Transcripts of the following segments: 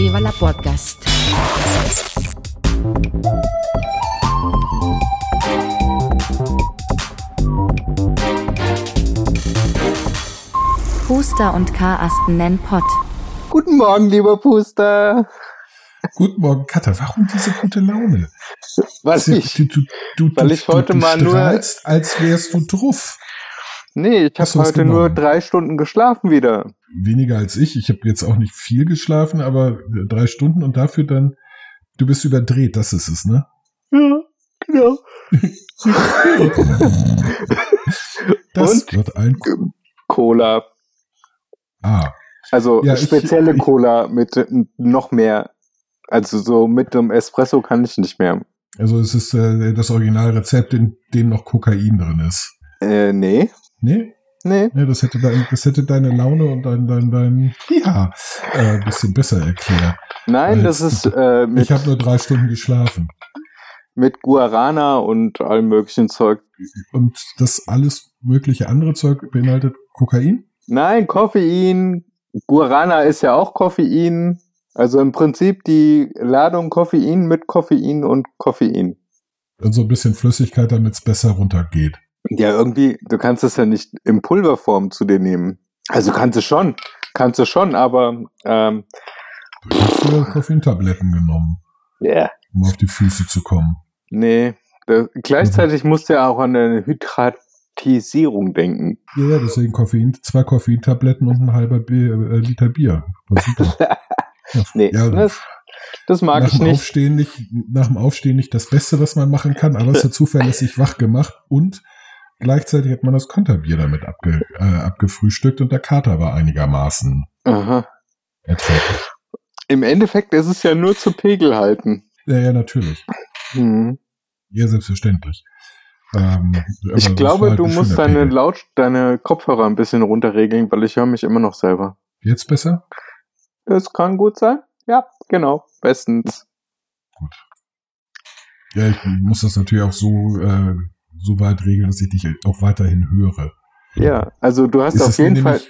Viva la Podcast. Puster und Karasten nennen Pott. Guten Morgen, lieber Puster. Guten Morgen, Katha. Warum diese gute Laune? Was Du- ich? du, du, du, Weil du- ich heute du, mal du nur- strahlst, als wärst du drauf. Nee, ich habe heute nur drei Stunden geschlafen wieder. Weniger als ich. Ich habe jetzt auch nicht viel geschlafen, aber drei Stunden und dafür dann, du bist überdreht, das ist es, ne? Ja, genau. Das Und? wird ein. Cola. Ah, Also Ja, spezielle ich- Cola mit äh, noch mehr. Also so mit dem Espresso kann ich nicht mehr. also es ist äh, das Originalrezept, in dem noch Kokain drin ist. Äh, nee. Nee? Nee. Ja, das hätte, dein, das hätte deine Laune und dein, dein, dein ja, äh, ein bisschen besser erklärt. Nein, Als- das ist äh, mit, Ich habe nur drei Stunden geschlafen. mit Guarana und allem möglichen Zeug. Und das alles mögliche andere Zeug beinhaltet Kokain? Nein, Koffein. Guarana ist ja auch Koffein. Also im Prinzip die Ladung Koffein mit Koffein und Koffein. Und so ein bisschen Flüssigkeit, damit es besser runtergeht. Ja, irgendwie, du kannst es ja nicht in Pulverform zu dir nehmen. Also kannst du schon, kannst du schon, aber ähm, Ich habe früher Koffeintabletten genommen, yeah. um auf die Füße zu kommen. nee. Da, gleichzeitig musst du ja auch an eine Hydratisierung denken. Ja, ja, deswegen Koffein, zwei Koffeintabletten und ein halber Bier, äh, Liter Bier. War super. Nee, Ja, das, das mag nach, ich dem nicht. Aufstehen nicht. nach dem Aufstehen nicht das Beste, was man machen kann, aber es hat zuverlässig wach gemacht und gleichzeitig hat man das Konterbier damit abge, äh, abgefrühstückt und der Kater war einigermaßen Aha. erträglich. Im Endeffekt ist es ja nur zu Pegel halten. Ja, ja, natürlich. Hm. Ja, selbstverständlich. Ähm, Ich glaube, halt du musst deine Pegel. Laut, deine Kopfhörer ein bisschen runterregeln, weil ich höre mich immer noch selber. Jetzt besser? Das kann gut sein. Ja, genau. Bestens. Ja, ich muss das natürlich auch so, äh, so weit regeln, dass ich dich auch weiterhin höre. Ja, also du hast Ist auf jeden Fall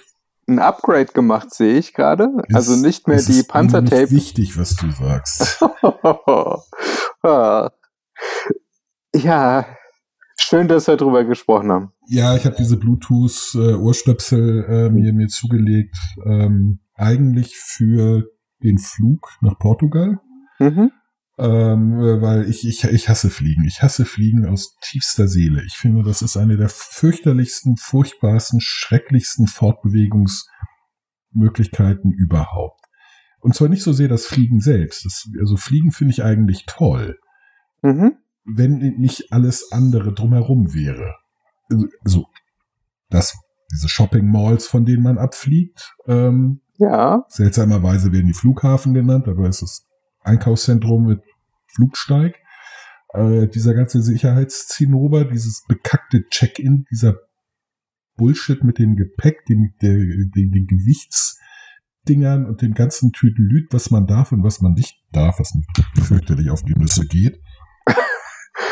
ein Upgrade gemacht, sehe ich gerade. ist- Also nicht mehr die ist Panzertape. wichtig, was du sagst. Ah. ja, schön, dass wir drüber gesprochen haben. Ja, ich habe diese Bluetooth-Ohrstöpsel äh, mir, mir zugelegt. Ähm, eigentlich für den Flug nach Portugal. Mhm. Ähm, äh, weil ich, ich, ich hasse Fliegen. Ich hasse Fliegen aus tiefster Seele. Ich finde, das ist eine der fürchterlichsten, furchtbarsten, schrecklichsten Fortbewegungsmöglichkeiten überhaupt. Und zwar nicht so sehr das Fliegen selbst. Das, also Fliegen finde ich eigentlich toll, Mhm. wenn nicht alles andere drumherum wäre. Also, Also, das, diese Shopping Malls, von denen man abfliegt, ähm, Ja, Seltsamerweise werden die Flughafen genannt, aber es ist Einkaufszentrum mit Flugsteig. Äh, dieser ganze Sicherheitszinnober, dieses bekackte Check-in, dieser Bullshit mit dem Gepäck, dem, der, den, den Gewichtsdingern und dem ganzen Tüdelüt, was man darf und was man nicht darf, was fürchterlich auf die Nüsse geht.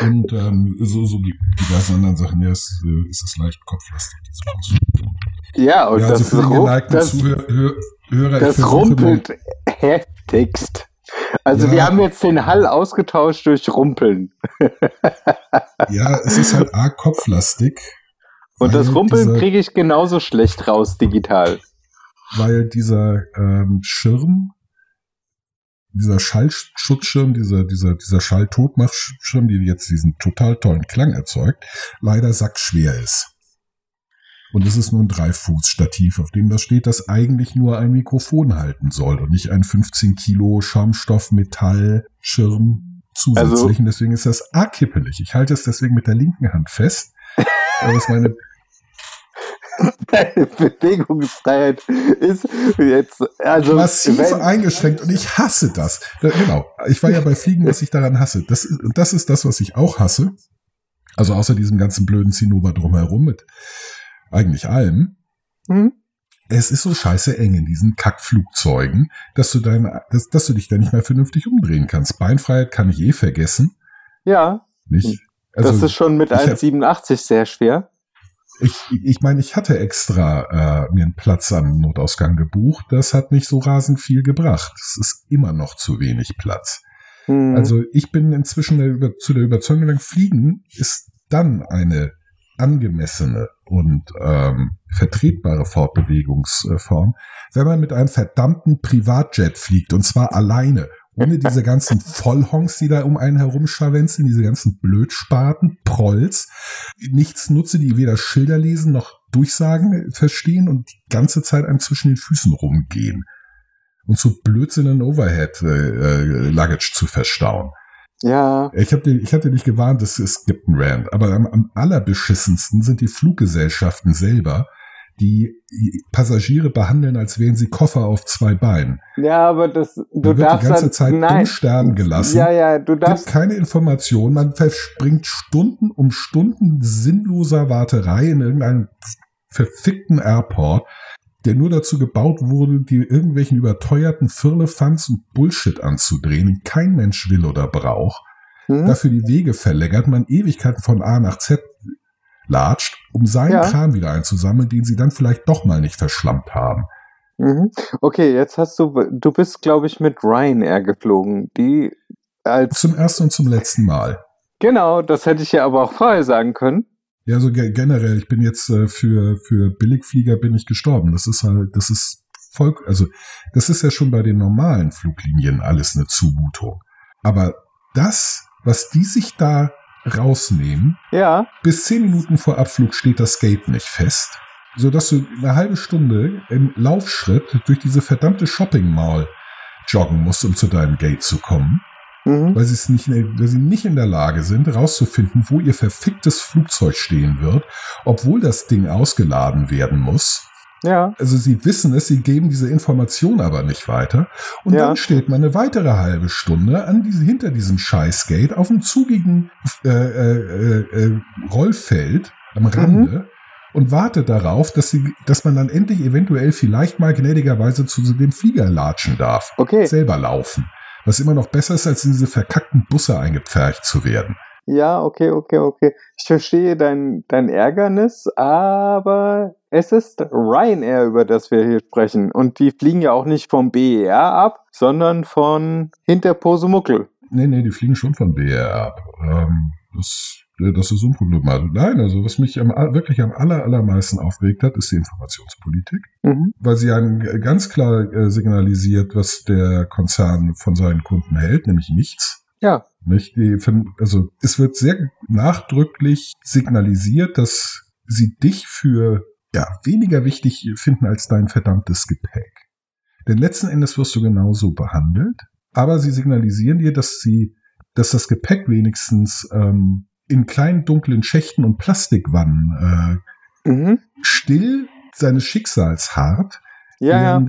Und ähm, so, so die diversen anderen Sachen, ja, es, äh, es ist leicht kopflastig, diese Ausführung. ja, und Ja, das, also für den geneigten das, Zuhörer, das versuche mal- rumpelt heftigst. Also Ja. wir haben jetzt den Hall ausgetauscht durch Rumpeln. Ja, es ist halt arg kopflastig. Und das Rumpeln kriege ich genauso schlecht raus digital. Weil dieser ähm, Schirm, dieser Schallschutzschirm, dieser, dieser, dieser Schalltotmachschirm, die jetzt diesen total tollen Klang erzeugt, leider sackschwer ist. Und es ist nur ein Dreifuß-Stativ, auf dem das steht, das eigentlich nur ein Mikrofon halten soll und nicht ein 15 Kilo Schaumstoff-Metallschirm zusätzlich. Also- und deswegen ist das arg kippelig. Ich halte es deswegen mit der linken Hand fest. weil das meine Deine Bewegungsfreiheit ist jetzt, also massiv wenn, eingeschränkt und ich hasse das. Da, genau. Ich war ja bei Fliegen, was ich daran hasse. Das, das ist das, was ich auch hasse. Also außer diesem ganzen blöden Zinnober drumherum mit eigentlich allem. hm? Es ist so scheiße eng in diesen Kackflugzeugen, dass du deine, dass, dass du dich da nicht mehr vernünftig umdrehen kannst. Beinfreiheit kann ich eh vergessen. ja, Nicht? Also, das ist schon mit ich hab- 1,87 sehr schwer. Ich, ich meine, ich hatte extra äh, mir einen Platz am Notausgang gebucht. Das hat nicht so rasend viel gebracht. Es ist immer noch zu wenig Platz. Hm. Also ich bin inzwischen der, zu der Überzeugung gelangt, Fliegen ist dann eine angemessene und ähm, vertretbare Fortbewegungsform, wenn man mit einem verdammten Privatjet fliegt und zwar alleine, ohne diese ganzen Vollhonks, die da um einen herumscharwenzeln, diese ganzen Blödspaten, Prolls, nichts nutze, die weder Schilder lesen noch Durchsagen verstehen und die ganze Zeit einem zwischen den Füßen rumgehen und so Blödsinn in Overhead-Luggage zu verstauen. Ja, Ich habe ich hab dir nicht gewarnt, es, es gibt einen Rand, aber am, am allerbeschissensten sind die Fluggesellschaften selber, die Passagiere behandeln, als wären sie Koffer auf zwei Beinen. ja, aber das, du Man wird darfst die ganze Zeit nein, umsterben gelassen. Ja, ja, du gibt darfst, keine Information, man verspringt Stunden um Stunden sinnloser Warterei in irgendeinem verfickten Airport, der nur dazu gebaut wurde, die irgendwelchen überteuerten Firlefanz und Bullshit anzudrehen, den kein Mensch will oder braucht, hm? dafür die Wege verlängert, man Ewigkeiten von A nach Z latscht, um seinen Ja. Kram wieder einzusammeln, den sie dann vielleicht doch mal nicht verschlampt haben. Mhm. Okay, jetzt hast du, du bist, glaube ich, mit Ryanair geflogen, die als, Zum ersten und zum letzten Mal. genau, das hätte ich ja aber auch vorher sagen können. Ja, also ge- generell, ich bin jetzt äh, für, für Billigflieger bin ich gestorben. Das ist halt, das ist voll, also das ist ja schon bei den normalen Fluglinien alles eine Zumutung. Aber das, was die sich da rausnehmen, Ja, bis zehn Minuten vor Abflug steht das Gate nicht fest, sodass du eine halbe Stunde im Laufschritt durch diese verdammte Shopping Mall joggen musst, um zu deinem Gate zu kommen mhm. weil nicht, weil sie nicht in der Lage sind, herauszufinden, wo ihr verficktes Flugzeug stehen wird, obwohl das Ding ausgeladen werden muss. ja, Also sie wissen es, sie geben diese Information aber nicht weiter. Und Ja. dann steht man eine weitere halbe Stunde an diese, hinter diesem Scheißgate auf einem zugigen äh, äh, äh, Rollfeld am Rande und wartet darauf, dass, sie, dass man dann endlich eventuell vielleicht mal gnädigerweise zu dem Flieger latschen darf okay. selber laufen. Was immer noch besser ist, als in diese verkackten Busse eingepfercht zu werden. Ja, okay, okay, okay. Ich verstehe dein, dein Ärgernis, aber es ist Ryanair, über das wir hier sprechen. Und die fliegen ja auch nicht vom BER ab, sondern von Hinterposemuckel. Nee, nee, die fliegen schon von BR ab. Ähm, das, das ist unproblematisch. Nein, also was mich am, wirklich am aller, allermeisten aufgeregt hat, ist die Informationspolitik. Mhm. Weil sie einem ganz klar äh, signalisiert, was der Konzern von seinen Kunden hält, nämlich nichts. Ja, Nicht? Die, also es wird sehr nachdrücklich signalisiert, dass sie dich für ja, weniger wichtig finden als dein verdammtes Gepäck. Denn letzten Endes wirst du genauso behandelt, aber sie signalisieren dir, dass sie, dass das Gepäck wenigstens ähm, in kleinen dunklen Schächten und Plastikwannen äh, mhm. still seines Schicksals harrt, ja, ja.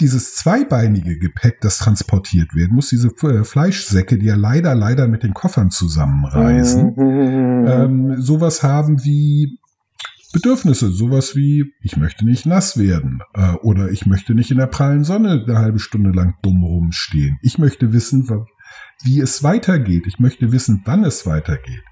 dieses zweibeinige Gepäck, das transportiert werden muss, diese äh, Fleischsäcke, die ja leider, leider mit den Koffern zusammenreisen, Mhm. ähm, sowas haben wie Bedürfnisse, sowas wie, ich möchte nicht nass werden äh, oder ich möchte nicht in der prallen Sonne eine halbe Stunde lang dumm rumstehen. Ich möchte wissen, wie es weitergeht. Ich möchte wissen, wann es weitergeht.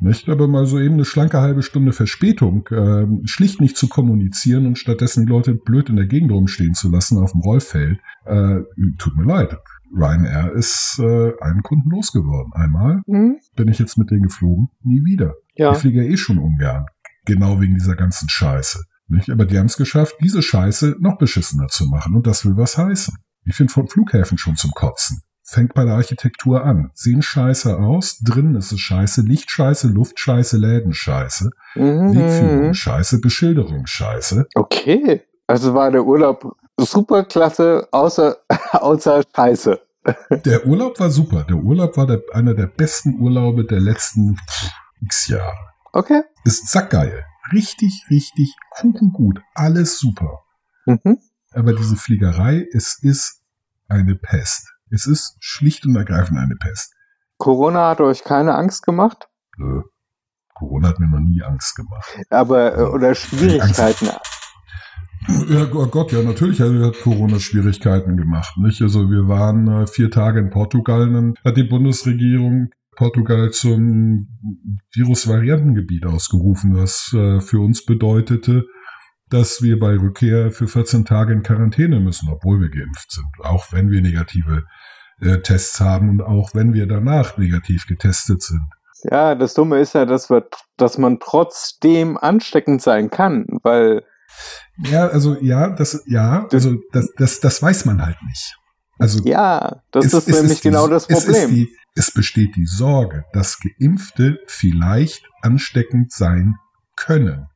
Nicht aber mal so eben eine schlanke halbe Stunde Verspätung, äh, schlicht nicht zu kommunizieren und stattdessen die Leute blöd in der Gegend rumstehen zu lassen auf dem Rollfeld. Äh, tut mir leid. Ryanair ist äh, einen Kunden losgeworden. Einmal Mhm. bin ich jetzt mit denen geflogen, nie wieder. Ja. Ich fliege ja eh schon ungern. Genau wegen dieser ganzen Scheiße. Nicht? Aber die haben es geschafft, diese Scheiße noch beschissener zu machen. Und das will was heißen. Ich finde von Flughäfen schon zum Kotzen. Fängt bei der Architektur an. Sehen scheiße aus, drinnen ist es scheiße, Lichtscheiße, Luftscheiße, Lädenscheiße, Wegführung Mhm. scheiße, Beschilderung scheiße. Okay. Also war der Urlaub super klasse, außer, außer Scheiße. Der Urlaub war super. Der Urlaub war der, einer der besten Urlaube der letzten x Jahre. Okay. Ist sackgeil. Richtig, richtig kuchengut. Alles super. Mhm. Aber diese Fliegerei, es ist eine Pest. Es ist schlicht und ergreifend eine Pest. Corona hat euch keine Angst gemacht, Nö. Corona hat mir noch nie Angst gemacht. aber äh, oder Schwierigkeiten. Ja, oh Gott, ja, natürlich hat Corona Schwierigkeiten gemacht. Nicht? Also wir waren äh, vier Tage in Portugal, dann hat die Bundesregierung Portugal zum Virusvariantengebiet ausgerufen, was äh, für uns bedeutete, dass wir bei Rückkehr für 14 Tage in Quarantäne müssen, obwohl wir geimpft sind, auch wenn wir negative Tests haben und auch wenn wir danach negativ getestet sind. Ja, das Dumme ist ja, dass, wir, dass man trotzdem ansteckend sein kann, weil. Ja, also ja, das, ja, also das, das, das weiß man halt nicht. Also ja, das es, ist es nämlich ist genau die, das Problem. Es, die, es besteht die Sorge, dass Geimpfte vielleicht ansteckend sein können.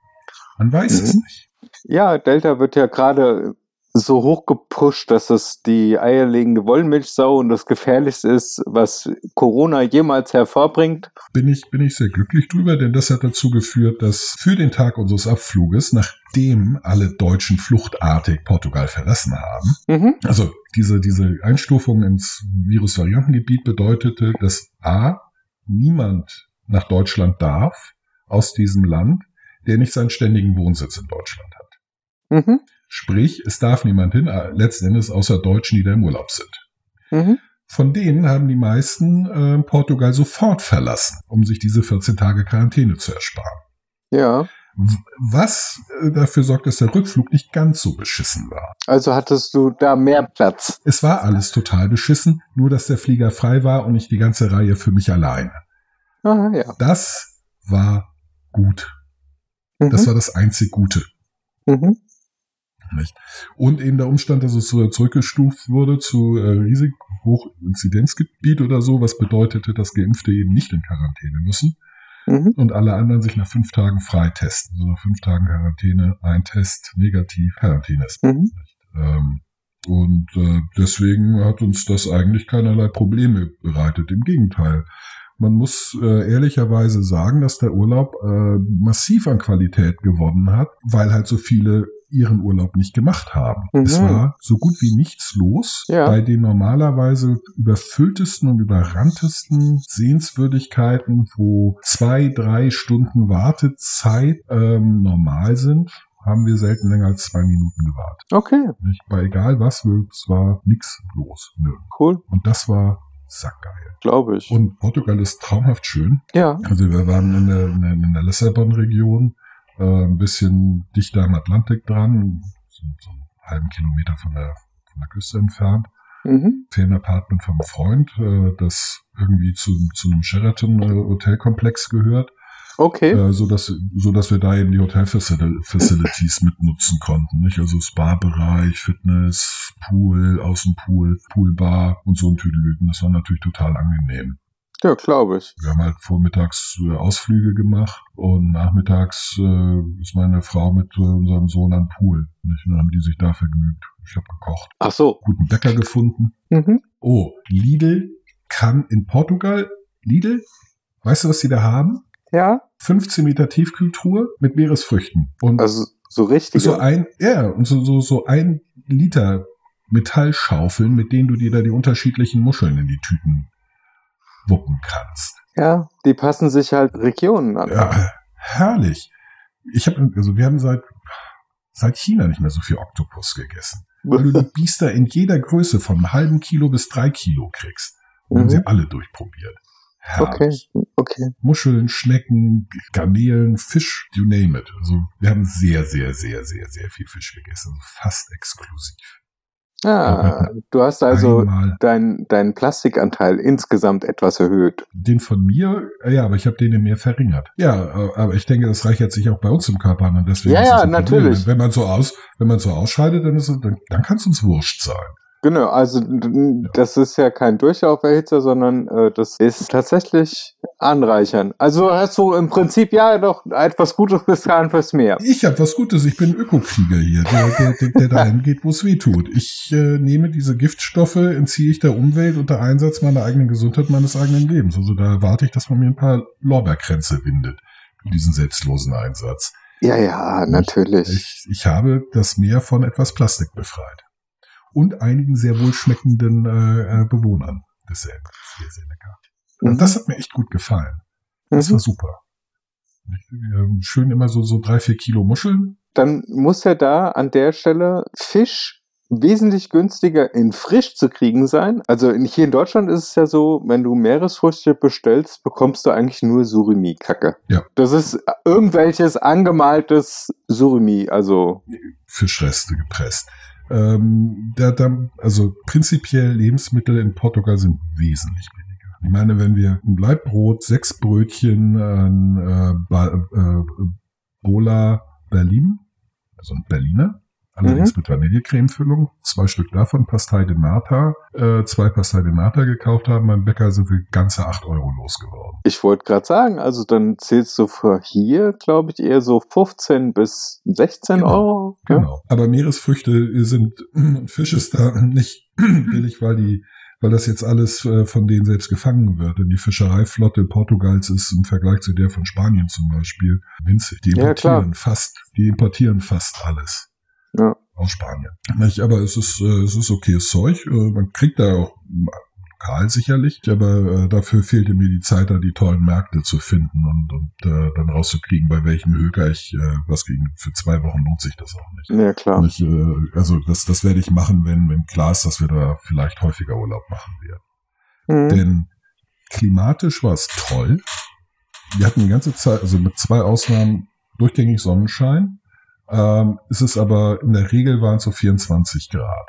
Man weiß mhm. es nicht. Ja, Delta wird ja gerade so hoch gepusht, dass es die eierlegende Wollmilchsau und das Gefährlichste ist, was Corona jemals hervorbringt. Bin ich, bin ich sehr glücklich drüber, denn das hat dazu geführt, dass für den Tag unseres Abfluges, nachdem alle Deutschen fluchtartig Portugal verlassen haben, mhm. also diese, diese Einstufung ins Virusvariantengebiet bedeutete, dass A, niemand nach Deutschland darf aus diesem Land, der nicht seinen ständigen Wohnsitz in Deutschland hat. Mhm. Sprich, es darf niemand hin, äh, letzten Endes außer Deutschen, die da im Urlaub sind. Mhm. Von denen haben die meisten äh, Portugal sofort verlassen, um sich diese 14 Tage Quarantäne zu ersparen. Ja. Was äh, dafür sorgt, dass der Rückflug nicht ganz so beschissen war. Also hattest du da mehr Platz? Es war alles total beschissen, nur dass der Flieger frei war und nicht die ganze Reihe für mich alleine. Aha, ja. Das war gut. Mhm. Das war das einzig Gute. Mhm. Nicht? Und eben der Umstand, dass es zurückgestuft wurde zu äh, riesig Hochinzidenzgebiet oder so, was bedeutete, dass Geimpfte eben nicht in Quarantäne müssen mhm. und alle anderen sich nach fünf Tagen freitesten. Also nach fünf Tagen Quarantäne, ein Test, negativ, Quarantäne ist. Mhm. Ähm, und äh, deswegen hat uns das eigentlich keinerlei Probleme bereitet. Im Gegenteil. Man muss äh, ehrlicherweise sagen, dass der Urlaub äh, massiv an Qualität gewonnen hat, weil halt so viele ihren Urlaub nicht gemacht haben. Mhm. Es war so gut wie nichts los ja. bei den normalerweise überfülltesten und überranntesten Sehenswürdigkeiten, wo zwei, drei Stunden Wartezeit ähm, normal sind haben wir selten länger als zwei Minuten gewartet. Okay. Nicht? Bei egal was, es war nichts los. Nö. Cool. Und das war sackgeil. Glaube ich. Und Portugal ist traumhaft schön. Ja. Also wir waren in der, in der, in der Lissabon-Region äh, ein bisschen dichter am Atlantik dran, so, so einen halben Kilometer von der, von der Küste entfernt. Mhm. Ferienappartement vom Freund, äh, das irgendwie zu, zu einem Sheraton-Hotelkomplex gehört. Okay. Äh, so dass so dass wir da eben die Hotelfacilities mitnutzen konnten, nicht? Also Spa-Bereich, Fitness, Pool, Außenpool, Poolbar und so ein Tüdelüten. Das war natürlich total angenehm. Ja, glaube ich. Wir haben halt vormittags äh, Ausflüge gemacht und nachmittags äh, ist meine Frau mit äh, unserem Sohn am Pool. Nicht? Und dann haben die sich da vergnügt. Ich habe gekocht. Ach so. Guten Bäcker gefunden. Mhm. Oh, Lidl kann in Portugal, Lidl, weißt du, was sie da haben? Ja. 15 Meter Tiefkühltruhe mit Meeresfrüchten. Und also so richtig. So ein, ja, und so, so, so ein Liter Metallschaufeln, mit denen du dir da die unterschiedlichen Muscheln in die Tüten wuppen kannst. Ja, die passen sich halt Regionen an. Ja, herrlich. Ich habe, also wir haben seit, seit China nicht mehr so viel Oktopus gegessen. Weil du die Biester in jeder Größe von einem halben Kilo bis drei Kilo kriegst. Mhm. haben sie alle durchprobiert. Herrlich. Okay, okay. Muscheln, Schnecken, Garnelen, Fisch, you name it. Also wir haben sehr, sehr, sehr, sehr, sehr viel Fisch gegessen. Also fast exklusiv. Ah, du hast also deinen dein Plastikanteil insgesamt etwas erhöht. Den von mir, ja, aber ich habe den in mir verringert. Ja, aber ich denke, das reichert sich auch bei uns im Körper an. Und deswegen ja, ja, natürlich. Wenn man so aus, wenn man so ausscheidet, dann, ist es, dann, dann kann es uns wurscht sein. Genau, also das ist ja kein Durchlauferhitzer, sondern äh, das ist tatsächlich anreichern. Also hast du im Prinzip ja doch etwas Gutes getan fürs Meer. Ich habe was Gutes, ich bin Ökokrieger hier, der, der, der, der dahin geht, wo es weh tut. Ich äh, nehme diese Giftstoffe, entziehe ich der Umwelt unter Einsatz meiner eigenen Gesundheit, meines eigenen Lebens. Also da erwarte ich, dass man mir ein paar Lorbeerkränze windet für diesen selbstlosen Einsatz. Ja, ja, natürlich. Ich, ich habe das Meer von etwas Plastik befreit und einigen sehr wohlschmeckenden äh, äh, Bewohnern desselben. Sehr, sehr lecker. Mhm. Und das hat mir echt gut gefallen. Das mhm. war super. Schön immer so, so drei, vier Kilo Muscheln. Dann muss ja da an der Stelle Fisch wesentlich günstiger in frisch zu kriegen sein. Also in, hier in Deutschland ist es ja so, wenn du Meeresfrüchte bestellst, bekommst du eigentlich nur Surimi-Kacke. Ja. Das ist irgendwelches angemaltes Surimi, also Fischreste gepresst. Ähm, da, da, also prinzipiell Lebensmittel in Portugal sind wesentlich billiger. Ich meine, wenn wir ein Leibbrot, sechs Brötchen, ein äh, ba äh, Bola Berlin, also ein Berliner, allerdings mit Vanillecremefüllung, zwei Stück davon, Pastei de Nata, äh, zwei Pastei de Nata gekauft haben, beim Bäcker sind wir ganze acht Euro losgeworden. ich wollte gerade sagen, also dann zählst du für hier, glaube ich, eher so 15 bis 16 Genau, Euro. Ja? Genau. Aber Meeresfrüchte sind, Fisch ist da nicht billig, weil die, weil das jetzt alles äh, von denen selbst gefangen wird. Denn die Fischereiflotte Portugals ist im Vergleich zu der von Spanien zum Beispiel winzig. Die Ja, importieren fast, die importieren fast alles Ja. aus Spanien. Nicht, aber es ist, äh, es ist okayes Zeug. Äh, man kriegt da auch lokal sicherlich, aber äh, dafür fehlte mir die Zeit, da die tollen Märkte zu finden und, und äh, dann rauszukriegen, bei welchem Höker ich äh, was kriegen. Für zwei Wochen lohnt sich das auch nicht. Ja, klar. Ich, äh, also das, das werde ich machen, wenn, wenn klar ist, dass wir da vielleicht häufiger Urlaub machen werden. Mhm. Denn klimatisch war es toll. Wir hatten die ganze Zeit, also mit zwei Ausnahmen, durchgängig Sonnenschein. Ähm, es ist aber in der Regel waren es so 24 Grad.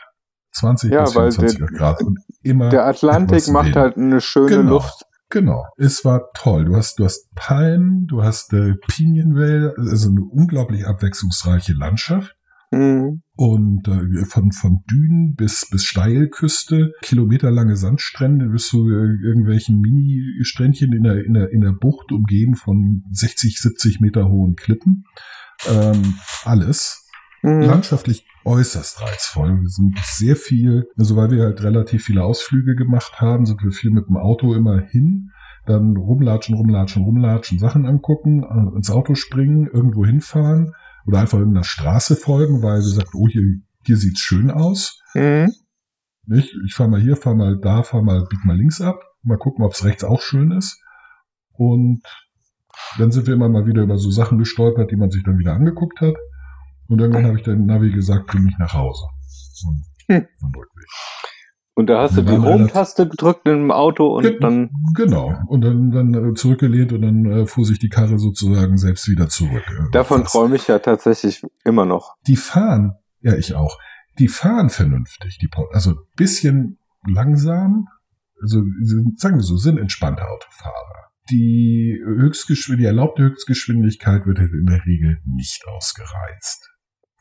20 Ja, bis weil 24 der- Grad. Und immer Der Atlantik macht halt eine schöne Genau. Luft. Genau. Es war toll. Du hast, du hast Palmen, du hast äh, Pinienwälder, also eine unglaublich abwechslungsreiche Landschaft. Mhm. Und äh, von, von Dünen bis, bis Steilküste, kilometerlange Sandstrände bis zu äh, irgendwelchen Mini-Strändchen in der, in, der, in der Bucht, umgeben von 60, 70 Meter hohen Klippen. Ähm, alles. Mhm. Landschaftlich äußerst reizvoll. Wir sind sehr viel, also weil wir halt relativ viele Ausflüge gemacht haben, sind wir viel mit dem Auto immer hin, dann rumlatschen, rumlatschen, rumlatschen, Sachen angucken, äh, ins Auto springen, irgendwo hinfahren oder einfach irgendeiner Straße folgen, weil wir sagt, oh, hier, hier sieht's schön aus. Mhm. Nicht? Ich fahre mal hier, fahr mal da, fahr mal, bieg mal links ab, mal gucken, ob es rechts auch schön ist. Und dann sind wir immer mal wieder über so Sachen gestolpert, die man sich dann wieder angeguckt hat. Und irgendwann habe ich dem Navi gesagt, bring mich nach Hause. Und Hm. von Rückweg. Und da hast du Wir die Home-Taste gedrückt im Auto und Ge- dann. Genau. Und dann, dann äh, zurückgelehnt und dann äh, fuhr sich die Karre sozusagen selbst wieder zurück. äh, Davon träume ich ja tatsächlich immer noch. Die fahren, ja, ich auch. Die fahren vernünftig, die also bisschen langsam, also sagen wir so, sind entspannte Autofahrer. Die Höchstgeschwindigkeit, die erlaubte Höchstgeschwindigkeit wird halt in der Regel nicht ausgereizt.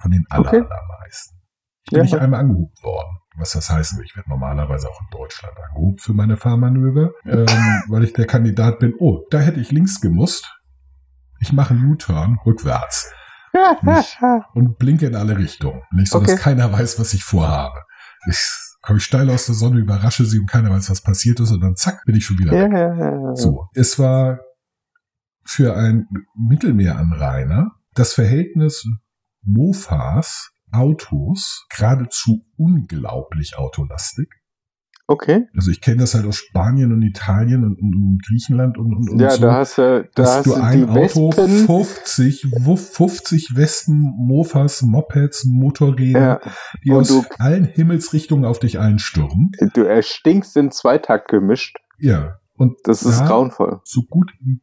Von den aller, Okay. allermeisten. Ich bin Ja. nicht einmal angehubt worden. Was das heißen will, ich werde normalerweise auch in Deutschland angehubt für meine Fahrmanöver, ähm, weil ich der Kandidat bin, oh, da hätte ich links gemusst. Ich mache einen U-Turn rückwärts Nicht. und blinke in alle Richtungen. Nicht so, dass Okay. keiner weiß, was ich vorhabe. Ich komme steil aus der Sonne, überrasche sie und keiner weiß, was passiert ist und dann zack, bin ich schon wieder weg. ja, ja, ja. So, es war für ein Mittelmeeranrainer das Verhältnis Mofas, Autos geradezu unglaublich autolastig. Okay. Also ich kenne das halt aus Spanien und Italien und, und, und Griechenland und, und, und Ja, so. da hast du, da hast du ein Auto Wespen. 50, wuff, 50 Westen, Mofas, Mopeds, Motorräder, Ja, die und aus du- allen Himmelsrichtungen auf dich einstürmen. du erstinkst in Zweitakt gemischt. Ja. Und Das ist da grauenvoll. so gut wie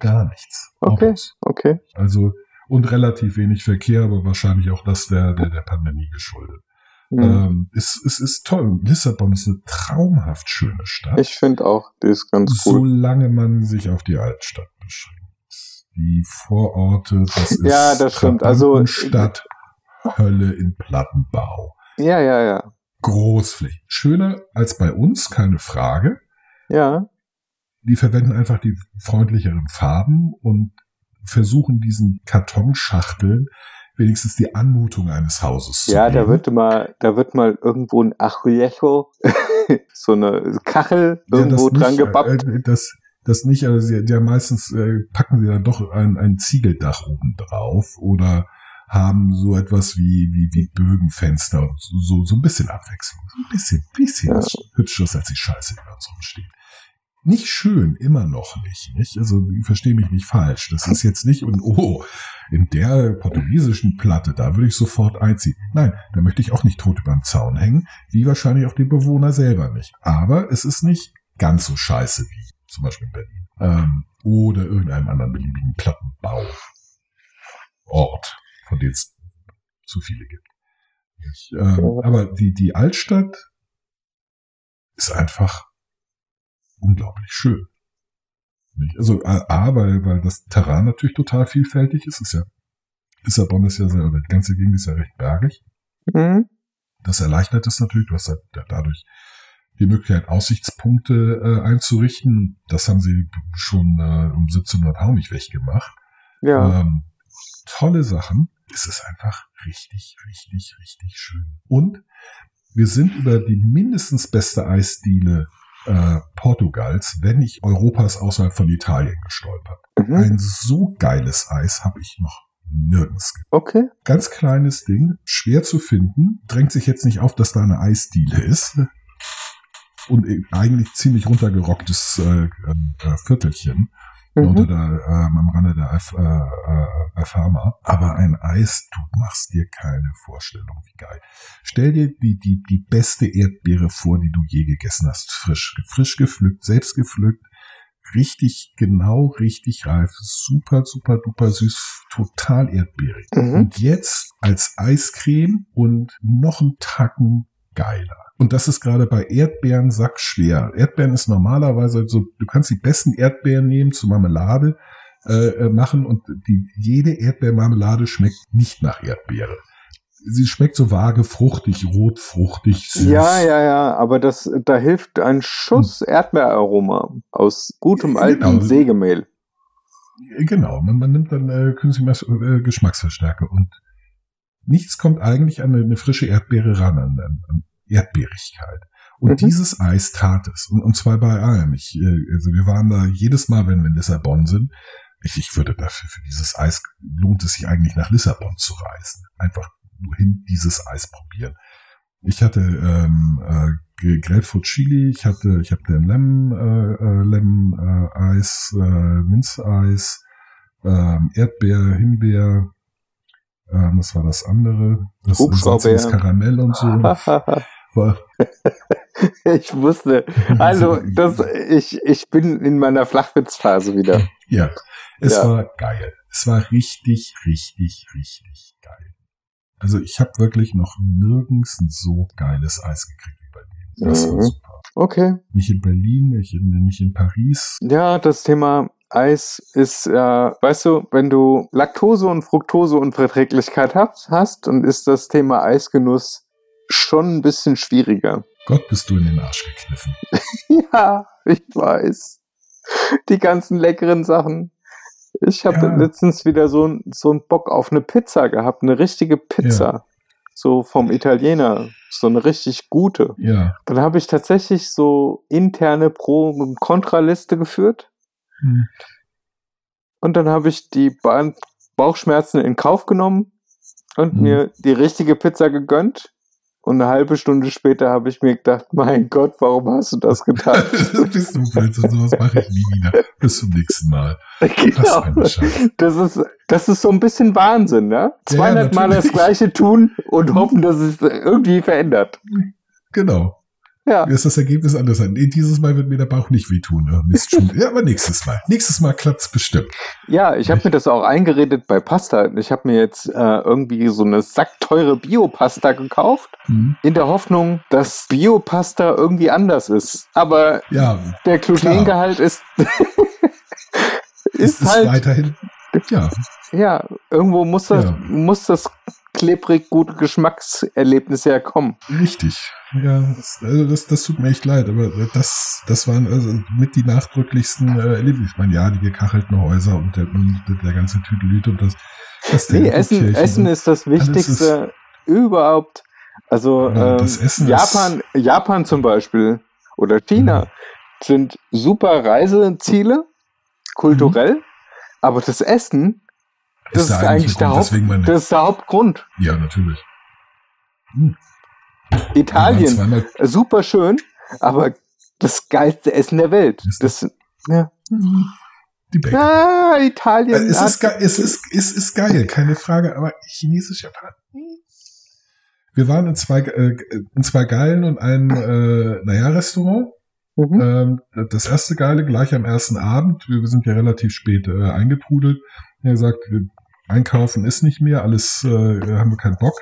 gar nichts. Okay. Autos. Okay. Also, und relativ wenig Verkehr, aber wahrscheinlich auch das der, der, der Pandemie geschuldet. Hm. Ähm, es, es ist toll. Lissabon ist eine traumhaft schöne Stadt. Ich finde auch, die ist ganz cool. Solange man sich auf die Altstadt beschränkt. Die Vororte, das ist Ja, das stimmt. Also- Stadt, Hölle in Plattenbau. Ja, ja, ja. Großfläche. Schöner als bei uns, keine Frage. Ja. Die verwenden einfach die freundlicheren Farben und versuchen diesen Kartonschachteln wenigstens die Anmutung eines Hauses Ja, da wird mal, da wird mal irgendwo ein Ajuejo, so eine Kachel Ja, irgendwo das dran nicht, gebappt. Äh, das, das nicht, aber sie, ja, meistens äh, packen sie dann doch ein, ein Ziegeldach oben drauf oder haben so etwas wie, wie, wie Bögenfenster und so, so, so ein bisschen Abwechslung. So ein bisschen, bisschen Ja. was Hübscheres als die Scheiße, die bei uns rumsteht. Nicht schön, immer noch nicht, nicht? Also, verstehe mich nicht falsch. Das ist jetzt nicht, und oh, in der portugiesischen Platte, da würde ich sofort einziehen. Nein, da möchte ich auch nicht tot über den Zaun hängen, wie wahrscheinlich auch die Bewohner selber nicht. Aber es ist nicht ganz so scheiße wie zum Beispiel in Berlin. Ähm, oder irgendeinem anderen beliebigen Plattenbau. Ort, von denen es zu viele gibt. Ich, ähm, aber die, die Altstadt ist einfach unglaublich schön. Also A, weil, weil das Terrain natürlich total vielfältig ist. ist ja, Lissabon ist ja sehr, oder die ganze Gegend ist ja recht bergig. Mhm. Das erleichtert es natürlich. Du hast halt dadurch die Möglichkeit, Aussichtspunkte äh, einzurichten. Das haben sie schon äh, um 1700 auch nicht weggemacht. Ja. Ähm, tolle Sachen. Es ist einfach richtig, richtig, richtig schön. Und wir sind über die mindestens beste Eisdiele äh, Portugals, wenn nicht Europas außerhalb von Italien gestolpert. Mhm. Ein so geiles Eis habe ich noch nirgends. Okay. Ganz kleines Ding, schwer zu finden, drängt sich jetzt nicht auf, dass da eine Eisdiele ist. Und eigentlich ziemlich runtergerocktes äh, äh, Viertelchen mhm. unter der, ähm, am Rande der Alf, äh, äh. Aber ein Eis, du machst dir keine Vorstellung, wie geil. Stell dir die, die, die beste Erdbeere vor, die du je gegessen hast. Frisch, frisch gepflückt, selbst gepflückt. Richtig genau, richtig reif, super, super, duper süß, total erdbeerig. Mhm. Und jetzt als Eiscreme und noch einen Tacken geiler. Und das ist gerade bei Erdbeeren sackschwer. Erdbeeren ist normalerweise so, du kannst die besten Erdbeeren nehmen zu Marmelade äh, äh, machen und die, jede Erdbeermarmelade schmeckt nicht nach Erdbeere. Sie schmeckt so vage, fruchtig, rot, fruchtig, süß. Ja, ja, ja, aber das, da hilft ein Schuss hm. Erdbeeraroma aus gutem äh, alten genau. Sägemehl. Genau, man, man nimmt dann äh, künstliche äh, Geschmacksverstärker und nichts kommt eigentlich an eine, frische Erdbeere ran, an, an, Erdbeerigkeit. Und mhm. dieses Eis tat es. Und, und zwar bei allem. Ich, äh, also wir waren da jedes Mal, wenn wir in Lissabon sind. Ich, ich würde dafür, für dieses Eis lohnt es sich eigentlich nach Lissabon zu reisen. Einfach nur hin dieses Eis probieren. Ich hatte ähm, äh, Grapefruit Chili, ich hatte, ich hatte Lem, äh, äh, Lem äh, Eis, äh, Minzeis, äh, Erdbeer, Himbeer, äh, was war das andere? Das, das Karamell und so. ich wusste. Also, das, ich, ich bin in meiner Flachwitzphase wieder. Ja, es ja. war geil. Es war richtig, richtig, richtig geil. Also ich habe wirklich noch nirgends ein so geiles Eis gekriegt wie bei dir. Das mhm. war super. Okay. Nicht in Berlin, nicht in, nicht in Paris. Ja, das Thema Eis ist, äh, weißt du, wenn du Laktose- und Fructoseunverträglichkeit hast, hast, dann ist das Thema Eisgenuss schon ein bisschen schwieriger. Gott, bist du in den Arsch gekniffen. ja, ich weiß. Die ganzen leckeren Sachen. Ich habe ja. letztens wieder so, so einen Bock auf eine Pizza gehabt, eine richtige Pizza. Ja. So vom Italiener. So eine richtig gute. Ja. Dann habe ich tatsächlich so interne Pro- und Kontraliste geführt. Hm. Und dann habe ich die ba Bauchschmerzen in Kauf genommen und hm. mir die richtige Pizza gegönnt. Und eine halbe Stunde später habe ich mir gedacht, mein Gott, warum hast du das getan? Bist du Blödsinn, sowas mache ich nie wieder. Bis zum nächsten Mal. Genau. Das ist, das ist so ein bisschen Wahnsinn, ne? 200 ja, Mal das Gleiche tun und hoffen, dass es irgendwie verändert. Genau. Ja. Ist das Ergebnis anders sein. Nee, dieses Mal wird mir der Bauch nicht wehtun. Ne? Mist schon. ja, aber nächstes Mal. Nächstes Mal klappt's bestimmt. Ja, ich habe mir das auch eingeredet bei Pasta. Ich habe mir jetzt äh, irgendwie so eine sackteure Biopasta gekauft, mhm. in der Hoffnung, dass Biopasta irgendwie anders ist. Aber ja, der Glutengehalt ist, ist, ist halt weiterhin. Ja. Ja, irgendwo muss das, ja. muss das klebrig gute Geschmackserlebnisse herkommen. Richtig. Ja, das, also das, das tut mir echt leid, aber das, das waren also mit die nachdrücklichsten äh, Erlebnisse. Ich meine, ja, die gekachelten Häuser und der, der ganze Tüdelüt und das. das nee, Essen, Essen ist das Wichtigste ist, überhaupt. Also ja, ähm, Japan, Japan zum Beispiel oder China mhm. sind super Reiseziele, kulturell, mhm. aber das Essen, das ist, ist eigentlich der, Haupt, das ist der Hauptgrund. Ja, natürlich. Hm. Italien, super schön, aber das geilste Essen der Welt. Das, ja. Die Bacon. Ah, Italien. Äh, es, ist, es, ist, es ist geil, keine Frage, aber chinesisch Japan. Wir waren in zwei, äh, in zwei geilen und einem, äh, naja, Restaurant. Mhm. Ähm, das erste Geile gleich am ersten Abend. Wir, sind ja relativ spät äh, eingetrudelt. Er wir, einkaufen ist nicht mehr, alles äh, haben wir keinen Bock.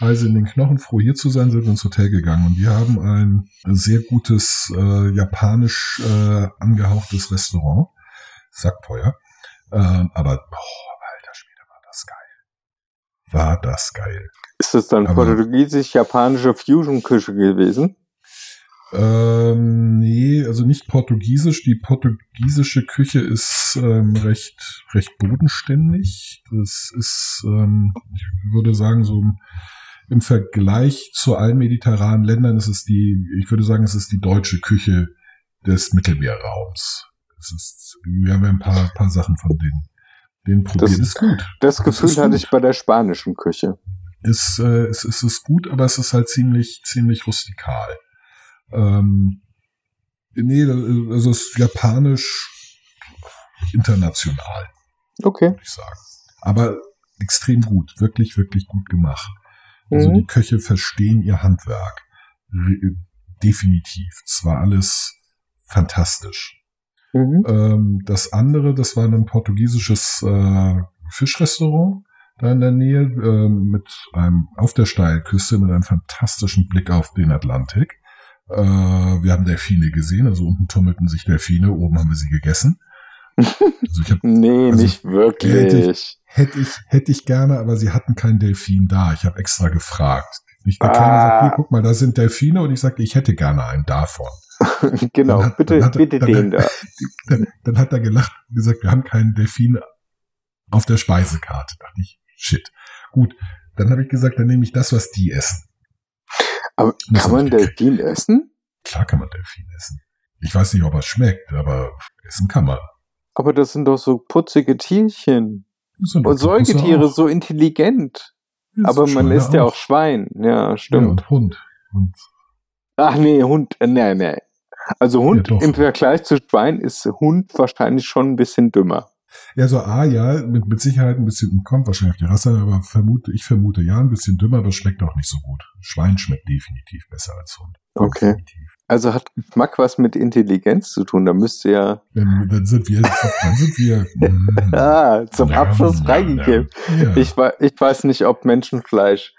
Reise in den Knochen, froh hier zu sein, sind wir ins Hotel gegangen und wir haben ein sehr gutes äh, japanisch äh, angehauchtes Restaurant. Sagt teuer. Ähm, aber boah, alter Schwede, war das geil. War das geil. Ist das dann portugiesisch-japanische Fusion-Küche gewesen? Ähm, nee, also nicht portugiesisch. Die portugiesische Küche ist ähm, recht, recht bodenständig. Das ist, ähm, ich würde sagen, so im, im Vergleich zu allen mediterranen Ländern ist es die, ich würde sagen, es ist die deutsche Küche des Mittelmeerraums. Es ist, wir haben ja ein paar, paar Sachen von denen, denen probiert. Das- ist gut. Das Gefühl hatte gut. ich bei der spanischen Küche. ist, äh, es, es ist gut, aber es ist halt ziemlich, ziemlich rustikal. Ähm, nee, also es ist japanisch international, Okay. würde ich sagen. Aber extrem gut, wirklich, wirklich gut gemacht. Also Mhm. die Köche verstehen ihr Handwerk. Re- Definitiv. Es war alles fantastisch. Mhm. Ähm, das andere, das war ein portugiesisches äh, Fischrestaurant da in der Nähe ähm, mit einem auf der Steilküste mit einem fantastischen Blick auf den Atlantik. Äh, wir haben Delfine gesehen, also unten tummelten sich Delfine, oben haben wir sie gegessen. Also hab, Nee, Also, nicht wirklich. Hätte ich hätte ich gerne, aber sie hatten keinen Delfin da. Ich habe extra gefragt. Ich, der Ah. sagt, hier, guck mal, da sind Delfine und ich sagte, ich hätte gerne einen davon. genau, Dann hat- bitte, dann hat- bitte dann- den da. Dann, dann hat er gelacht und gesagt, wir haben keinen Delfin auf der Speisekarte. Da dachte ich, shit. Gut, dann habe ich gesagt, dann nehme ich das, was die essen. Aber Das kann man gekriegt. Delfin essen? Klar kann man Delfin essen. Ich weiß nicht, ob er schmeckt, aber essen kann man. Aber das sind doch so putzige Tierchen. Und Säugetiere so intelligent. Aber man isst ja auch Schwein. Ja, Ja, stimmt. und Hund. Und Ach nee, Hund, äh, nee, nee. Also Hund Ja, im Vergleich zu Schwein ist Hund wahrscheinlich schon ein bisschen dümmer. ja, so A, ja, mit, mit Sicherheit ein bisschen, kommt wahrscheinlich auf die Rasse, aber vermute, ich vermute ja, ein bisschen dümmer, aber schmeckt auch nicht so gut. Schwein schmeckt definitiv besser als Hund. Okay. Definitiv. Also hat Geschmack was mit Intelligenz zu tun. Da müsste ja Dann, dann sind wir, dann sind wir. mm, ah, zum Ja, Abschluss freigegeben. Ja. Ich, ich weiß nicht, ob Menschenfleisch.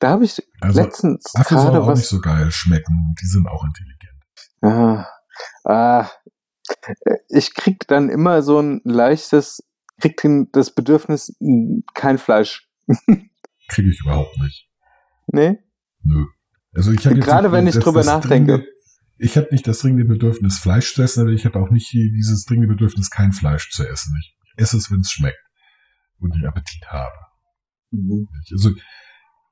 Da habe ich also letztens Affe soll gerade auch nicht was. so geil schmecken. Die sind auch intelligent. Ah, ah, ich krieg dann immer so ein leichtes, krieg das Bedürfnis, mh, kein Fleisch. Kriege ich überhaupt nicht. Nee? Nö. Also ich jetzt Gerade nicht wenn ich das- drüber das nachdenke. dringende- Ich habe nicht das dringende Bedürfnis, Fleisch zu essen, aber ich habe auch nicht die- dieses dringende Bedürfnis, kein Fleisch zu essen. Ich esse es, wenn es schmeckt und ich Appetit habe. Also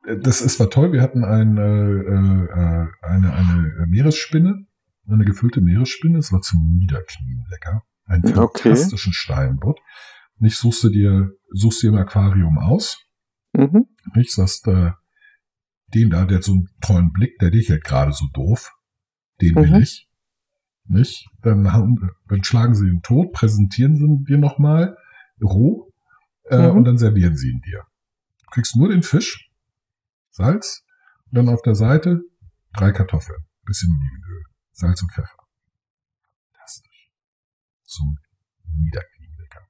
äh, das ist war toll. Wir hatten ein, äh, äh, eine, eine Meeresspinne, eine gefüllte Meeresspinne. Es war zum Niederknien lecker. Einen Okay. fantastischen Steinbutt. Nicht suchst du dir, suchst dir im Aquarium aus. Mhm. Nicht, sagst, äh, den da, der hat so einen tollen Blick, der dich halt gerade so doof. Den will Mhm. ich. Nicht? Dann, haben, dann schlagen sie ihn tot, präsentieren sie dir nochmal roh äh, Mhm. und dann servieren sie ihn dir. Du kriegst nur den Fisch, Salz und dann auf der Seite drei Kartoffeln, bisschen Olivenöl, Salz und Pfeffer. Fantastisch. Zum Niederknien lecker.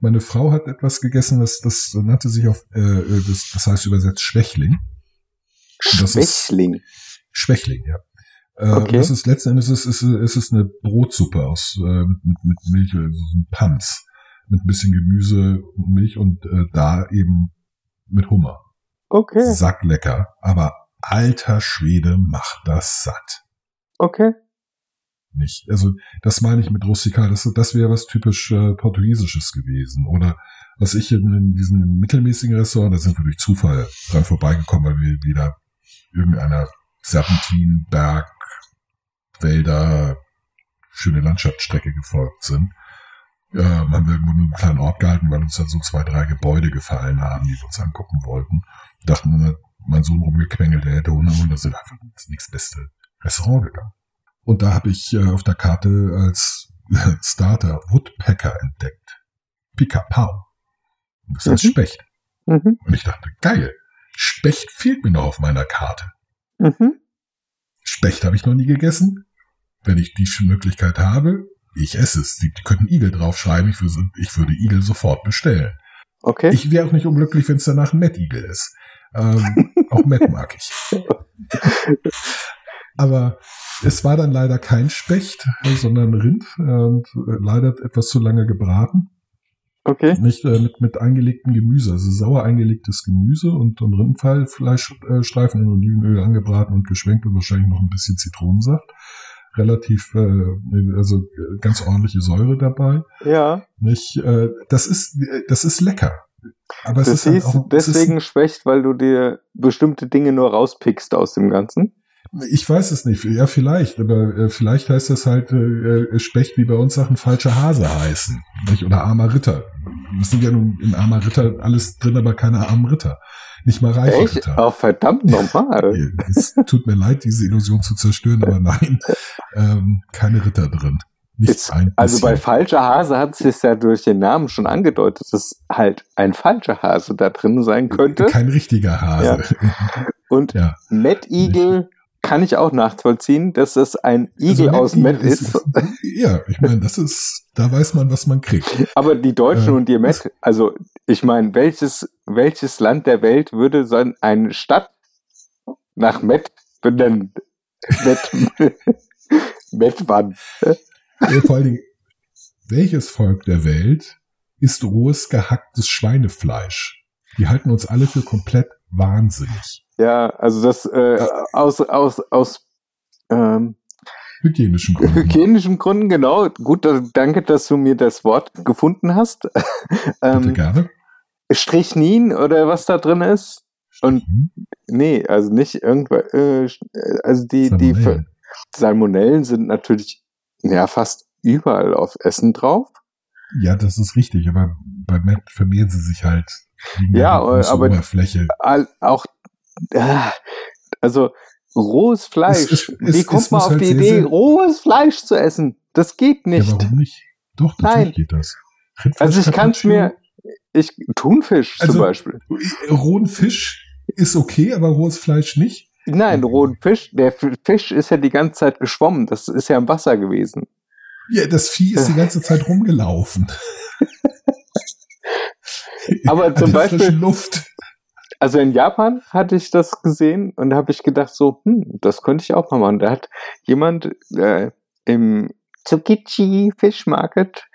Meine Frau hat etwas gegessen, das, das nannte sich auf, äh, äh, das, das heißt übersetzt Schwächling. Das ist- Schwächling. Schwächling, ja. Äh, Okay. Das ist letzten Endes ist, ist, ist es eine Brotsuppe aus äh, mit, mit, mit Milch, also so ein Panz mit ein bisschen Gemüse und Milch und äh, da eben mit Hummer. Okay, Sacklecker, aber alter Schwede macht das satt. okay. Nicht. Also das meine ich mit rustikal. Das, das wäre was typisch äh, portugiesisches gewesen. Oder was ich in, in diesem mittelmäßigen Restaurant, da sind wir durch Zufall dran vorbeigekommen, weil wir wieder irgendeiner Serpentin, Berg, Wälder, schöne Landschaftsstrecke gefolgt sind. Äh, haben wir irgendwo nur einen kleinen Ort gehalten, weil uns dann so zwei, drei Gebäude gefallen haben, die wir uns angucken wollten. Dachten wir, mein Sohn rumgequengelt, der hätte Hunger und da sind einfach ins nächste beste Restaurant gegangen. Und da habe ich äh, auf der Karte als Starter Woodpecker entdeckt. Pika-Pau. Das heißt Mhm. Specht. Mhm. Und ich dachte, geil, Specht fehlt mir noch auf meiner Karte. Mhm. Specht habe ich noch nie gegessen. Wenn ich die Möglichkeit habe, ich esse es. Die, die könnten Igel draufschreiben. Ich würde, ich würde Igel sofort bestellen. Okay. Ich wäre auch nicht unglücklich, wenn es danach ein Mettigel ist. Ähm, auch Met mag ich. Aber es war dann leider kein Specht, sondern Rind und äh, leider etwas zu lange gebraten. okay. Nicht äh, mit, mit eingelegtem Gemüse, also sauer eingelegtes Gemüse und, und Rindfleischstreifen in Olivenöl angebraten und geschwenkt und wahrscheinlich noch ein bisschen Zitronensaft. Relativ, äh, also äh, ganz ordentliche Säure dabei. Ja. Nicht, äh, das ist, das ist lecker. Aber es Das ist halt auch, es ist- deswegen schwächt, weil du dir bestimmte Dinge nur rauspickst aus dem Ganzen. Ich weiß es nicht. Ja, vielleicht. Aber äh, vielleicht heißt das halt äh, äh, Specht, wie bei uns Sachen falscher Hase heißen. Nicht? Oder armer Ritter. Es sind ja nun in armer Ritter alles drin, aber keine armen Ritter. Nicht mal reiche Echt? Ritter. Oh, verdammt nochmal. Äh, Es tut mir leid, diese Illusion zu zerstören, aber nein, ähm, keine Ritter drin. Ist- Also bei falscher Hase hat es sich ja durch den Namen schon angedeutet, dass halt ein falscher Hase da drin sein könnte. Kein richtiger Hase. Und Ja. Matt Eagle kann ich auch nachvollziehen, dass es ein Igel Also aus Eagle ist. Ja, ich meine, das ist, da weiß man, was man kriegt. Aber die Deutschen Äh, und die Met, also ich meine, welches, welches Land der Welt würde so eine Stadt nach Met benennen? Met, Metwann. Ja, vor allen Dingen, welches Volk der Welt isst rohes, gehacktes Schweinefleisch? Die halten uns alle für komplett wahnsinnig. Ja, also das äh, aus, aus, aus ähm, Hygienischen Gründen. hygienischen Gründen, genau. Gut, da- danke, dass du mir das Wort gefunden hast. Ähm, gerne. Strychnin oder was da drin ist. Und nee, also nicht irgendwas. Äh, also die, die Salmonellen. Salmonellen sind natürlich ja fast überall auf Essen drauf. Ja, das ist richtig, aber bei Matt vermehren sie sich halt Ja, aber- Oberfläche. Auch also rohes Fleisch. Es- es- Wie kommt man auf halt die Idee, sehr- rohes Fleisch zu essen? Das geht Ja, nicht. warum nicht? Doch, natürlich Nein. geht das. Rindfleisch also ich kann es mir, ich Thunfisch Also- zum Beispiel. Rohen Fisch ist okay, aber rohes Fleisch nicht. Nein, rohen Fisch. Der Fisch ist ja die ganze Zeit geschwommen. Das ist ja im Wasser gewesen. Ja, das Vieh ist die ganze Zeit rumgelaufen. Aber zum Beispiel- Luft. Also in Japan hatte ich das gesehen und habe ich gedacht so, hm, das könnte ich auch mal machen. Da hat jemand äh, im Tsukichi Fish Market,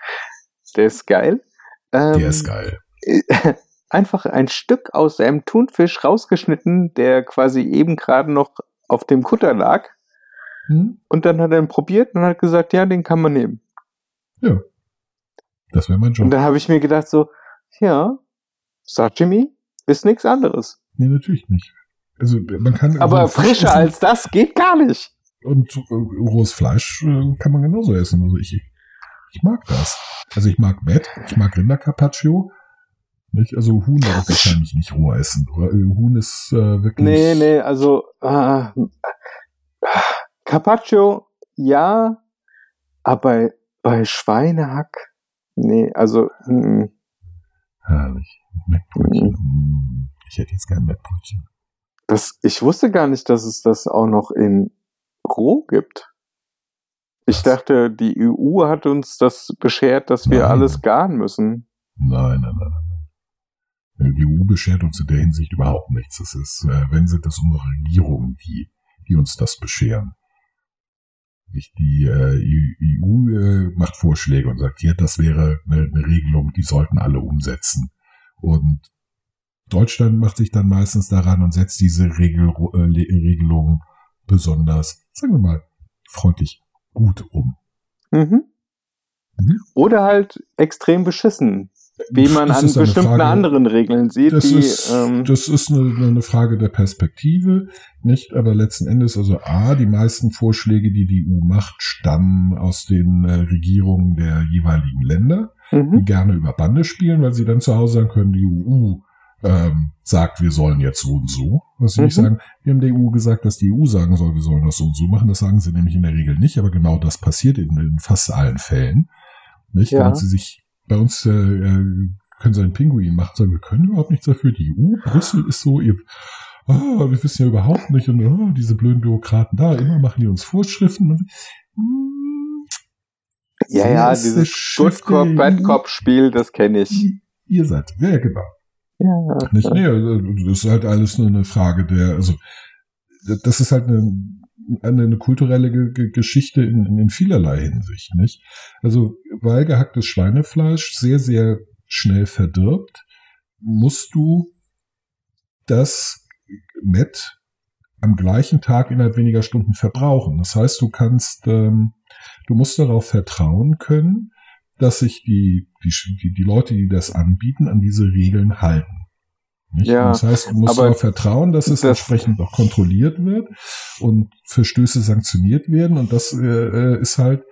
der ist geil, ähm, Der ist geil. einfach ein Stück aus einem Thunfisch rausgeschnitten, der quasi eben gerade noch auf dem Kutter lag. Hm? Und dann hat er ihn probiert und hat gesagt, ja, den kann man nehmen. Das wäre mein Und Job. dann habe ich mir gedacht so, ja, Sashimi ist nichts anderes. Nee, natürlich nicht. Also man kann Aber frischer essen als das geht gar nicht. und äh, rohes Fleisch äh, kann man genauso essen. Also ich, ich mag das. Also ich mag Met, ich mag Rindercarpaccio. Nicht? Also Huhn darf ich wahrscheinlich nicht roh essen. Oder, äh, Huhn ist äh, wirklich. Nee, nee, also äh, Carpaccio, ja, aber bei, bei Schweinehack, nee, also mm, Herrlich. Mettbrötchen. Mm, Ich hätte jetzt gern Mettbrötchen. das, ich wusste gar nicht, dass es das auch noch in roh gibt. Ich Was? dachte, die EU hat uns das beschert, dass wir Nein. alles garen müssen. Nein, nein, nein, nein. Die EU beschert uns in der Hinsicht überhaupt nichts. Das ist, äh, wenn sind das unsere Regierungen, die, die uns das bescheren. Nicht die äh, EU äh, macht Vorschläge und sagt, ja, das wäre eine, eine Regelung, die sollten alle umsetzen. Und Deutschland macht sich dann meistens daran und setzt diese Regel, äh, Regelung besonders, sagen wir mal, freundlich gut um. Mhm. Mhm. Oder halt extrem beschissen, wie man an bestimmten Frage- anderen Regeln sieht, Das die ist, ähm, das ist eine, eine Frage der Perspektive, nicht? Aber letzten Endes, also A, die meisten Vorschläge, die die EU macht, stammen aus den äh, Regierungen der jeweiligen Länder, die mhm. gerne über Bande spielen, weil sie dann zu Hause sagen können, die EU ähm, sagt, wir sollen jetzt so und so. Was sie nicht Mhm. sagen, wir haben der EU gesagt, dass die EU sagen soll, wir sollen das so und so machen. Das sagen sie nämlich in der Regel nicht, aber genau das passiert in, in fast allen Fällen. Nicht? Ja. Damit sie sich bei uns äh, äh, können sie einen Pinguin machen, sagen, wir können überhaupt nichts dafür. Die EU, Brüssel ist so, ihr, ah, wir wissen ja überhaupt nicht und ah, diese blöden Bürokraten da, immer machen die uns Vorschriften. Und, mm, Ja, ja, dieses Good Cop, Bad? Cop Spiel, das kenne ich. ihr- ihr seid, ja genau. Ja, Nicht? Nee, also, das ist halt alles nur eine Frage der, also das ist halt eine, eine, eine kulturelle Ge Geschichte in, in vielerlei Hinsicht, nicht? Also, weil gehacktes Schweinefleisch sehr, sehr schnell verdirbt, musst du das Met am gleichen Tag innerhalb weniger Stunden verbrauchen. Das heißt, du kannst, ähm, du musst darauf vertrauen können, dass sich die, die, die Leute, die das anbieten, an diese Regeln halten. Ja, das heißt, du musst aber darauf vertrauen, dass es das- entsprechend auch kontrolliert wird und Verstöße sanktioniert werden. Und das äh, äh, ist halt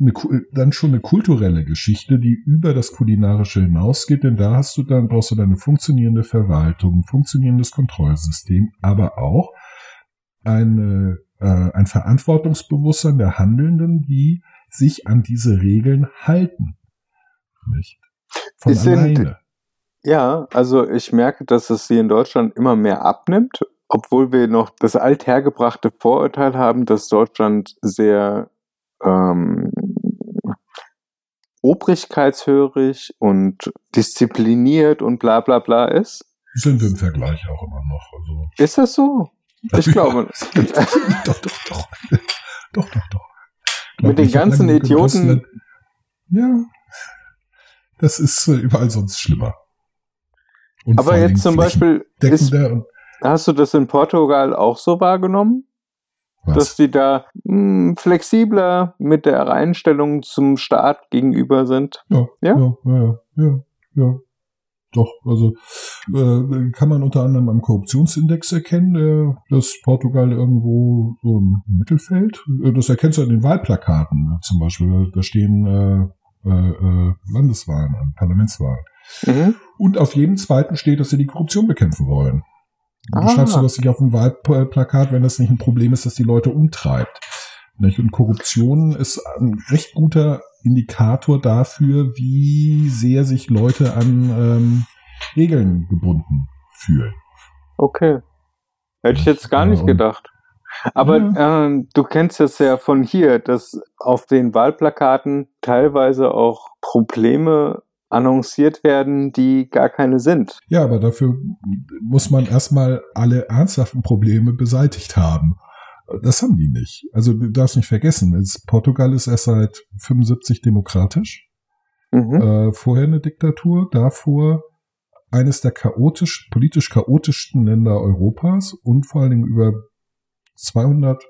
eine, ku- dann schon eine kulturelle Geschichte, die über das Kulinarische hinausgeht, denn da hast du dann, brauchst du dann eine funktionierende Verwaltung, ein funktionierendes Kontrollsystem, aber auch eine, äh, ein Verantwortungsbewusstsein der Handelnden, die sich an diese Regeln halten. Nicht? Von sind- alleine. Ja, also ich merke, dass es hier in Deutschland immer mehr abnimmt, obwohl wir noch das althergebrachte Vorurteil haben, dass Deutschland sehr ähm, obrigkeitshörig und diszipliniert und bla bla bla ist. Sind wir im Vergleich auch immer noch. Also. Ist das so? Ich glaube. doch, doch, doch. Doch, doch, doch. Mit den ganzen Idioten- Ja. Das ist überall sonst schlimmer. Und Aber jetzt zum Beispiel, ist, hast du das in Portugal auch so wahrgenommen? dass was? die da mh, flexibler mit der Einstellung zum Staat gegenüber sind. Ja, Ja? ja, ja, ja. Doch, also äh, kann man unter anderem am Korruptionsindex erkennen, äh, dass Portugal irgendwo so im Mittelfeld, äh, das erkennst du an den Wahlplakaten äh, zum Beispiel, da stehen äh, äh, äh, Landeswahlen an, Parlamentswahlen. Mhm. Und auf jedem zweiten steht, dass sie die Korruption bekämpfen wollen. Du Ah. schreibst sowas nicht auf ein Wahlplakat, wenn das nicht ein Problem ist, das die Leute umtreibt. Und Korruption ist ein recht guter Indikator dafür, wie sehr sich Leute an ähm, Regeln gebunden fühlen. Okay. Hätte ich jetzt gar Ja, nicht und- gedacht. Aber ähm, du kennst es ja von hier, dass auf den Wahlplakaten teilweise auch Probleme annonciert werden, die gar keine sind. Ja, aber dafür muss man erstmal alle ernsthaften Probleme beseitigt haben. Das haben die nicht. Also du darfst nicht vergessen, es, Portugal ist erst seit 75 demokratisch. Mhm. Äh, vorher eine Diktatur, davor eines der chaotisch, politisch chaotischsten Länder Europas und vor allen Dingen über 200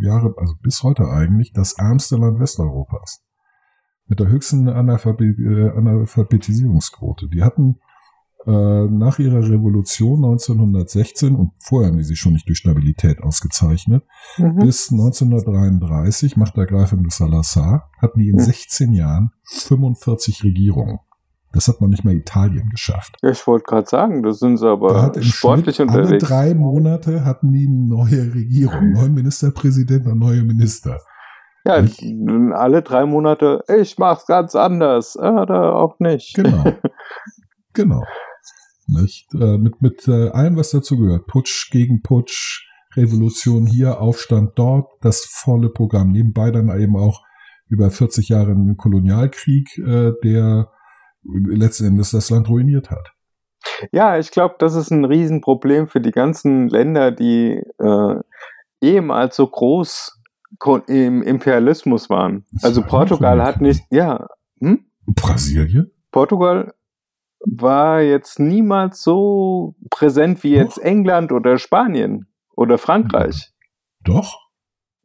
Jahre, also bis heute eigentlich, das ärmste Land Westeuropas. Mit der höchsten äh, Analphabetisierungsquote. Die hatten äh, nach ihrer Revolution 1916 und vorher haben die sich schon nicht durch Stabilität ausgezeichnet, Mhm. bis 1933, Machtergreifung des Salazar, hatten die in Mhm. 16 Jahren 45 Regierungen. Das hat noch nicht mal Italien geschafft. Ich wollte gerade sagen, da sind sie aber sportlich Schnitt alle unterwegs. drei Monate hatten die eine neue Regierung, neuen Ministerpräsident und neue Minister. Ja, Ich- alle drei Monate, ich mach's ganz anders. Ah, Oder auch nicht. Genau. genau. Nicht? Äh, mit mit äh, allem, was dazu gehört. Putsch gegen Putsch, Revolution hier, Aufstand dort, das volle Programm. Nebenbei dann eben auch über 40 Jahre einen Kolonialkrieg, äh, der letzten Endes das Land ruiniert hat. Ja, ich glaube, das ist ein Riesenproblem für die ganzen Länder, die äh, ehemals so groß im Imperialismus waren. Also Portugal hat nicht, ja, hm? Brasilien? Portugal war jetzt niemals so präsent wie jetzt Doch. England oder Spanien oder Frankreich. Doch.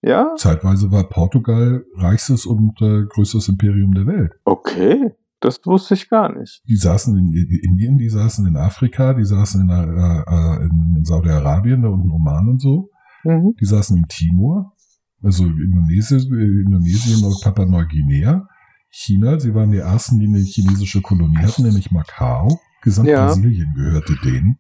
Ja, Zeitweise war Portugal reichstes und äh, größtes Imperium der Welt. okay, das wusste ich gar nicht. Die saßen in Indien, die saßen in Afrika, die saßen in, äh, äh, in, in Saudi-Arabien da unten Oman und so. Mhm. Die saßen in Timor, also Indonesien, Indonesien und Papua-Neuguinea. China, sie waren die ersten, die eine chinesische Kolonie hatten, nämlich Macau. Gesamt Ja. Brasilien gehörte denen.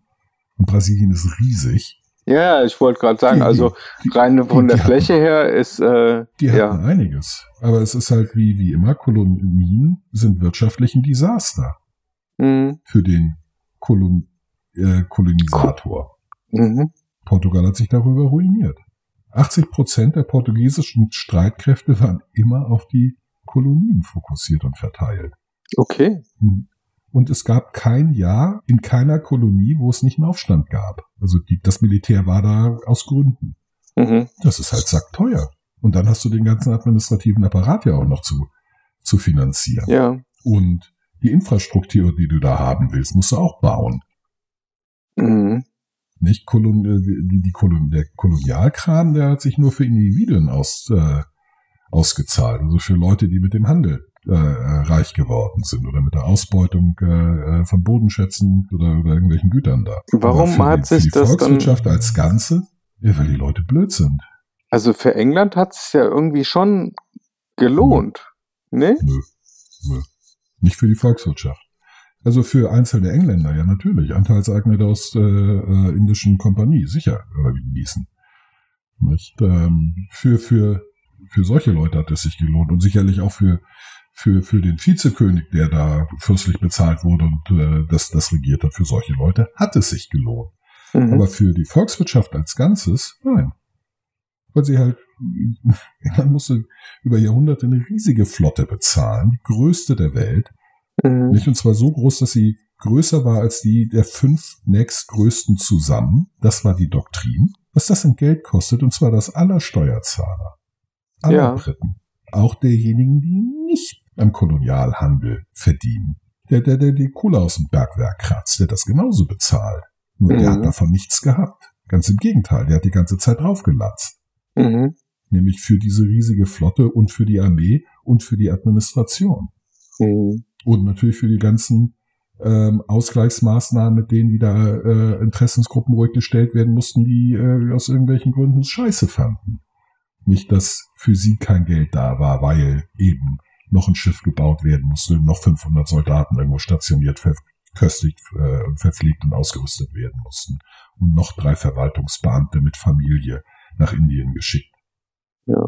Und Brasilien ist riesig. Ja, ich wollte gerade sagen, Die- also die- rein von die der hatten- Fläche her ist, äh, Die ja, hatten einiges. Aber es ist halt wie, wie immer, Kolonien sind wirtschaftlich ein Desaster mhm. für den Kolon, äh, Kolonisator. Mhm. Portugal hat sich darüber ruiniert. 80 Prozent der portugiesischen Streitkräfte waren immer auf die Kolonien fokussiert und verteilt. okay. Und es gab kein Jahr in keiner Kolonie, wo es nicht einen Aufstand gab. Also die, das Militär war da aus Gründen. Mhm. Das ist halt sackteuer. Und dann hast du den ganzen administrativen Apparat ja auch noch zu, zu finanzieren. Ja. Und die Infrastruktur, die du da haben willst, musst du auch bauen. Mhm. Nicht Kolon, äh, die, die Kolon, der Kolonialkram, der hat sich nur für Individuen aus, äh, ausgezahlt. Also für Leute, die mit dem Handel äh, reich geworden sind oder mit der Ausbeutung äh, von Bodenschätzen oder, oder irgendwelchen Gütern da. Warum hat die, für sich die das dann, Volkswirtschaft als Ganze? Ja, weil die Leute blöd sind. also für England hat es ja irgendwie schon gelohnt, ne? Nö. Nö. Nicht für die Volkswirtschaft. Also für einzelne Engländer, ja natürlich. Anteilseigner der Ostindischen äh, Kompanie, sicher, oder wie die hießen. Nicht? Ähm, für, für, für solche Leute hat es sich gelohnt und sicherlich auch für, für, für den Vizekönig, der da fürstlich bezahlt wurde und äh, das, das regiert hat, für solche Leute hat es sich gelohnt. Mhm. Aber für die Volkswirtschaft als Ganzes, nein. Weil sie halt, man musste über Jahrhunderte eine riesige Flotte bezahlen, die größte der Welt. Mhm. Nicht? Und zwar so groß, dass sie größer war als die der fünf nächstgrößten zusammen. Das war die Doktrin. Was das in Geld kostet, und zwar das aller Steuerzahler. Aller Ja. Briten. Auch derjenigen, die nicht am Kolonialhandel verdienen. Der, der, der die Kohle aus dem Bergwerk kratzt, der das genauso bezahlt. Nur der Mhm. hat davon nichts gehabt. Ganz im Gegenteil, der hat die ganze Zeit draufgelatzt. Mhm. Nämlich für diese riesige Flotte und für die Armee und für die Administration. Mhm. Und natürlich für die ganzen ähm, Ausgleichsmaßnahmen, mit denen wieder äh, Interessensgruppen ruhig gestellt werden mussten, die äh, aus irgendwelchen Gründen Scheiße fanden. Nicht, dass für sie kein Geld da war, weil eben noch ein Schiff gebaut werden musste, noch 500 Soldaten irgendwo stationiert, verköstigt äh, verpflegt und ausgerüstet werden mussten. Und noch drei Verwaltungsbeamte mit Familie nach Indien geschickt. Ja.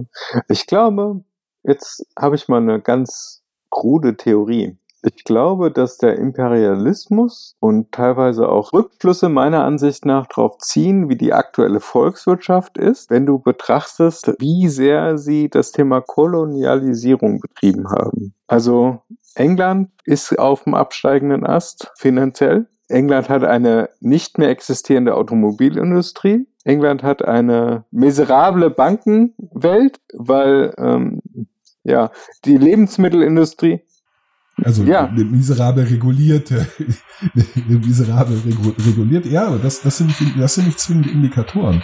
Ich glaube, jetzt habe ich mal eine ganz krude Theorie. Ich glaube, dass der Imperialismus und teilweise auch Rückflüsse meiner Ansicht nach darauf ziehen, wie die aktuelle Volkswirtschaft ist, wenn du betrachtest, wie sehr sie das Thema Kolonialisierung betrieben haben. Also England ist auf dem absteigenden Ast finanziell. England hat eine nicht mehr existierende Automobilindustrie. England hat eine miserable Bankenwelt, weil ähm, ja die Lebensmittelindustrie Also Ja. eine miserabel regulierte, eine miserabel regu- reguliert, ja, aber das, das, sind nicht, das sind nicht zwingend Indikatoren.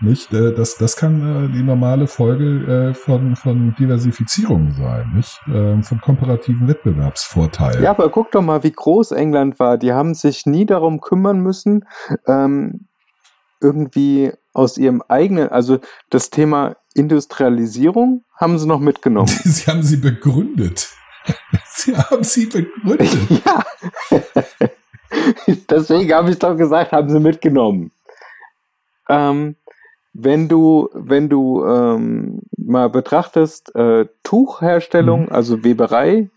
Nicht? Äh, Das, das kann äh, die normale Folge äh, von, von Diversifizierung sein, nicht? Ähm, Von komparativen Wettbewerbsvorteilen. Ja, aber guck doch mal, wie groß England war. Die haben sich nie darum kümmern müssen, ähm, irgendwie aus ihrem eigenen, also das Thema Industrialisierung haben sie noch mitgenommen. Sie haben sie begründet. Sie haben sie begründet. ja. Deswegen habe ich doch gesagt, haben sie mitgenommen. Ähm, wenn du, wenn du ähm, mal betrachtest, äh, Tuchherstellung, Mhm. also Weberei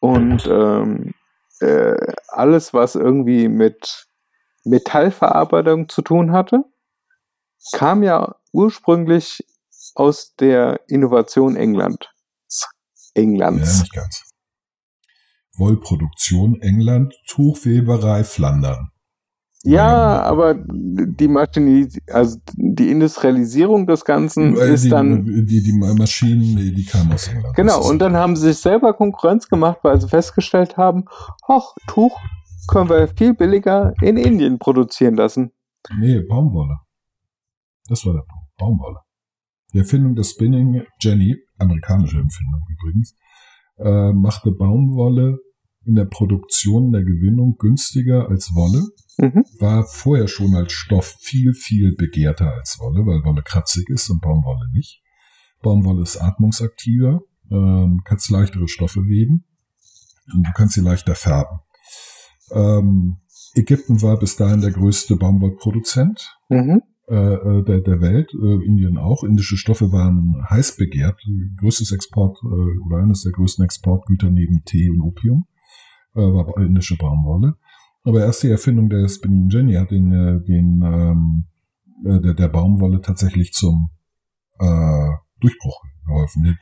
und ähm, äh, alles, was irgendwie mit Metallverarbeitung zu tun hatte, kam ja ursprünglich aus der Innovation England. Ja, Englands. nicht ganz. Wollproduktion England, Tuchweberei Flandern. Ja, aber die Maschine, also die Industrialisierung des Ganzen Äh, ist die, dann die, die Maschinen, die, die kamen aus England. genau. Ist Und dann haben sie sich selber Konkurrenz gemacht, weil sie festgestellt haben, ach, Tuch können wir viel billiger in Indien produzieren lassen. Nee, Baumwolle. Das war der Punkt. Baumwolle. Die Erfindung des Spinning Jenny, amerikanische Empfindung übrigens, äh, machte Baumwolle in der Produktion, der Gewinnung günstiger als Wolle. Mhm. War vorher schon als Stoff viel, viel begehrter als Wolle, weil Wolle kratzig ist und Baumwolle nicht. Baumwolle ist atmungsaktiver, ähm, kannst leichtere Stoffe weben und du kannst sie leichter färben. Ähm, Ägypten war bis dahin der größte Baumwollproduzent Mhm. Äh, äh, der, der Welt, äh, Indien auch. Indische Stoffe waren heiß begehrt. Größtes Export äh, oder eines der größten Exportgüter neben Tee und Opium äh, war indische Baumwolle. Aber erst die Erfindung der Spinning Jenny hat den, äh, den ähm, äh, der, der Baumwolle tatsächlich zum äh, Durchbruch geholfen.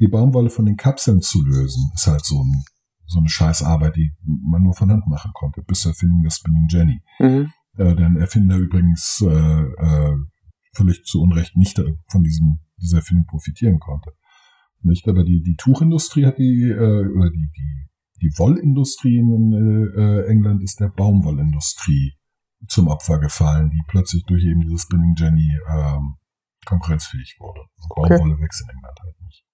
Die, Baumwolle von den Kapseln zu lösen, ist halt so, ein, so eine Scheißarbeit, die man nur von Hand machen konnte, bis zur Erfindung der Spinning Jenny Mhm. Äh, deren Erfinder übrigens äh, äh, völlig zu Unrecht nicht äh, von diesem, dieser Erfindung profitieren konnte. Nicht? Aber die, die Tuchindustrie hat die, äh, oder die, die, die Wollindustrie in äh, äh, England ist der Baumwollindustrie zum Opfer gefallen, die plötzlich durch eben dieses Spinning Jenny ähm, konkurrenzfähig wurde. Okay. Baumwolle wächst in England halt nicht.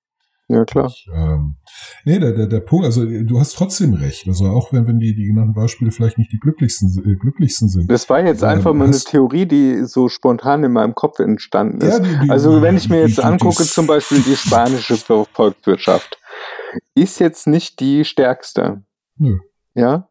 Ja, klar. Ich, ähm, nee, der, der, der Punkt, also du hast trotzdem recht. Also auch wenn, wenn die, die genannten Beispiele vielleicht nicht die glücklichsten, äh, glücklichsten sind. Das war jetzt Ähm, einfach mal eine Theorie, die so spontan in meinem Kopf entstanden ist. die, die, Also wenn ich mir jetzt die- angucke, zum Beispiel die spanische Vol- Volkswirtschaft, ist jetzt nicht die stärkste. Nö. Ja?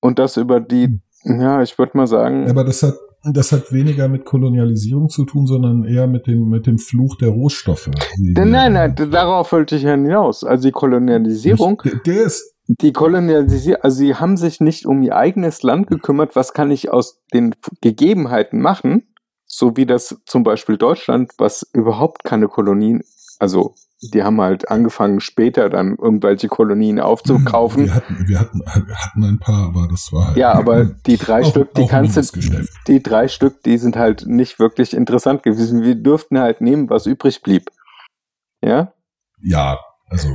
Und das über die, ja, ich würde mal sagen, Aber das hat, das hat weniger mit Kolonialisierung zu tun, sondern eher mit dem, mit dem Fluch der Rohstoffe. nein, nein, nein, darauf wollte ich ja hinaus. Also die Kolonialisierung, Der, der ist, die Kolonialisierung, also sie haben sich nicht um ihr eigenes Land gekümmert, was kann ich aus den Gegebenheiten machen, so wie das zum Beispiel Deutschland, was überhaupt keine Kolonien, also die haben halt angefangen später dann irgendwelche Kolonien aufzukaufen. Wir hatten, wir hatten, hatten ein paar, aber das war halt. Ja, aber die drei Auch- Stück, die kannst du, die drei Stück, die sind halt nicht wirklich interessant gewesen. Wir dürften halt nehmen, was übrig blieb. Ja? Ja, also,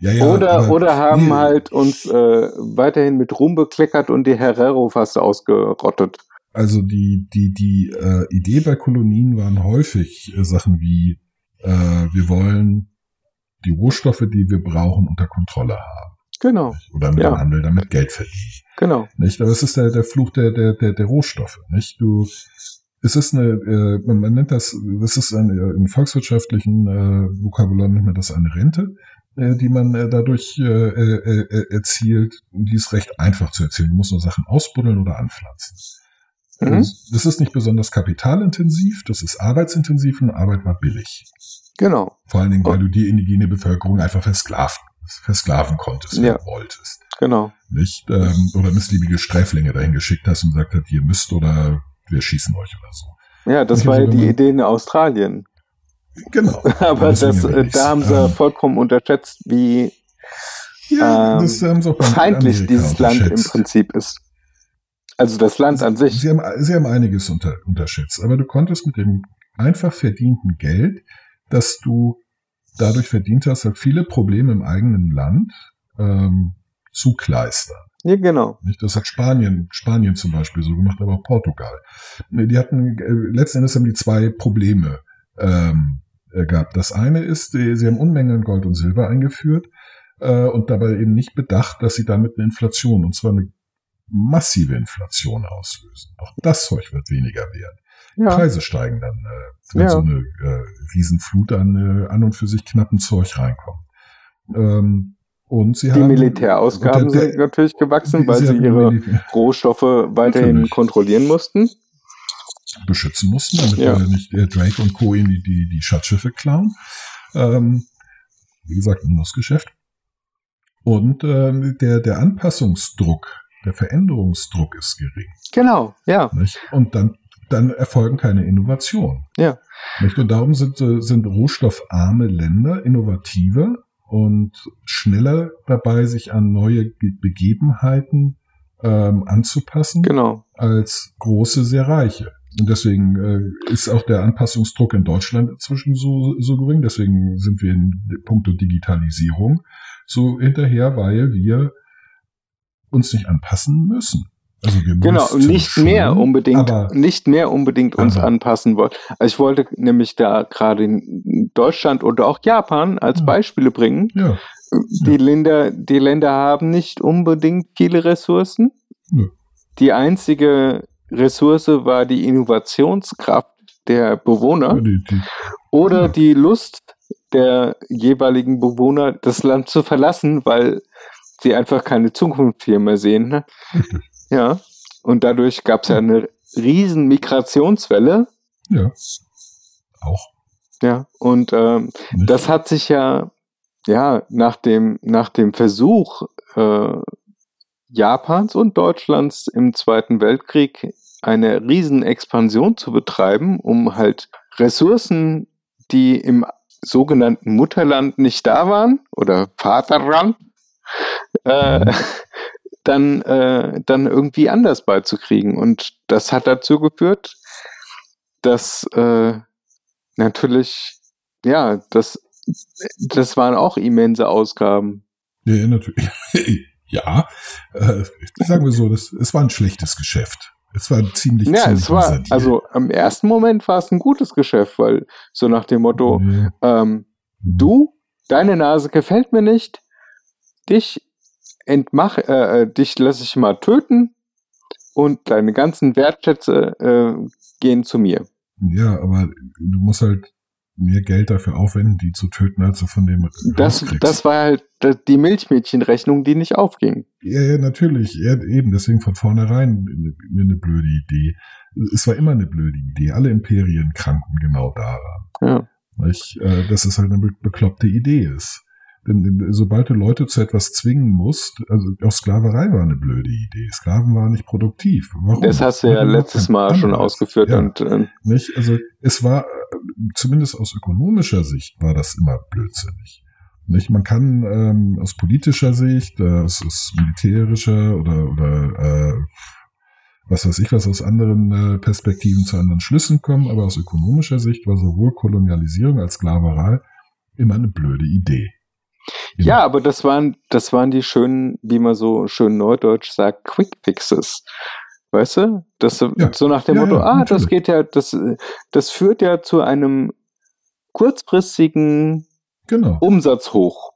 ja. ja, ja oder, aber- oder haben nee, halt uns äh, weiterhin mit Ruhm bekleckert und die Herrero fast ausgerottet. Also die, die, die äh, Idee bei Kolonien waren häufig äh, Sachen wie, äh, wir wollen die Rohstoffe, die wir brauchen, unter Kontrolle haben. Genau, Oder mit Ja. dem Handel damit Geld verdienen. genau. Nicht? Aber es ist der, der Fluch der, der, der, der Rohstoffe. Nicht? Du, es ist eine, äh, man, man nennt das, das ist eine, äh, in volkswirtschaftlichen äh, Vokabular nennt man das eine Rente, äh, die man äh, dadurch äh, äh, äh, erzielt. Die ist recht einfach zu erzielen. Du musst nur Sachen ausbuddeln oder anpflanzen. Mhm. Das das ist nicht besonders kapitalintensiv, das ist arbeitsintensiv und Arbeit war billig. Genau, Vor allen Dingen, weil du die indigene Bevölkerung einfach versklaven, versklaven konntest, wenn Ja. du wolltest genau. nicht? Ähm, oder missliebige Sträflinge dahin geschickt hast und gesagt hat, ihr müsst oder wir schießen euch oder so. Ja, das Ich war ja die Idee in Australien. Genau. Aber das, will äh, da haben sie Ähm, vollkommen unterschätzt, wie Ja, ähm, das bei feindlich dieses Land im. Prinzip ist. Also das Land an sich. Sie haben, sie haben einiges unter, unterschätzt, aber du konntest mit dem einfach verdienten Geld, das du dadurch verdient hast, halt viele Probleme im eigenen Land ähm, zukleistern. Ja, genau. Das hat Spanien, Spanien zum Beispiel so gemacht, aber auch Portugal. Die hatten, äh, letzten Endes haben die zwei Probleme ähm, äh, gehabt. Das eine ist, die, sie haben Unmengen an Gold und Silber eingeführt äh, und dabei eben nicht bedacht, dass sie damit eine Inflation, und zwar eine massive Inflation auslösen. Auch das Zeug wird weniger wert. Ja, Preise steigen dann, äh, wenn Ja. so eine äh, Riesenflut an, äh, an und für sich knappen Zeug reinkommt. Ähm, und sie die haben Militärausgaben und der- sind natürlich gewachsen, weil sie ihre Mili- Rohstoffe weiterhin Natürlich. kontrollieren mussten. beschützen mussten, damit Ja. nicht äh, Drake und Co. in die, die, die Schatzschiffe klauen. Ähm, wie gesagt, Minusgeschäft. Und ähm, der, der Anpassungsdruck, der Veränderungsdruck ist gering. Genau, ja. Nicht? Und dann, dann erfolgen keine Innovationen. Ja. Nicht? Und darum sind, äh, sind rohstoffarme Länder innovativer und schneller dabei, sich an neue Ge Begebenheiten ähm, anzupassen Genau. als große, sehr reiche. Und deswegen äh, ist auch der Anpassungsdruck in Deutschland inzwischen so, so gering. Deswegen sind wir in puncto Digitalisierung so hinterher, weil wir uns nicht anpassen müssen. Also wir Genau, nicht schon, mehr unbedingt, aber nicht mehr unbedingt uns aber- anpassen wollen. Also ich wollte nämlich da gerade in Deutschland oder auch Japan als Ja. Beispiele bringen. ja, Die Länder, die Länder haben nicht unbedingt viele Ressourcen. Die einzige Ressource war die Innovationskraft der Bewohner die, die, oder Ja. die Lust der jeweiligen Bewohner, das Land zu verlassen, weil die einfach keine Zukunft hier mehr sehen. Ne? Ja. Und dadurch gab es ja eine riesen Migrationswelle. Ja. Auch. Ja. Und ähm, das hat sich ja, ja, nach dem, nach dem Versuch äh, Japans und Deutschlands im Zweiten Weltkrieg eine riesen Expansion zu betreiben, um halt Ressourcen, die im sogenannten Mutterland nicht da waren oder Vaterland, äh, dann, äh, dann irgendwie anders beizukriegen. Und das hat dazu geführt, dass äh, natürlich, ja, das, das waren auch immense Ausgaben. Ja, natürlich. ja, äh, sagen wir so, das, es war ein schlechtes Geschäft. Es war ziemlich, Ja, ziemlich es war, also im ersten Moment war es ein gutes Geschäft, weil so nach dem Motto, Ja. ähm, du, deine Nase gefällt mir nicht, dich entmach, äh, äh, dich lasse ich mal töten und deine ganzen Wertschätze äh, gehen zu mir. Ja, aber du musst halt mehr Geld dafür aufwenden, die zu töten, als du von dem Das, das war halt die Milchmädchenrechnung, die nicht aufging. Ja, ja, natürlich. Ja, eben, deswegen von vornherein eine, eine blöde Idee. Es war immer eine blöde Idee. Alle Imperien kranken genau daran. Ja. Nicht? Äh, dass es halt eine be- bekloppte Idee ist. Denn sobald du Leute zu etwas zwingen musst, also auch Sklaverei war eine blöde Idee. Sklaven waren nicht produktiv. Warum? Das hast du ja letztes Mal schon ausgeführt Ja. und äh, Nicht? Also es war, äh, zumindest aus ökonomischer Sicht, war das immer blödsinnig. Nicht? Man kann ähm, aus politischer Sicht, äh, aus, aus militärischer oder, oder äh, was weiß ich was, aus anderen äh, Perspektiven zu anderen Schlüssen kommen, aber aus ökonomischer Sicht war sowohl Kolonialisierung als Sklaverei immer eine blöde Idee. Ja, aber das waren, das waren die schönen, wie man so schön neudeutsch sagt, Quick Fixes. Weißt du? Das, so- Ja. So nach dem Ja, Motto, ja, ah, das geht ja, das, das führt ja zu einem kurzfristigen Genau. Umsatzhoch.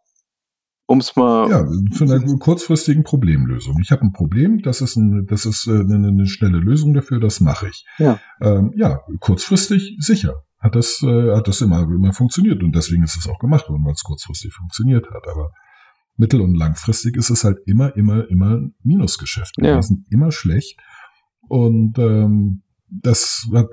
Um es mal, Ja, zu einer kurzfristigen Problemlösung. Ich habe ein Problem, das ist, ein, das ist äh, eine, eine schnelle Lösung dafür, das mache ich. Ja. Ähm, ja, kurzfristig sicher. Hat das, äh, hat das immer, immer funktioniert und deswegen ist es auch gemacht worden, weil es kurzfristig funktioniert hat. Aber mittel- und langfristig ist es halt immer, immer, immer ein Minusgeschäft. Ja. Die sind immer schlecht und ähm, das hat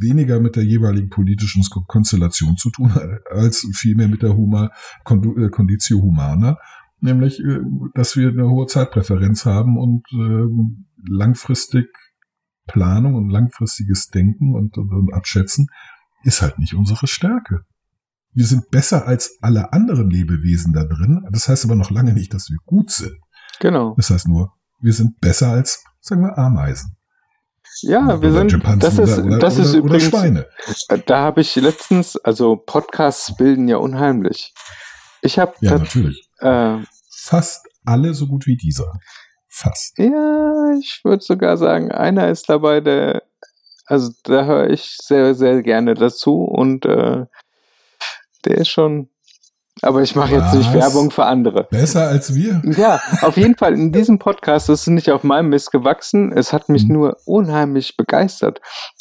weniger mit der jeweiligen politischen Ko- Konstellation zu tun, als vielmehr mit der Huma, äh, Conditio Humana, nämlich, äh, dass wir eine hohe Zeitpräferenz haben und ähm, langfristig Planung und langfristiges Denken und, und, und Abschätzen ist halt nicht unsere Stärke. Wir sind besser als alle anderen Lebewesen da drin. Das heißt aber noch lange nicht, dass wir gut sind. genau. Das heißt nur, wir sind besser als, sagen wir, Ameisen. Ja, wir Oder sind, Schimpansen das ist, oder, das ist oder, oder übrigens, Schweine. da habe ich letztens, also Podcasts bilden ja unheimlich. Ich habe, Ja, natürlich. äh, Fast alle so gut wie dieser. Fast. Ja, ich würde sogar sagen, einer ist dabei, der, also da höre ich sehr, sehr gerne dazu und äh, der ist schon, aber ich mache jetzt nicht? Werbung für andere. Besser als wir? Ja, auf jeden Fall in diesem Podcast, ist nicht auf meinem Mist gewachsen, es hat mich Mhm. nur unheimlich begeistert.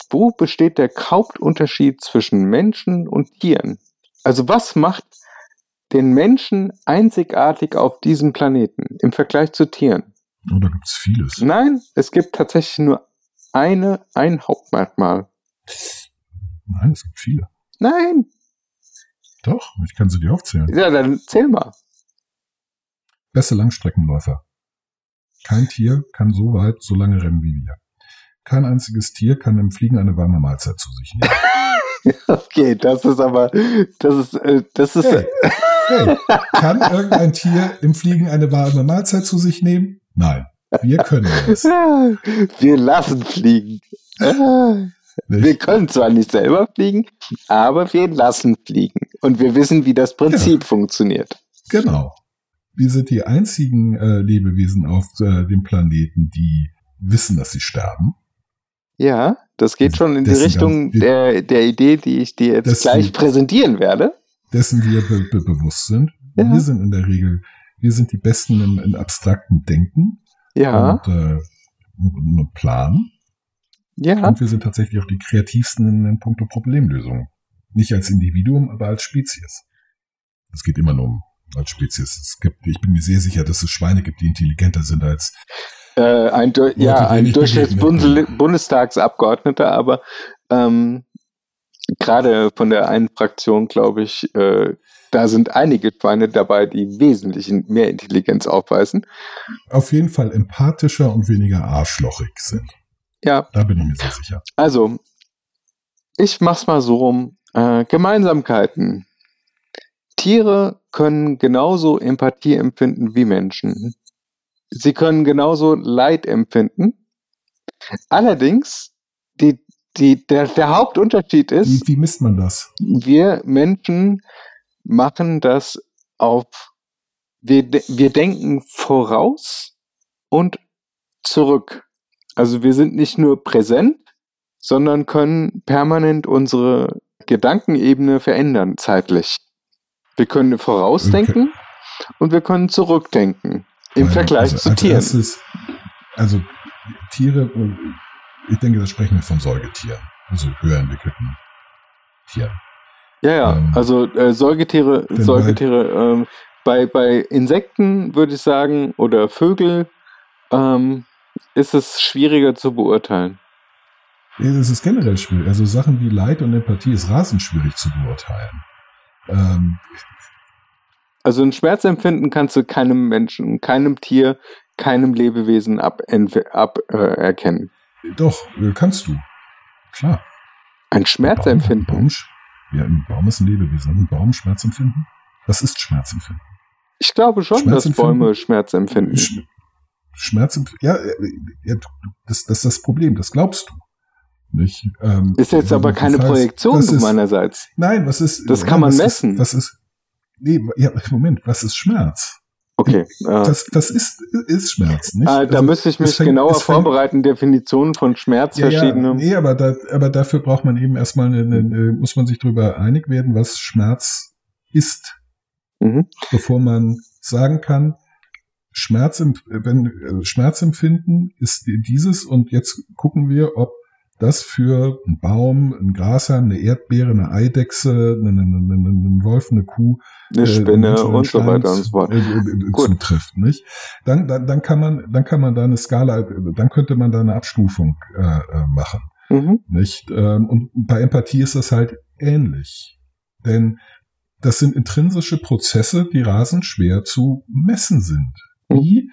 Wo besteht der Hauptunterschied zwischen Menschen und Tieren? Also was macht den Menschen einzigartig auf diesem Planeten im Vergleich zu Tieren? Oh, da gibt's vieles. Nein, es gibt tatsächlich nur eine, ein Hauptmerkmal. Nein, es gibt viele. Nein, Doch, ich kann sie dir aufzählen. ja, dann zähl mal. Beste Langstreckenläufer. Kein Tier kann so weit, so lange rennen wie wir. Kein einziges Tier kann im Fliegen eine warme Mahlzeit zu sich nehmen. Okay, das ist aber, das ist, äh, das ist, Hey, hey, kann irgendein Tier im Fliegen eine warme Mahlzeit zu sich nehmen? Nein. Wir können das. wir lassen fliegen. Wir können zwar nicht selber fliegen, aber wir lassen fliegen. Und wir wissen, wie das Prinzip funktioniert. Genau. Wir sind die einzigen äh, Lebewesen auf äh, dem Planeten, die wissen, dass sie sterben. Ja, das geht schon in die Richtung ganz- der, der Idee, die ich dir jetzt gleich präsentieren werde. dessen wir be be bewusst sind. Ja. Wir sind in der Regel, wir sind die Besten im, im abstrakten Denken Ja, und, äh, und, Planen. ja. Und wir sind tatsächlich auch die kreativsten in, in puncto Problemlösung. Nicht als Individuum, aber als Spezies. Es geht immer nur um als Spezies. Es gibt, ich bin mir sehr sicher, dass es Schweine gibt, die intelligenter sind als Äh, ein, Du- ja, ein Durchschnitts-Bundestagsabgeordneter, aber ähm, gerade von der einen Fraktion, glaube ich, äh, da sind einige Schweine dabei, die wesentlich mehr Intelligenz aufweisen. auf jeden Fall empathischer und weniger arschlochig sind. Ja, Da bin ich mir sehr sicher. also, ich mach's mal so rum. Äh, Gemeinsamkeiten. Tiere können genauso Empathie empfinden wie Menschen. Sie können genauso Leid empfinden. Allerdings, die, die, der, der Hauptunterschied Wie, ist, wie misst man das? wir Menschen machen das auf, wir, wir denken voraus und zurück. Also wir sind nicht nur präsent, sondern können permanent unsere Gedankenebene verändern zeitlich. Wir können vorausdenken und wir können zurückdenken im Weil, Vergleich also zu als Tieren. Erstes, also Tiere, ich denke, da sprechen wir von Säugetieren, also höher entwickelten Tieren. Ja, ja, Ähm, also äh, Säugetiere, Säugetiere, ähm, bei, bei Insekten würde ich sagen, oder Vögel, ähm, ist es schwieriger zu beurteilen. Ja, Es ist generell schwierig. Also Sachen wie Leid und Empathie ist rasend schwierig zu beurteilen. Ähm, Also ein Schmerzempfinden kannst du keinem Menschen, keinem Tier, keinem Lebewesen ab, ab äh, erkennen. Doch, äh, kannst du. Klar. Ein Schmerzempfinden. Baum, ja, ein Baum ist ein Lebewesen. Ein Baum Schmerzempfinden? Was ist Schmerzempfinden? Ich glaube schon, dass Schmerzempfinden? Bäume Schmerz empfinden. Sch Schmerzempfinden? Ja, äh, ja, das, das ist das Problem. Das glaubst du. Nicht? Ähm, Ist jetzt aber keine fragst, Projektion ist- meinerseits. Nein, was ist. Das kann man was messen. Ist, was ist. Nee, ja, Moment, was ist Schmerz? Okay. Äh, Das, das ist, ist Schmerz, nicht? äh, da Also, müsste ich mich fängt- genauer vorbereiten, Definitionen von Schmerz, Ja, verschiedene. ja, nee, aber, da, aber dafür braucht man eben erstmal, eine, eine, muss man sich darüber einig werden, was Schmerz ist, Mhm. bevor man sagen kann, Schmerzemp wenn, äh, Schmerzempfinden ist dieses und jetzt gucken wir, ob das für einen Baum, einen Grashalm, eine Erdbeere, eine Eidechse, einen, einen, einen, Wolf, eine Kuh, Eine äh, Spinne Menschen, und so weiter und so fort. äh, äh, Gut. zutrifft, nicht? Dann, dann, dann kann man, dann kann man da eine Skala, dann könnte man da eine Abstufung äh, äh, machen. Mhm. Nicht? Ähm, und bei Empathie ist das halt ähnlich. Denn das sind intrinsische Prozesse, die rasend schwer zu messen sind. Wie,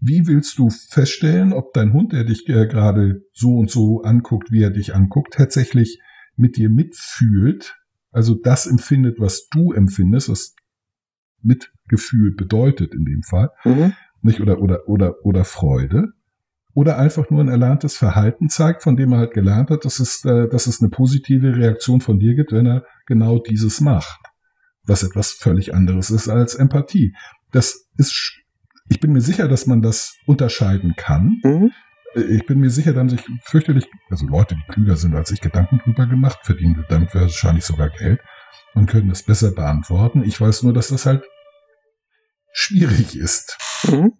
wie willst du feststellen, ob dein Hund, der dich äh, gerade so und so anguckt, wie er dich anguckt, tatsächlich mit dir mitfühlt, also das empfindet, was du empfindest, was Mitgefühl bedeutet in dem Fall, Mhm. nicht oder oder oder oder Freude oder einfach nur ein erlerntes Verhalten zeigt, von dem er halt gelernt hat, dass es äh, dass es eine positive Reaktion von dir gibt, wenn er genau dieses macht, was etwas völlig anderes ist als Empathie. Das ist ich bin mir sicher, dass man das unterscheiden kann. Mhm. Äh, Ich bin mir sicher, da haben sich fürchterlich, also Leute, die klüger sind als ich, Gedanken drüber gemacht, verdienen damit wahrscheinlich sogar Geld und können das besser beantworten. Ich weiß nur, dass das halt schwierig ist. Mhm.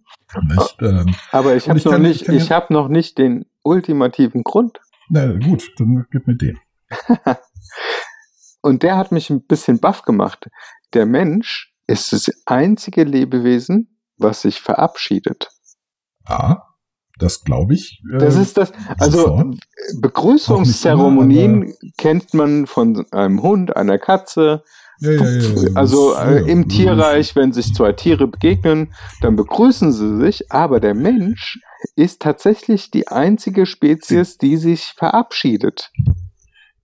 Nicht? Ähm, Aber ich habe ich noch kann- nicht, ich kann ja- ich habe noch nicht den ultimativen Grund. na gut, dann gib mir den. Und der hat mich ein bisschen baff gemacht. Der Mensch ist das einzige Lebewesen, was sich verabschiedet. Ah, das glaube ich. äh, Das ist das, also sofort. Begrüßungszeremonien kennt man von einem Hund, einer Katze. ja, ja, ja, ja, Also äh, ja, im ja, Tierreich, wenn sich zwei Tiere begegnen, dann begrüßen sie sich, aber der Mensch ist tatsächlich die einzige Spezies, die sich verabschiedet.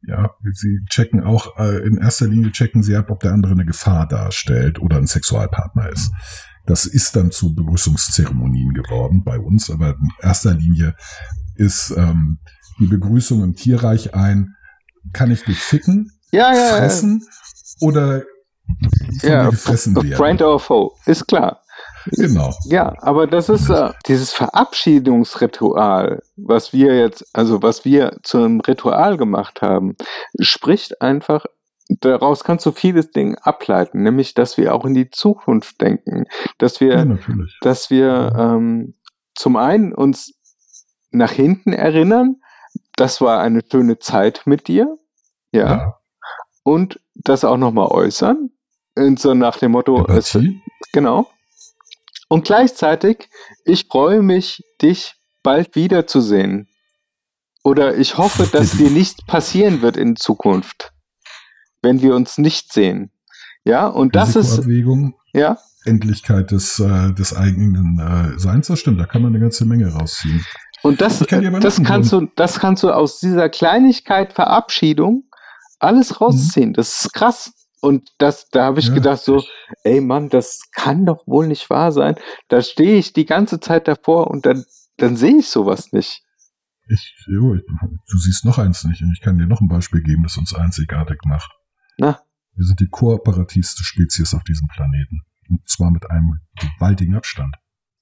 Ja, sie checken auch, äh, in erster Linie checken sie ab, ob der andere eine Gefahr darstellt oder ein Sexualpartner ist. Das ist dann zu Begrüßungszeremonien geworden bei uns, aber in erster Linie ist ähm, die Begrüßung im Tierreich ein, kann ich dich ficken, Ja, ja, ja. fressen oder von ja, gefressen werden. Friend or foe, ist klar. Genau. Ja, aber das ist äh, dieses Verabschiedungsritual, was wir jetzt, also was wir zu einem Ritual gemacht haben, spricht einfach, daraus kannst du vieles Ding ableiten, nämlich, dass wir auch in die Zukunft denken, dass wir, Ja, dass wir ähm, zum einen uns nach hinten erinnern, das war eine schöne Zeit mit dir, ja, Ja. und das auch nochmal äußern, Und so nach dem Motto, es, genau. Und gleichzeitig, ich freue mich, dich bald wiederzusehen. Oder ich hoffe, dass dir nichts passieren wird in Zukunft, wenn wir uns nicht sehen. Ja, und das ist, ja, Endlichkeit des, äh, des eigenen äh, Seins, das stimmt, da kann man eine ganze Menge rausziehen. Und das, kann das kannst du, das kannst du aus dieser Kleinigkeit Verabschiedung alles rausziehen. Das ist krass. Und das, da habe ich Ja. gedacht so, ey Mann, das kann doch wohl nicht wahr sein. Da stehe ich die ganze Zeit davor und dann, dann sehe ich sowas nicht. Ich, jo, ich, du siehst noch eins nicht und ich kann dir noch ein Beispiel geben, das uns einzigartig macht. Na, Wir sind die kooperativste Spezies auf diesem Planeten. Und zwar mit einem gewaltigen Abstand.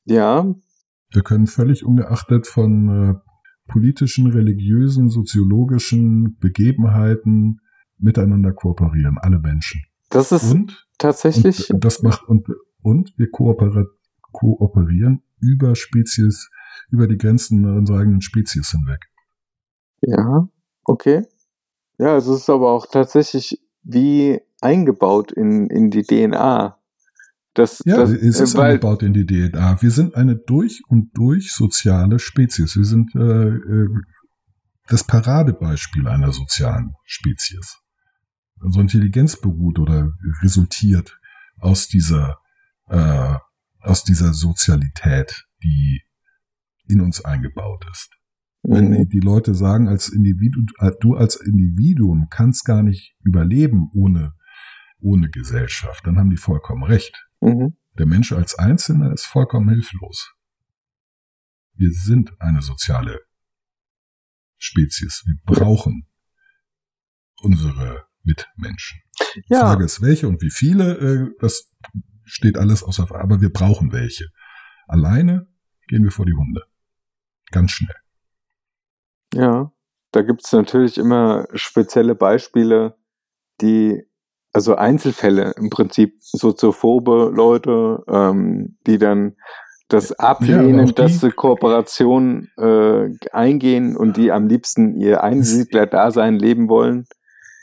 ja, Wir können völlig ungeachtet von äh, politischen, religiösen, soziologischen Begebenheiten miteinander kooperieren, alle Menschen. das ist Und, tatsächlich, und das macht und, und wir kooperieren über Spezies, über die Grenzen unserer eigenen Spezies hinweg. ja, okay. Ja, es ist aber auch tatsächlich wie eingebaut in, in die DNA. Das, Ja, das, es ist weil, eingebaut in die DNA. Wir sind eine durch und durch soziale Spezies. Wir sind äh, äh, das Paradebeispiel einer sozialen Spezies. Unsere Intelligenz beruht oder resultiert aus dieser äh, aus dieser Sozialität, die in uns eingebaut ist. Wenn Mhm. die, Leute sagen, als Individu, äh, du als Individuum kannst gar nicht überleben ohne, ohne Gesellschaft, dann haben die vollkommen recht. Mhm. Der Mensch als Einzelner ist vollkommen hilflos. Wir sind eine soziale Spezies. Wir brauchen unsere Mitmenschen. Die Ja. Frage ist, welche und wie viele, äh, das steht alles außer Frage, aber wir brauchen welche. Alleine gehen wir vor die Hunde. Ganz schnell. Ja, da gibt es natürlich immer spezielle Beispiele, die, also Einzelfälle im Prinzip, soziophobe Leute, ähm, die dann das ablehnen, die- dass sie Kooperation äh, eingehen und die am liebsten ihr Einsiedler-Dasein leben wollen.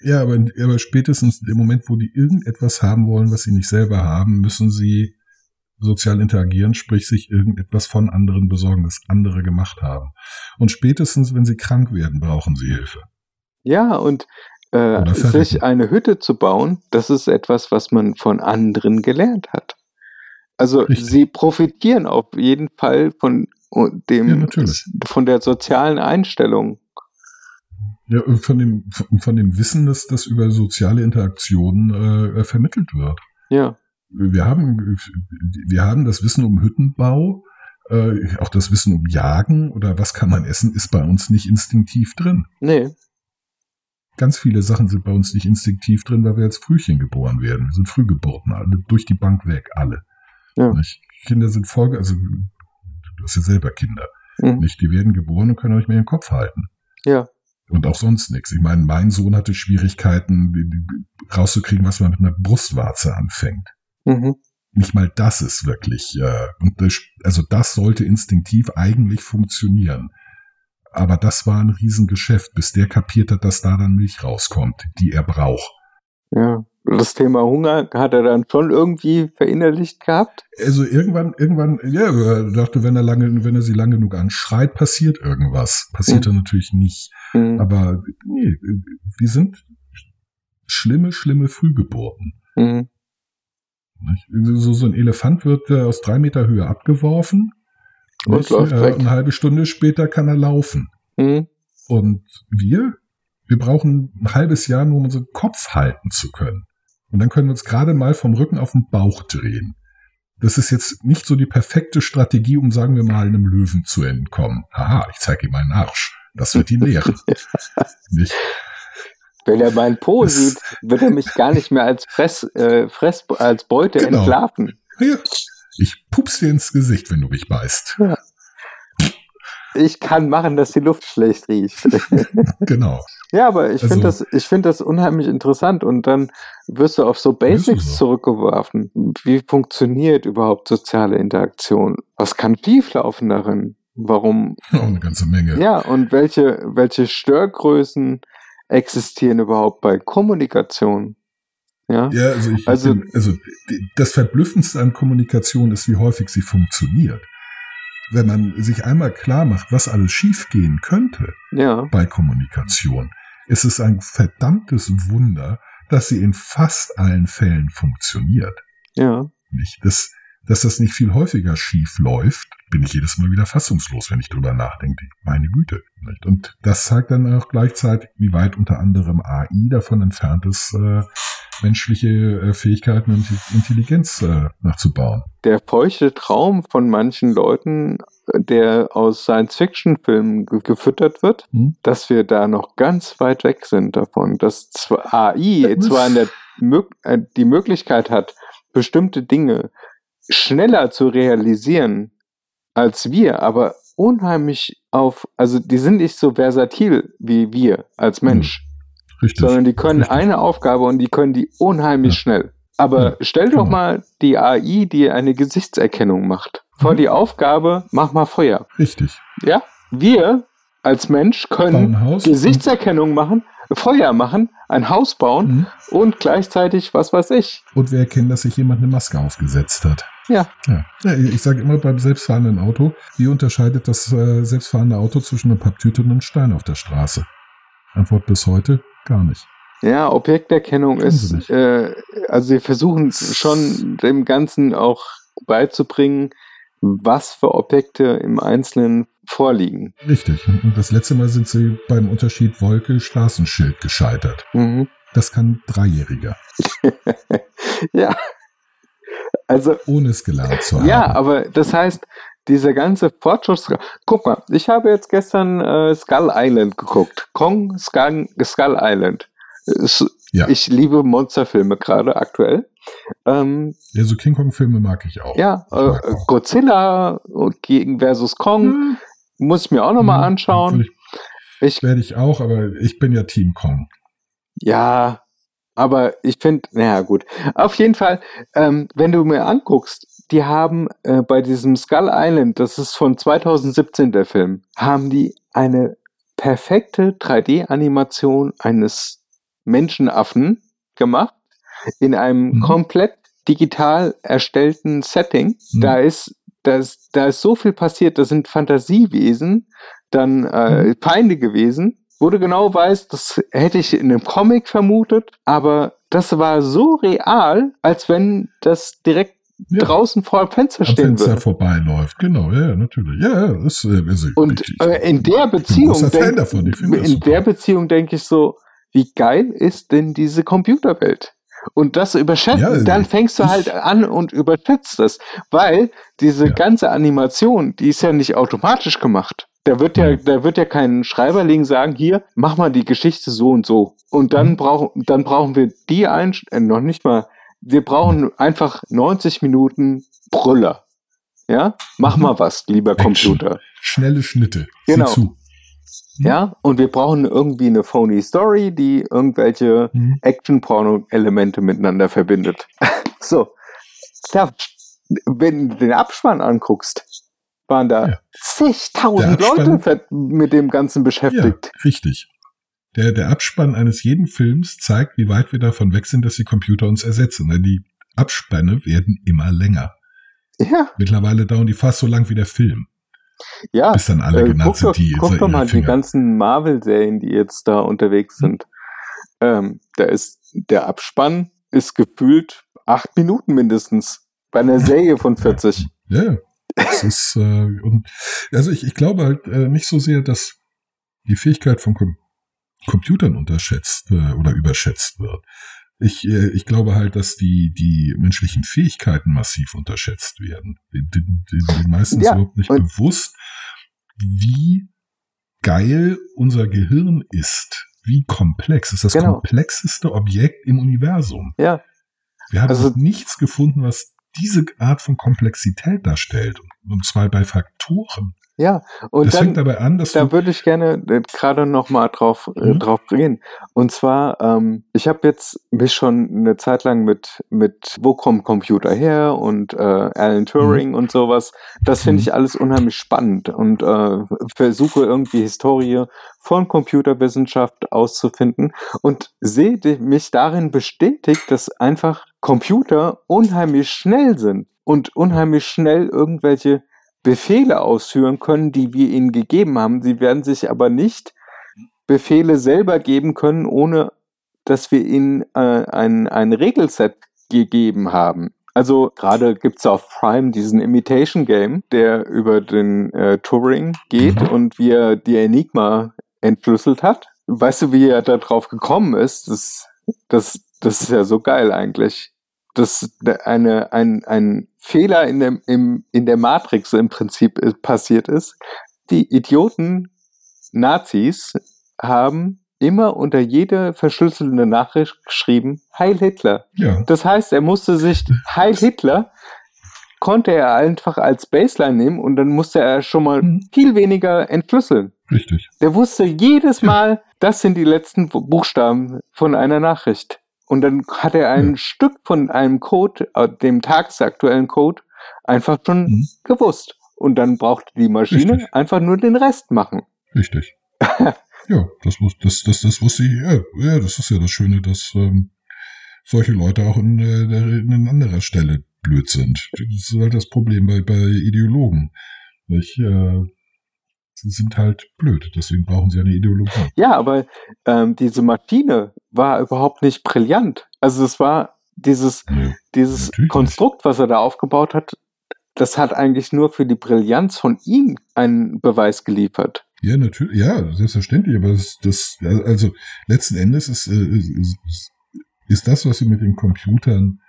Ja, aber, aber spätestens im Moment, wo die irgendetwas haben wollen, was sie nicht selber haben, müssen sie sozial interagieren, sprich sich irgendetwas von anderen besorgen, das andere gemacht haben. Und spätestens, wenn sie krank werden, brauchen sie Hilfe. Ja, und äh, sich eine Hütte zu bauen, das ist etwas, was man von anderen gelernt hat. Also Richtig. sie profitieren auf jeden Fall von uh, dem Ja, von der sozialen Einstellung. Ja, und von dem, von von dem Wissen, dass das über soziale Interaktionen äh, vermittelt wird. Ja, Wir haben, wir haben das Wissen um Hüttenbau, äh, auch das Wissen um Jagen oder was kann man essen, ist bei uns nicht instinktiv drin. nee, Ganz viele Sachen sind bei uns nicht instinktiv drin, weil wir als Frühchen geboren werden. Wir sind Frühgeburten, alle durch die Bank weg, alle. Ja. Kinder sind Folge, also du hast ja selber Kinder. mhm. Nicht? Die werden geboren und können auch nicht mehr ihren Kopf halten. ja, Und auch sonst nichts. Ich meine, mein Sohn hatte Schwierigkeiten, rauszukriegen, was man mit einer Brustwarze anfängt. Mhm. Nicht mal das ist wirklich, äh, und das, also das sollte instinktiv eigentlich funktionieren. Aber das war ein Riesengeschäft, bis der kapiert hat, dass da dann Milch rauskommt, die er braucht. ja. Das Thema Hunger hat er dann schon irgendwie verinnerlicht gehabt. Also irgendwann, irgendwann, ja, er dachte, wenn er lange, wenn er sie lange genug anschreit, passiert irgendwas. Passiert Mhm. er natürlich nicht. Mhm. Aber nee, wir sind schlimme, schlimme Frühgeburten. Mhm. So, so ein Elefant wird äh, aus drei Meter Höhe abgeworfen. Und nicht? läuft Äh. Eine halbe Stunde später kann er laufen. Mhm. Und wir, wir brauchen ein halbes Jahr, nur um unseren Kopf halten zu können. Und dann können wir uns gerade mal vom Rücken auf den Bauch drehen. Das ist jetzt nicht so die perfekte Strategie, um, sagen wir mal, einem Löwen zu entkommen. Haha, ich zeige ihm meinen Arsch. Das wird ihn lehren. nicht? Wenn er meinen Po Das- sieht, wird er mich gar nicht mehr als Fress, äh, Fress als Beute Genau. entlarven. Ja, ich pups dir ins Gesicht, wenn du mich beißt. Ich kann machen, dass die Luft schlecht riecht. Genau. Ja, aber ich Also- finde das, ich finde das unheimlich interessant und dann wirst du auf so Basics so. zurückgeworfen. Wie funktioniert überhaupt soziale Interaktion? Was kann schieflaufen darin? Warum? Auch eine ganze Menge. Ja, und welche, welche Störgrößen existieren überhaupt bei Kommunikation? Ja. Ja, also, ich, Also- also das Verblüffendste an Kommunikation ist, wie häufig sie funktioniert. Wenn man sich einmal klar macht, was alles schiefgehen könnte Ja. bei Kommunikation, ist es ein verdammtes Wunder, dass sie in fast allen Fällen funktioniert. Ja. Nicht? Das, dass das nicht viel häufiger schief läuft, bin ich jedes Mal wieder fassungslos, wenn ich drüber nachdenke. Meine Güte. Nicht? Und das zeigt dann auch gleichzeitig, wie weit unter anderem AI davon entfernt ist, äh, menschliche äh, Fähigkeiten und Intelligenz äh, nachzubauen. Der feuchte Traum von manchen Leuten, der aus Science-Fiction-Filmen ge gefüttert wird, Hm? dass wir da noch ganz weit weg sind davon, dass zwar AI zwar der äh, die Möglichkeit hat, bestimmte Dinge schneller zu realisieren als wir, aber unheimlich auf, also die sind nicht so versatil wie wir als Mensch, Richtig. sondern die können Richtig. eine Aufgabe und die können die unheimlich Ja. schnell. Aber Ja, stell doch genau. mal die AI, die eine Gesichtserkennung macht, vor Mhm. die Aufgabe, mach mal Feuer. Richtig. Ja, wir als Mensch können. Gesichtserkennung machen, Feuer machen, ein Haus bauen Mhm. und gleichzeitig, was weiß ich. Und wir erkennen, dass sich jemand eine Maske aufgesetzt hat. Ja. Ja, ja ich sage immer beim selbstfahrenden Auto, wie unterscheidet das äh, selbstfahrende Auto zwischen einer Papptüte und einem Stein auf der Straße? Antwort bis heute gar nicht. Ja, Objekterkennung ist, äh, also sie versuchen schon dem Ganzen auch beizubringen, was für Objekte im Einzelnen vorliegen. Richtig. Und das letzte Mal sind sie beim Unterschied Wolke-Straßenschild gescheitert. Mhm. Das kann ein Dreijähriger, ja. Also, ohne es gelernt zu haben. ja, aber das heißt, dieser ganze Fortschritts... Guck mal, ich habe jetzt gestern äh, Skull Island geguckt. Kong Skull, Skull Island. Ja. Ich liebe Monsterfilme gerade aktuell. Ähm, Ja, so King Kong-Filme mag ich auch. ja, Ich äh, auch. Godzilla gegen versus Kong Hm, muss ich mir auch nochmal hm, anschauen. Ich, Ich, werde ich auch, aber ich bin ja Team Kong. ja, aber ich finde, naja, gut. Auf jeden Fall, ähm, wenn du mir anguckst, die haben äh, bei diesem Skull Island, das ist von 2017 der Film, haben die eine perfekte 3D-Animation eines Menschenaffen gemacht in einem Mhm. komplett digital erstellten Setting. Mhm. Da ist da ist, da ist so viel passiert, das sind Fantasiewesen, dann äh, Feinde gewesen, wo du genau weißt, das hätte ich in einem Comic vermutet, aber das war so real, als wenn das direkt Ja. draußen vor dem Fenster Am stehen Fenster würde. vorbeiläuft. Genau, ja, natürlich. Ja, ja, das, äh, also, Und ich, äh, in der Beziehung, denk, davon. In der Beziehung denke ich so, wie geil ist denn diese Computerwelt? Und das überschätzen, Ja, dann fängst du halt an und überschätzt es, weil diese Ja. ganze Animation, die ist ja nicht automatisch gemacht. Da wird ja, Mhm. da wird ja kein Schreiberling sagen, hier, mach mal die Geschichte so und so. Und dann Mhm. brauchen, dann brauchen wir die ein, äh, noch nicht mal, wir brauchen einfach 90 Minuten Brüller. Ja? Mach Mhm. mal was, lieber Action. Computer. Schnelle Schnitte. Genau. Zu. Ja, und wir brauchen irgendwie eine phony Story, die irgendwelche Mhm. Action-Porno-Elemente miteinander verbindet. so, da, wenn du den Abspann anguckst, waren da Ja. zigtausend Leute mit dem Ganzen Ja, beschäftigt. richtig. Der, der Abspann eines jeden Films zeigt, wie weit wir davon weg sind, dass die Computer uns ersetzen. Denn die Abspanne werden immer länger. Ja, Mittlerweile dauern die fast so lang wie der Film, ja. bis dann alle Äh, genannt sind, die guck doch mal die Finger. ganzen Marvel-Serien, die jetzt da unterwegs Hm. sind. Ähm, da ist der Abspann ist gefühlt acht Minuten mindestens bei einer Serie von 40. Ja, ja. Das ist, äh, und, also ich, ich glaube halt äh, nicht so sehr, dass die Fähigkeit von Com Computern unterschätzt äh, oder überschätzt wird. Ich, äh, ich glaube halt, dass die, die menschlichen Fähigkeiten massiv unterschätzt werden. Den, den, den, den meisten ist Ja, überhaupt nicht bewusst, wie geil unser Gehirn ist. Wie komplex. Es ist das Genau. komplexeste Objekt im Universum. Ja, Wir haben Also- nichts gefunden, was diese Art von Komplexität darstellt. Und zwar bei Faktoren, Ja, und das dann, fängt dabei an, dass da würde ich gerne äh, gerade noch mal drauf, äh, Mhm. drauf gehen. Und zwar, ähm, ich habe jetzt mich schon eine Zeit lang mit, mit wo kommt Computer her und äh, Alan Turing und sowas. Das finde Mhm. ich alles unheimlich spannend und äh, versuche irgendwie Historie von Computerwissenschaft auszufinden und sehe mich darin bestätigt, dass einfach Computer unheimlich schnell sind und unheimlich schnell irgendwelche Befehle ausführen können, die wir ihnen gegeben haben. Sie werden sich aber nicht Befehle selber geben können, ohne dass wir ihnen äh, ein, ein Regelset gegeben haben. Also gerade gibt's auf Prime diesen Imitation Game, der über den äh, Turing geht Mhm. und wie er die Enigma entschlüsselt hat. Weißt du, wie er da drauf gekommen ist? Das, das, das ist ja so geil eigentlich. Dass eine, ein, ein Fehler in, dem, im, in der Matrix im Prinzip äh, passiert ist. Die Idioten Nazis haben immer unter jede verschlüsselte Nachricht geschrieben, Heil Hitler. ja, Das heißt, er musste sich Heil Hitler konnte er einfach als Baseline nehmen und dann musste er schon mal Mhm. viel weniger entschlüsseln. richtig. Der wusste jedes Mal, das sind die letzten Bu- Buchstaben von einer Nachricht. Und dann hat er ein Ja. Stück von einem Code, äh, dem tagesaktuellen Code, einfach schon Mhm. gewusst. Und dann brauchte die Maschine Richtig. einfach nur den Rest machen. Richtig. ja, das, das, das, das wusste ich. Ja, ja, das ist ja das Schöne, dass ähm, solche Leute auch in, äh, in anderer Stelle blöd sind. Das ist halt das Problem bei, bei Ideologen. Nicht? Äh, sie sind halt blöd, deswegen brauchen sie eine Ideologie. Ja, aber ähm, diese Maschine war überhaupt nicht brillant. Also es war dieses, Nee, dieses Natürlich nicht. Konstrukt, was er da aufgebaut hat, das hat eigentlich nur für die Brillanz von ihm einen Beweis geliefert. Ja, natürlich, ja, selbstverständlich, aber das, das also letzten Endes ist, äh, ist, ist das, was wir mit den Computern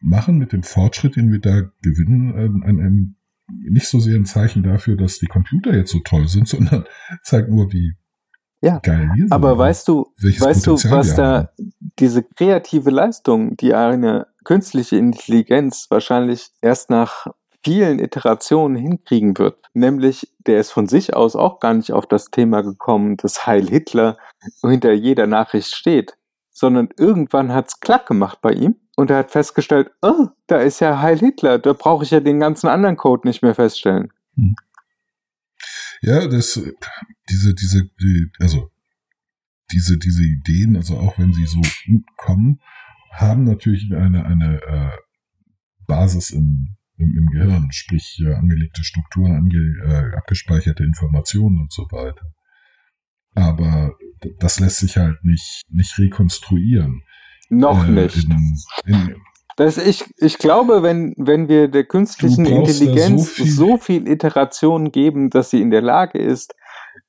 machen, mit dem Fortschritt, den wir da gewinnen, ähm, ein, ein, nicht so sehr ein Zeichen dafür, dass die Computer jetzt so toll sind, sondern zeigt nur, wie Ja, geil wir sind. Aber weißt du, weißt du, was da diese kreative Leistung, die eine künstliche Intelligenz wahrscheinlich erst nach vielen Iterationen hinkriegen wird, nämlich der ist von sich aus auch gar nicht auf das Thema gekommen, dass Heil Hitler hinter jeder Nachricht steht, sondern irgendwann hat's klack gemacht bei ihm und er hat festgestellt, oh, da ist ja Heil Hitler, da brauche ich ja den ganzen anderen Code nicht mehr feststellen. Ja, das, diese, diese, die, also diese, diese Ideen, also auch wenn sie so gut kommen, haben natürlich eine, eine äh, Basis im, im, im Gehirn, sprich äh, angelegte Strukturen, ange, äh, abgespeicherte Informationen und so weiter. Aber das lässt sich halt nicht, nicht rekonstruieren. Noch Äh, nicht. In, in, Das, ich, ich glaube, wenn, wenn wir der künstlichen Intelligenz so so viel- viel, Iterationen geben, dass sie in der Lage ist,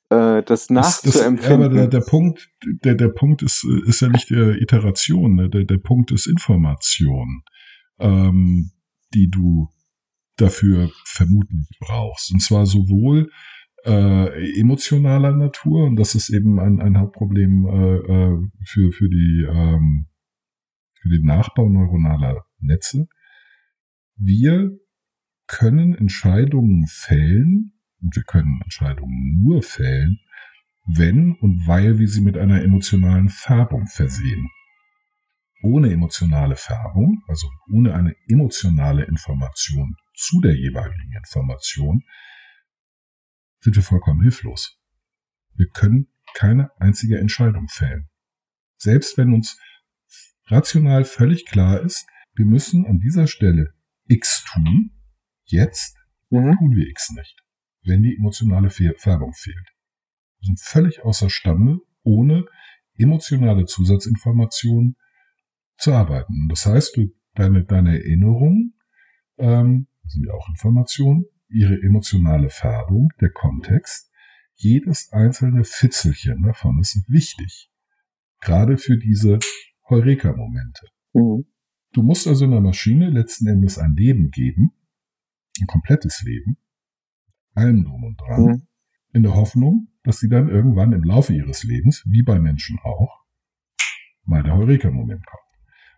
äh, das Das, das, nachzuempfinden. aber der, der Punkt, der, der Punkt ist, ist ja nicht der Iteration, ne? der, der Punkt ist Information, ähm, die du dafür vermutlich brauchst. Und zwar sowohl äh, emotionaler Natur, und das ist eben ein, ein Hauptproblem äh, äh, für, für, die, ähm, für den Nachbau neuronaler Netze. Wir können Entscheidungen fällen, und wir können Entscheidungen nur fällen, wenn und weil wir sie mit einer emotionalen Färbung versehen. Ohne emotionale Färbung, also ohne eine emotionale Information zu der jeweiligen Information, sind wir vollkommen hilflos. Wir können keine einzige Entscheidung fällen. Selbst wenn uns rational völlig klar ist, wir müssen an dieser Stelle X tun, jetzt Mhm. tun wir X nicht, wenn die emotionale Färbung fehlt. Wir sind völlig außerstande, ohne emotionale Zusatzinformationen zu arbeiten. Und das heißt, du, deine, deine Erinnerung, ähm, das sind ja auch Informationen, ihre emotionale Färbung, der Kontext, jedes einzelne Fitzelchen davon ist wichtig. Gerade für diese Heureka-Momente. Mhm. Du musst also einer Maschine letzten Endes ein Leben geben, ein komplettes Leben, allem drum und dran, Mhm. in der Hoffnung, dass sie dann irgendwann im Laufe ihres Lebens, wie bei Menschen auch, mal der Heureka-Moment kommt.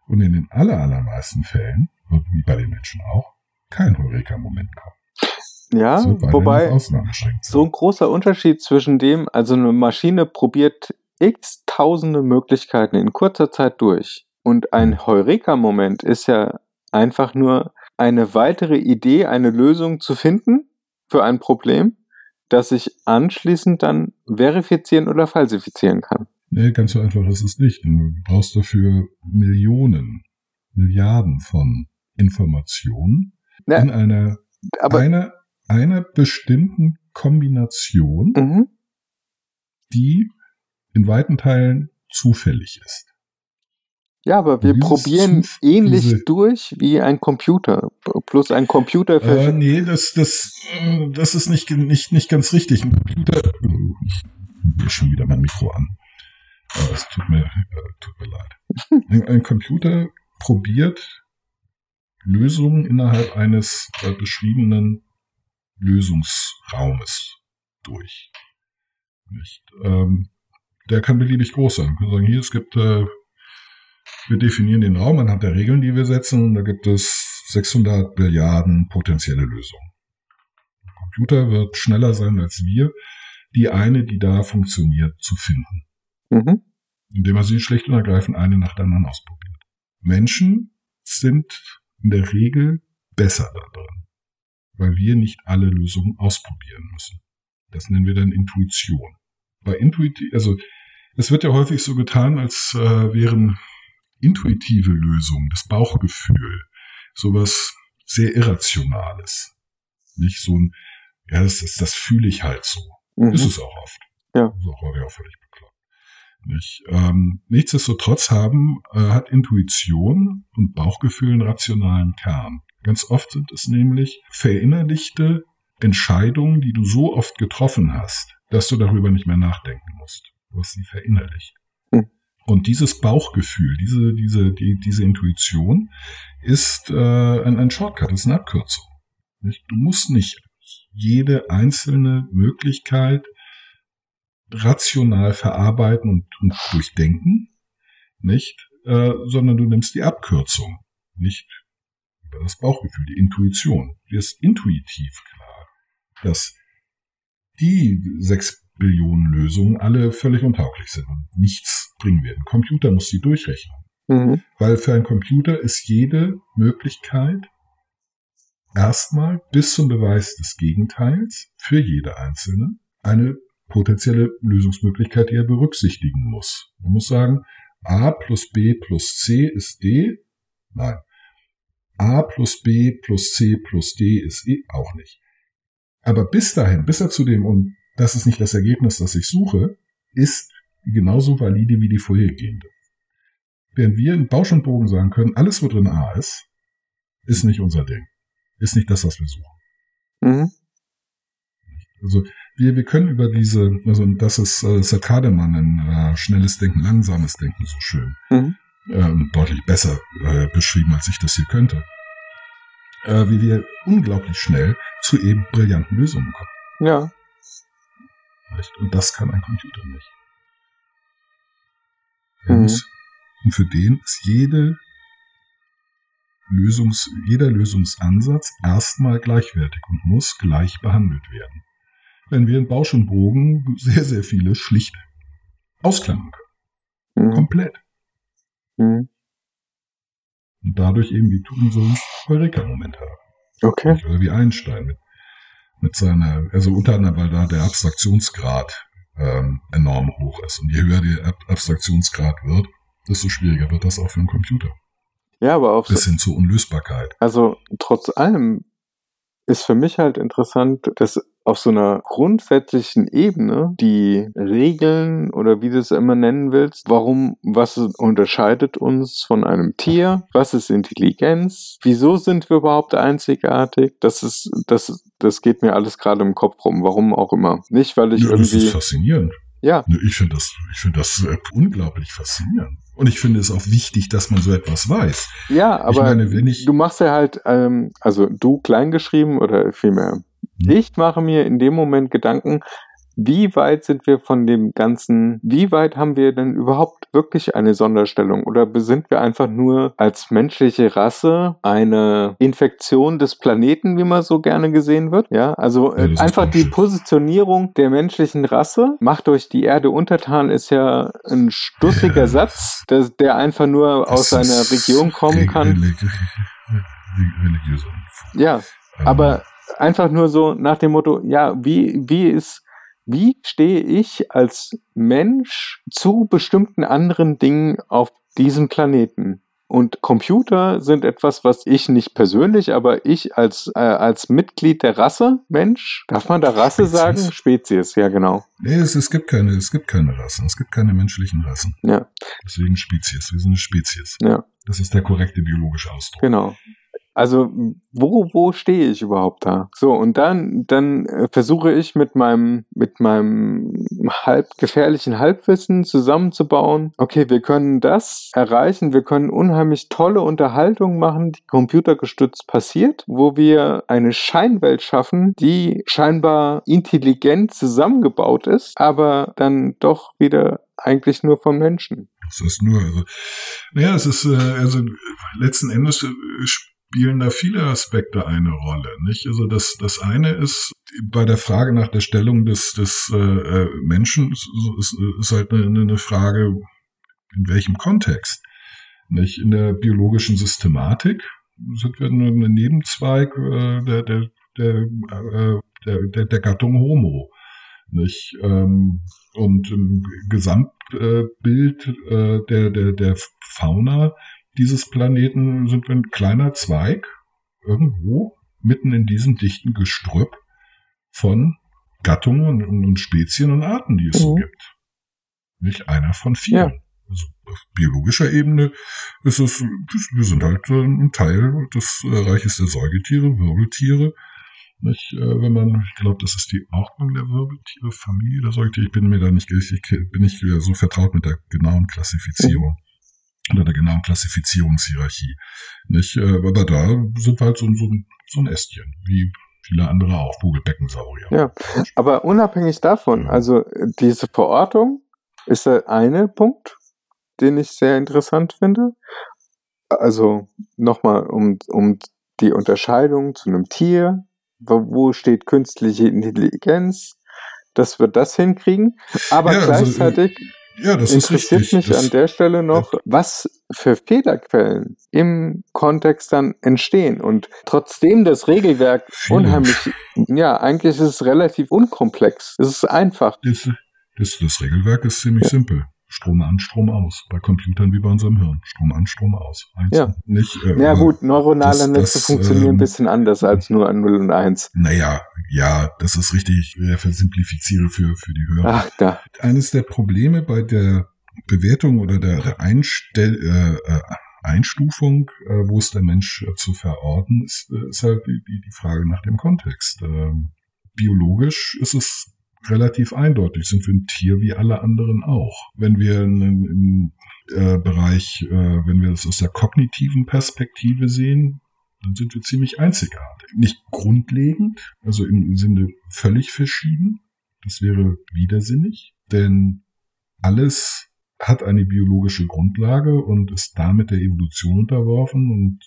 Und in den aller, allermeisten Fällen, wie bei den Menschen auch, kein Heureka-Moment kommt. Ja, So wobei so ein großer Unterschied zwischen dem, also eine Maschine probiert x tausende Möglichkeiten in kurzer Zeit durch. Und ein Heureka-Moment ist ja einfach nur eine weitere Idee, eine Lösung zu finden für ein Problem, das ich anschließend dann verifizieren oder falsifizieren kann. Nee, ganz so einfach ist es nicht. Du brauchst dafür Millionen, Milliarden von Informationen Ja, in einer, einer, einer bestimmten Kombination, mhm, die in weiten Teilen zufällig ist. ja, aber wir probieren Zuf- ähnlich diese- durch wie ein Computer. Plus ein Computer Äh, nee, das, das, äh, das ist nicht, nicht, nicht ganz richtig. Ein Computer, oh, ich schon wieder mein Mikro an. Aber es tut mir, äh, tut mir leid. Ein, ein Computer probiert Lösungen innerhalb eines äh, beschriebenen Lösungsraumes durch. Nicht? Ähm, der kann beliebig groß sein. Wir sagen, hier, es gibt, äh, wir definieren den Raum anhand der Regeln, die wir setzen, und da gibt es 600 Billiarden potenzielle Lösungen. Der Computer wird schneller sein als wir, die eine, die da funktioniert, zu finden Mhm. indem er sie schlicht und ergreifend eine nach der anderen ausprobiert. Menschen sind in der Regel besser da drin, weil wir nicht alle Lösungen ausprobieren müssen. Das nennen wir dann Intuition. Bei intuitiv, also es wird ja häufig so getan, als äh, wären intuitive Lösungen, das Bauchgefühl, sowas sehr Irrationales. Nicht so ein, ja, das, das, das fühle ich halt so. Mhm. Ist es auch oft. Ja. Ist auch häufig auch völlig bekloppt. Nicht? Ähm, nichtsdestotrotz haben, äh, hat Intuition und Bauchgefühl einen rationalen Kern. Ganz oft sind es nämlich verinnerlichte Entscheidungen, die du so oft getroffen hast, dass du darüber nicht mehr nachdenken musst. Du hast sie verinnerlicht. Hm. Und dieses Bauchgefühl, diese, diese, die, diese Intuition ist äh, ein, ein Shortcut, ist eine Abkürzung. Du musst nicht jede einzelne Möglichkeit rational verarbeiten und, und durchdenken, nicht, äh, sondern du nimmst die Abkürzung, nicht über das Bauchgefühl, die Intuition. Dir ist intuitiv klar, dass die sechs Billionen Lösungen alle völlig untauglich sind und nichts bringen werden. Computer muss sie durchrechnen. Mhm. Weil für einen Computer ist jede Möglichkeit erstmal bis zum Beweis des Gegenteils für jede einzelne eine potenzielle Lösungsmöglichkeit, die er berücksichtigen muss. Man muss sagen, A plus B plus C ist D. Nein. A plus B plus C plus D ist E auch nicht. Aber bis dahin, bis er zu dem, und das ist nicht das Ergebnis, das ich suche, ist die genauso valide wie die vorhergehende. Während wir in Bausch und Bogen sagen können, alles, wo drin A ist, ist nicht unser Ding. Ist nicht das, was wir suchen. Mhm. Also wir, wir können über diese, also das ist äh, Sir Kahnemann in äh, Schnelles Denken, Langsames Denken so schön, Mhm. ähm, deutlich besser äh, beschrieben, als ich das hier könnte, äh, wie wir unglaublich schnell zu eben brillanten Lösungen kommen. Ja. Und das kann ein Computer nicht. Mhm. und für den ist jede Lösungs, jeder Lösungsansatz erstmal gleichwertig und muss gleich behandelt werden. Wenn wir in Bausch und Bogen sehr, sehr viele schlicht ausklammern können. Mhm. Komplett. Mhm. Und dadurch eben wie Turing so einen Heureka-Moment haben. Okay. Oder wie Einstein mit, mit seiner, also unter anderem, weil da der Abstraktionsgrad ähm, enorm hoch ist. Und je höher der Ab Abstraktionsgrad wird, desto schwieriger wird das auch für einen Computer. Ja, aber auf Bis hin zur Unlösbarkeit. Also trotz allem ist für mich halt interessant, dass auf so einer grundsätzlichen Ebene die Regeln oder wie du es immer nennen willst, warum, was unterscheidet uns von einem Tier, was ist Intelligenz, wieso sind wir überhaupt einzigartig, das ist, das, das geht mir alles gerade im Kopf rum, warum auch immer. Nicht, weil ich Ja, das ist irgendwie, faszinierend. Ja, Ich finde das, ich finde das äh, unglaublich faszinierend. Und ich finde es auch wichtig, dass man so etwas weiß. ja, aber meine, wenn ich- du machst ja halt, ähm, also du klein geschrieben oder vielmehr Hm. Ich mache mir in dem Moment Gedanken, wie weit sind wir von dem Ganzen, wie weit haben wir denn überhaupt wirklich eine Sonderstellung? Oder sind wir einfach nur als menschliche Rasse eine Infektion des Planeten, wie man so gerne gesehen wird? Ja, also Ja, äh, ist einfach die. Positionierung der menschlichen Rasse, macht euch die Erde untertan, ist ja ein stussiger Ja. Satz, der, der einfach nur aus Das seiner ist Region kommen kann. Ja, aber einfach nur so nach dem Motto, ja, wie, wie ist, wie stehe ich als Mensch zu bestimmten anderen Dingen auf diesem Planeten? Und Computer sind etwas, was ich nicht persönlich, aber ich als, äh, als Mitglied der Rasse, Mensch, darf man da Rasse Spezies. sagen? Spezies, ja genau. Nee, es, es, gibt keine, es gibt keine Rassen. Es gibt keine menschlichen Rassen. Ja, Deswegen Spezies. Wir sind eine Spezies. ja, Das ist der korrekte biologische Ausdruck. genau. Also, wo, wo stehe ich überhaupt da? So, und dann, dann äh, versuche ich mit meinem, mit meinem halb gefährlichen Halbwissen zusammenzubauen. Okay, wir können das erreichen. Wir können unheimlich tolle Unterhaltung machen, die computergestützt passiert, wo wir eine Scheinwelt schaffen, die scheinbar intelligent zusammengebaut ist, aber dann doch wieder eigentlich nur von Menschen. Das ist nur, also, naja, es ist, äh, also, letzten Endes äh, spielen da viele Aspekte eine Rolle, nicht? Also, das, das eine ist, bei der Frage nach der Stellung des, des äh, äh, Menschen, ist, ist, halt eine, eine Frage, in welchem Kontext, nicht? In der biologischen Systematik sind wir nur ein Nebenzweig äh, der, der, der, äh, der, der, der Gattung Homo, nicht? Ähm, und im Gesamtbild äh, der, der, der Fauna dieses Planeten sind wir ein kleiner Zweig irgendwo mitten in diesem dichten Gestrüpp von Gattungen und, Spezien und Arten, die es so Mhm. gibt. Nicht einer von vielen. Also auf biologischer Ebene ist es, wir sind halt äh, ein Teil des äh, Reiches der Säugetiere, Wirbeltiere. Nicht, äh, wenn man, ich glaube, das ist die Ordnung der Wirbeltiere, Familie der Säugetiere. Ich bin mir da nicht, ich bin nicht so vertraut mit der genauen Klassifizierung oder der genauen Klassifizierungshierarchie. Nicht, äh, aber da sind wir halt so, so, ein- so ein Ästchen, wie viele andere auch, Vogelbeckensaurier. Ja. Aber unabhängig davon, also äh, diese Verortung ist der eine Punkt, den ich sehr interessant finde. Also nochmal um, um die Unterscheidung zu einem Tier, wo, steht künstliche Intelligenz, dass wir das hinkriegen. Aber Ja, also, gleichzeitig Ja, das ist interessiert richtig. mich das, an der Stelle noch, was für Fehlerquellen im Kontext dann entstehen. Und trotzdem das Regelwerk Viele. unheimlich, ja, eigentlich ist es relativ unkomplex. Es ist einfach. das, das, das Regelwerk ist ziemlich Ja. simpel. Strom an, Strom aus. Bei Computern wie bei unserem Hirn. Strom an, Strom aus. Eins, Ja. Nicht, äh, Ja aber- gut, neuronale das- Netze das, funktionieren ein ähm, bisschen anders als nur an 0 und 1. Naja, ja, das ist richtig. Ich versimplifiziere für, für die Hörer. Ach, da. Eines der Probleme bei der Bewertung oder der, der Einstell, äh, äh, Einstufung, äh, wo ist der Mensch äh, zu verorten, ist, äh, ist halt die, die, die Frage nach dem Kontext. Ähm, biologisch ist es relativ eindeutig, sind wir ein Tier wie alle anderen auch. Wenn wir im äh, Bereich, äh, wenn wir es aus der kognitiven Perspektive sehen, dann sind wir ziemlich einzigartig. Nicht grundlegend, also im Sinne völlig verschieden. Das wäre widersinnig, denn alles hat eine biologische Grundlage und ist damit der Evolution unterworfen und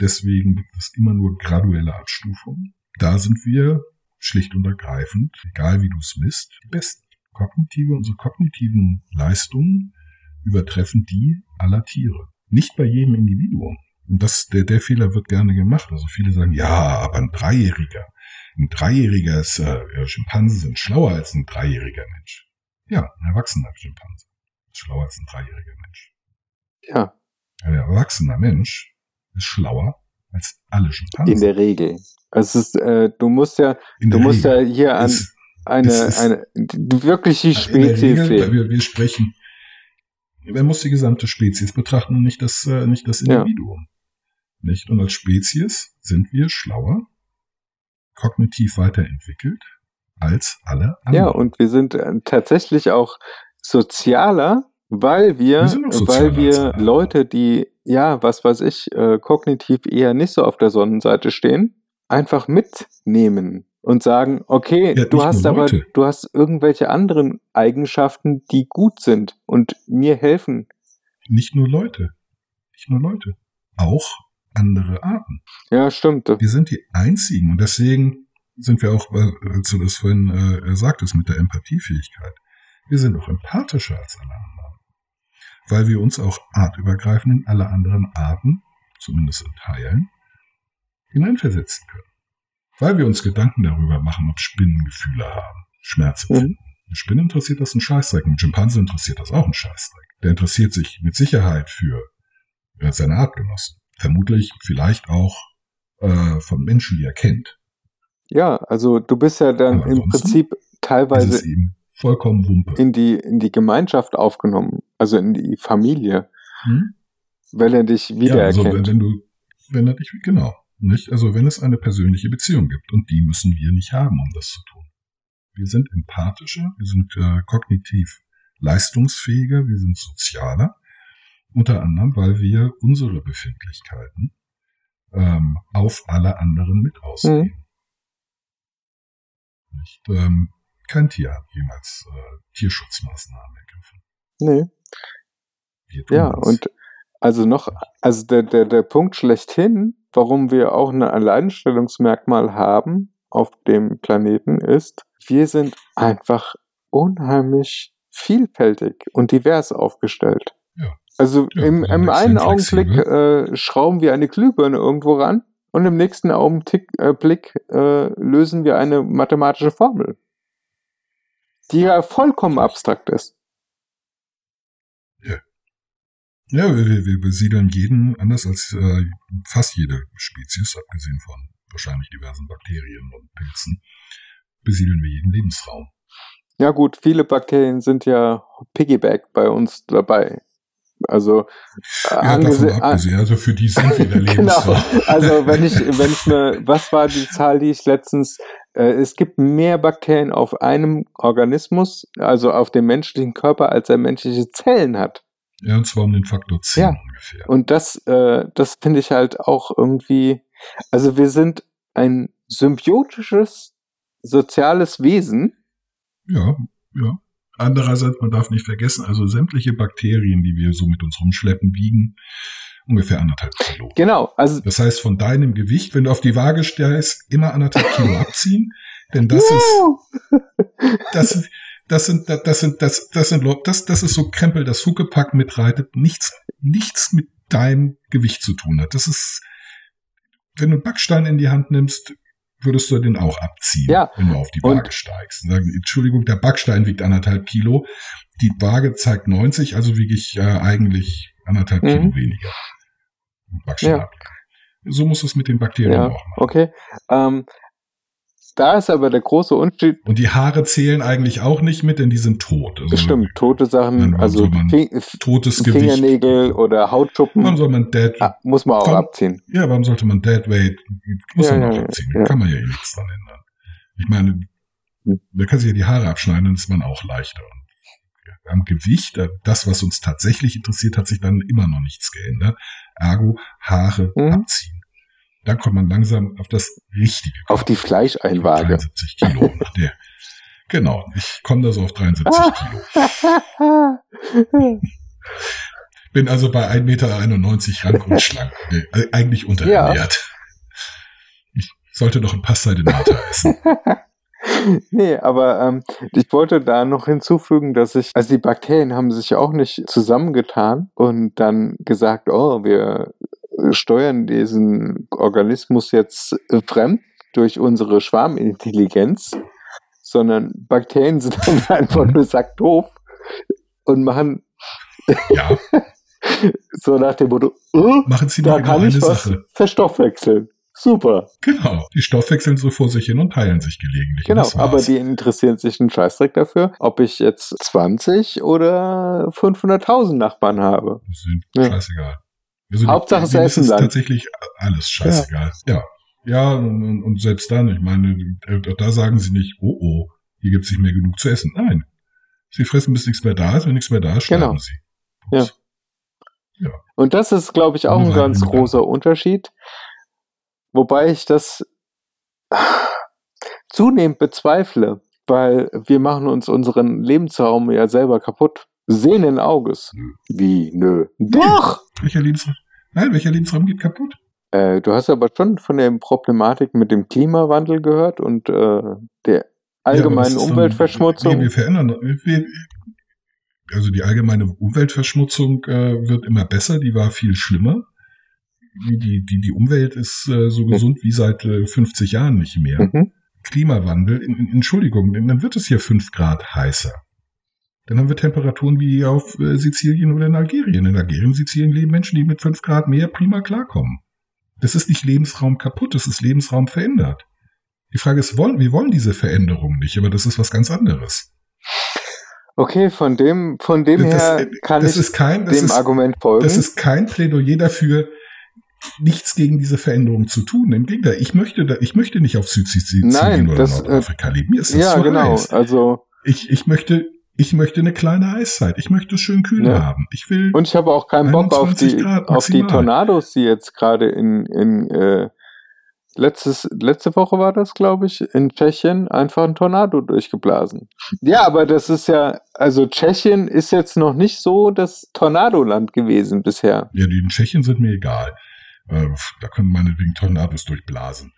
deswegen gibt es immer nur graduelle Abstufungen. Da sind wir schlicht und ergreifend, egal wie du es misst, die besten. Kognitive, unsere kognitiven Leistungen übertreffen die aller Tiere. Nicht bei jedem Individuum. Und das, der, der Fehler wird gerne gemacht. Also viele sagen, ja, aber ein Dreijähriger. Ein Dreijähriger ist, äh, Schimpansen sind schlauer als ein dreijähriger Mensch. Ja, ein erwachsener Schimpanse ist schlauer als ein dreijähriger Mensch. Ja, Ein erwachsener Mensch ist schlauer als alle Schimpansen. in der Regel. Es ist, äh, du musst ja, In du musst ja Regel. hier an Es- eine, es eine, die- wirklich die in der Spezies Regel, sehen. wir, wir sprechen, man muss die gesamte Spezies betrachten und nicht das, äh, nicht das Ja. Individuum. Nicht? Und als Spezies sind wir schlauer, kognitiv weiterentwickelt als alle anderen. Ja, und wir sind äh, tatsächlich auch sozialer, weil wir, Wir weil wir. Leute, die, ja, was weiß ich, äh, kognitiv eher nicht so auf der Sonnenseite stehen, einfach mitnehmen. und sagen, okay, Ja, du hast aber, Leute. du hast irgendwelche anderen Eigenschaften, die gut sind und mir helfen. Nicht nur Leute. Nicht nur Leute. Auch andere Arten. Ja, stimmt. Wir sind die einzigen und deswegen sind wir auch, als du das vorhin äh, sagtest mit der Empathiefähigkeit, wir sind auch empathischer als alle anderen. Weil wir uns auch artübergreifend in alle anderen Arten, zumindest in Teilen, hineinversetzen können. Weil wir uns Gedanken darüber machen, ob Spinnen Gefühle haben, Schmerz Mhm. Eine Spinne interessiert das ein Scheißdreck, ein Schimpanse interessiert das auch ein Scheißdreck. Der interessiert sich mit Sicherheit für äh, seine Artgenossen. Vermutlich vielleicht auch äh, von Menschen, die er kennt. Ja, also du bist ja dann im Prinzip Das ist teilweise eben vollkommen Wumpe. in die, in die Gemeinschaft aufgenommen, also in die Familie, Hm? wenn er dich Ja, also wenn, wiedererkennt. wenn du, wenn er dich, genau, nicht? Also wenn es eine persönliche Beziehung gibt und die müssen wir nicht haben, um das zu tun. Wir sind empathischer, wir sind äh, kognitiv leistungsfähiger, wir sind sozialer, unter anderem, weil wir unsere Befindlichkeiten ähm, auf alle anderen mit ausgehen. Nicht? Ähm, kein Tier hat jemals äh, Tierschutzmaßnahmen ergriffen. nee. Wir tun Ja, das. und also noch, also der, der, der Punkt schlechthin, warum wir auch ein Alleinstellungsmerkmal haben auf dem Planeten ist, wir sind einfach unheimlich vielfältig und divers aufgestellt. Ja. Also Ja, im, sind im einen Augenblick flexibel. äh, schrauben wir eine Glühbirne irgendwo ran und im nächsten Augenblick äh, äh, lösen wir eine mathematische Formel, die ja vollkommen abstrakt ist. Ja, wir, wir, besiedeln jeden anders als äh, fast jede Spezies, abgesehen von wahrscheinlich diversen Bakterien und Pilzen, besiedeln wir jeden Lebensraum. Ja gut, viele Bakterien sind ja Piggyback bei uns dabei. Also äh, Ja, abgesehen, also für die sind wir der genau. Lebensraum. Also wenn ich, wenn ich eine, was war die Zahl, die ich letztens, äh, es gibt mehr Bakterien auf einem Organismus, also auf dem menschlichen Körper, als er menschliche Zellen hat. Ja, und zwar um den Faktor 10 Ja. ungefähr. Und das, äh, das finde ich halt auch irgendwie, also wir sind ein symbiotisches soziales Wesen. Ja, ja. Andererseits, man darf nicht vergessen, also sämtliche Bakterien, die wir so mit uns rumschleppen, wiegen ungefähr anderthalb Kilo. Genau, also Das heißt, von deinem Gewicht, wenn du auf die Waage stellst, immer anderthalb Kilo abziehen, denn das ist, das das sind, das sind, das, das sind, Leute- das, das ist so Krempel, das Huckepack mitreitet, nichts, nichts mit deinem Gewicht zu tun hat. Das ist, wenn du einen Backstein in die Hand nimmst, würdest du den auch abziehen, Ja, wenn du auf die und- Waage steigst. Und Sagen, Entschuldigung, der Backstein wiegt anderthalb Kilo, die Waage zeigt 90, also wiege ich äh, eigentlich anderthalb Mhm. Kilo weniger. Backstein Ja. So muss es mit den Bakterien ja, auch machen. okay. Ähm, da ist aber der große Unterschied, Und die Haare zählen eigentlich auch nicht mit, denn die sind tot. Also stimmt, tote Sachen, also man Totes Gewicht. Fingernägel oder Hautschuppen, Warum soll man Dead, ah, muss man auch Komm. abziehen. ja, warum sollte man Dead Weight, muss Ja, man auch ja, abziehen. ja. Kann man ja nichts dran ändern. Ich meine, Hm. da kann sich ja die Haare abschneiden, dann ist man auch leichter. Und am Gewicht, das, was uns tatsächlich interessiert, hat sich dann immer noch nichts geändert. Ergo, Haare Mhm. abziehen. Dann kommt man langsam auf das Richtige. Auf die Fleischeinwaage. 73 Kilo. nach der. Genau, ich komme da so auf 73 Ah. Kilo. Bin also bei 1,91 Meter rank und schlank. Äh, eigentlich unterernährt. Ich sollte noch ein Pasta de Nata essen. nee, aber ähm, ich wollte da noch hinzufügen, dass ich, also die Bakterien haben sich ja auch nicht zusammengetan und dann gesagt, oh, wir steuern diesen Organismus jetzt äh, fremd durch unsere Schwarmintelligenz, sondern Bakterien sind dann einfach nur sackdoof und machen Ja, so nach dem Motto, oh, machen Sie da kann ich was Sache. verstoffwechseln. Super. Genau. Die stoffwechseln so vor sich hin und teilen sich gelegentlich. Genau, aber die interessieren sich einen Scheißdreck dafür, ob ich jetzt 20 oder 500.000 Nachbarn habe. Das sind Ja. scheißegal. Also Hauptsache es ist ist Land. tatsächlich alles scheißegal. Ja. Ja, und, und selbst dann, ich meine, äh, da sagen sie nicht, oh oh, hier gibt es nicht mehr genug zu essen. Nein. Sie fressen, bis nichts mehr da ist. Wenn nichts mehr da ist, sterben Genau. sie. Ja. Und das ist, glaube ich, auch ein Nur ganz halt großer Unterschied. Wobei ich das zunehmend bezweifle, weil wir machen uns unseren Lebensraum ja selber kaputt. Sehenden Auges. Nö. Wie? Nö. Doch! Welcher Lebensraum? Nein, welcher Lebensraum geht kaputt? Äh, du hast aber schon von der Problematik mit dem Klimawandel gehört und äh, der Ja, allgemeinen doch- Umweltverschmutzung. Nee, wir verändern. Wir, also die allgemeine Umweltverschmutzung äh, wird immer besser, die war viel schlimmer. Die, die, die, die Umwelt ist äh, so gesund wie seit äh, 50 Jahren nicht mehr. Mhm. Klimawandel, in, in, Entschuldigung, dann wird es hier 5 Grad heißer. Dann haben wir Temperaturen wie auf äh, Sizilien oder in Algerien. In Algerien und Sizilien leben Menschen, die mit 5 Grad mehr prima klarkommen. Das ist nicht Lebensraum kaputt, das ist Lebensraum verändert. Die Frage ist, wollen, wir wollen diese Veränderung nicht, aber das ist was ganz anderes. Okay, von dem, von dem Das- her kann das ich ist kein, das dem ist, Argument folgen. das ist kein Plädoyer dafür, nichts gegen diese Veränderung zu tun. Im Gegenteil, ich möchte, da, ich möchte nicht auf Südsizilien Nein, oder das, äh, Nordafrika leben. Mir ist das ja, zu genau. heiß. Also, Ich, ich möchte, ich möchte eine kleine Eiszeit. Ich möchte es schön kühl Ja. haben. Ich will, und ich habe auch keinen Bock auf 21 die, auf die. Tornados, die jetzt gerade in, in äh, letztes, letzte Woche war das, glaube ich, in Tschechien einfach ein Tornado durchgeblasen. Ja, aber das ist ja, also Tschechien ist jetzt noch nicht so das Tornadoland gewesen bisher. ja, die in Tschechien sind mir egal. Äh, da können meinetwegen Tornados durchblasen.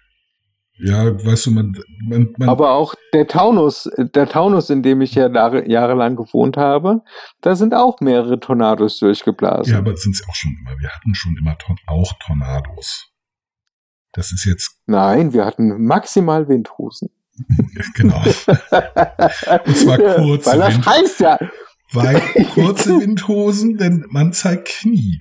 Ja, weißt du, man, man, man Aber auch der Taunus, der Taunus, in dem ich ja Jahre, jahrelang gewohnt habe, da sind auch mehrere Tornados durchgeblasen. ja, aber sind es auch schon immer. Wir hatten schon immer Tor auch Tornados. Das ist jetzt, Nein, wir hatten maximal Windhusen. genau. Und zwar kurze Weil das Wind- heißt ja, Weil kurze Windhosen, denn man zeigt Knie.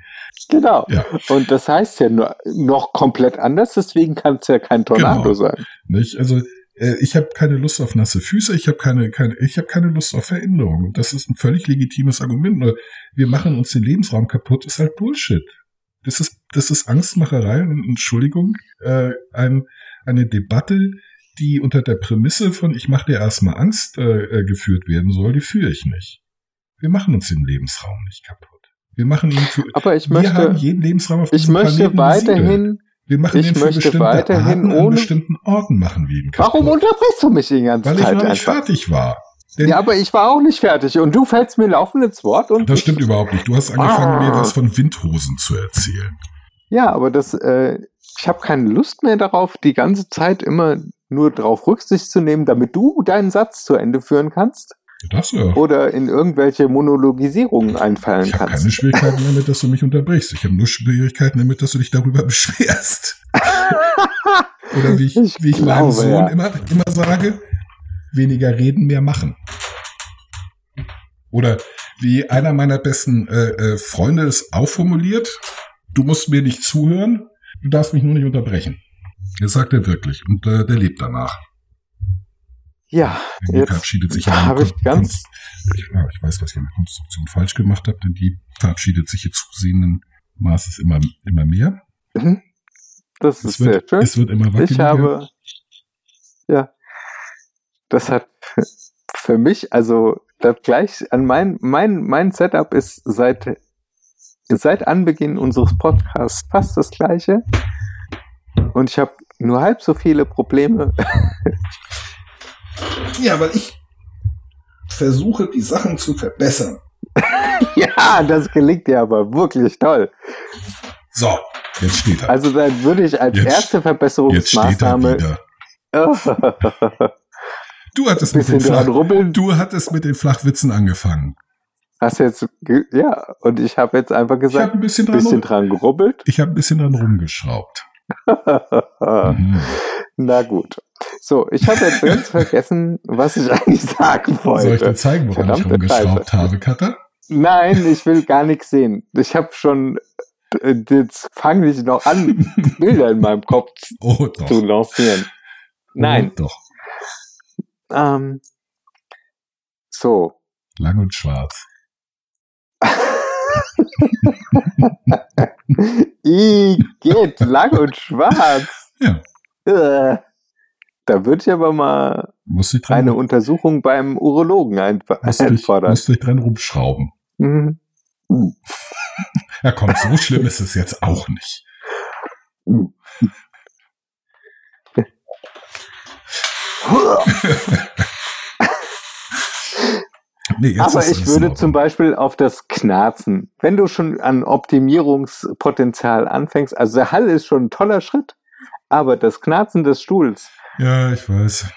Genau. Ja. Und das heißt ja nur, noch komplett anders, deswegen kann es ja kein Tornado Genau. sein. Nicht? Also äh, ich habe keine Lust auf nasse Füße, ich habe keine, keine, ich habe keine Lust auf Veränderung. Und das ist ein völlig legitimes Argument. Nur wir machen uns den Lebensraum kaputt, ist halt Bullshit. Das ist, das ist Angstmacherei und Entschuldigung, äh, ein, eine Debatte, die unter der Prämisse von ich mache dir erstmal Angst äh, äh, geführt werden soll, die führe ich nicht. Wir machen uns den Lebensraum nicht kaputt. Wir machen ihn für, Aber ich wir haben möchte, jeden Lebensraum auf ich diesem möchte Planeten weiterhin, Wir machen ich den für möchte weiterhin Arten an ohne- bestimmten Orten machen wir ihn kaputt. warum unterbrichst du mich die ganze Weil ich Zeit noch nicht einfach? fertig war. Denn Ja, aber ich war auch nicht fertig und du fällst mir laufend ins Wort und das ich- stimmt überhaupt nicht. Du hast angefangen, Ah. mir was von Windhosen zu erzählen. Ja, aber das, äh, ich habe keine Lust mehr darauf, die ganze Zeit immer nur darauf Rücksicht zu nehmen, damit du deinen Satz zu Ende führen kannst Darfst ja. oder in irgendwelche Monologisierungen einfallen Ich habe kannst. keine Schwierigkeiten damit, dass du mich unterbrichst. Ich habe nur Schwierigkeiten damit, dass du dich darüber beschwerst. Oder wie ich, Ich wie ich meinem glaube, Sohn ja. immer, immer sage, weniger reden, mehr machen. Oder wie einer meiner besten äh, äh, Freunde es auch formuliert, du musst mir nicht zuhören, du darfst mich nur nicht unterbrechen. Das sagt er wirklich und äh, der lebt danach. Ja, Die jetzt verabschiedet sich habe ich ganz, ich, ich weiß, was ich an der Konstruktion falsch gemacht habe, denn die verabschiedet sich jetzt zusehenden Maßes immer, immer mehr. Mhm. das ist Es sehr wird, schön. es wird immer wackeliger. Ich habe, ja, das hat für mich, also das gleich an mein, mein, mein Setup ist seit, seit Anbeginn unseres Podcasts fast das gleiche. Und ich habe nur halb so viele Probleme. Ja, weil ich versuche, die Sachen zu verbessern. ja, das gelingt dir aber wirklich toll. So, jetzt steht er. Also dann würde ich als Jetzt- erste jetzt steht er Verbesserungsmaßnahme wieder. Du hattest, mit den Flach, du hattest mit den Flachwitzen angefangen. Hast jetzt, ja, und ich habe jetzt einfach Ich habe gesagt, ein bisschen dran, bisschen dran gerubbelt. ich habe ein bisschen dran rumgeschraubt. Mhm. Na gut. So, ich habe jetzt ganz vergessen, was ich eigentlich sagen Soll ich dir wollte. zeigen, woran ich rumgeschraubt Scheiße. habe, Cutter? Nein, ich will gar nichts sehen. Ich habe schon, äh, jetzt fange ich noch an, Bilder in meinem Kopf Oh, zu lancieren. Nein. Oh, doch. Ähm, so. Lang und schwarz. Igitt, lang und schwarz. Ja. Da würde ich aber mal dran, eine Untersuchung beim Urologen musst einfordern. musst dich dran rumschrauben. Mhm. Ja, komm, so schlimm ist es jetzt auch nicht. Nee, jetzt Aber ich würde zum. Beispiel auf das Knarzen, wenn du schon an Optimierungspotenzial anfängst, also der Hall ist schon ein toller Schritt, aber das Knarzen des Stuhls, Ja, ich weiß.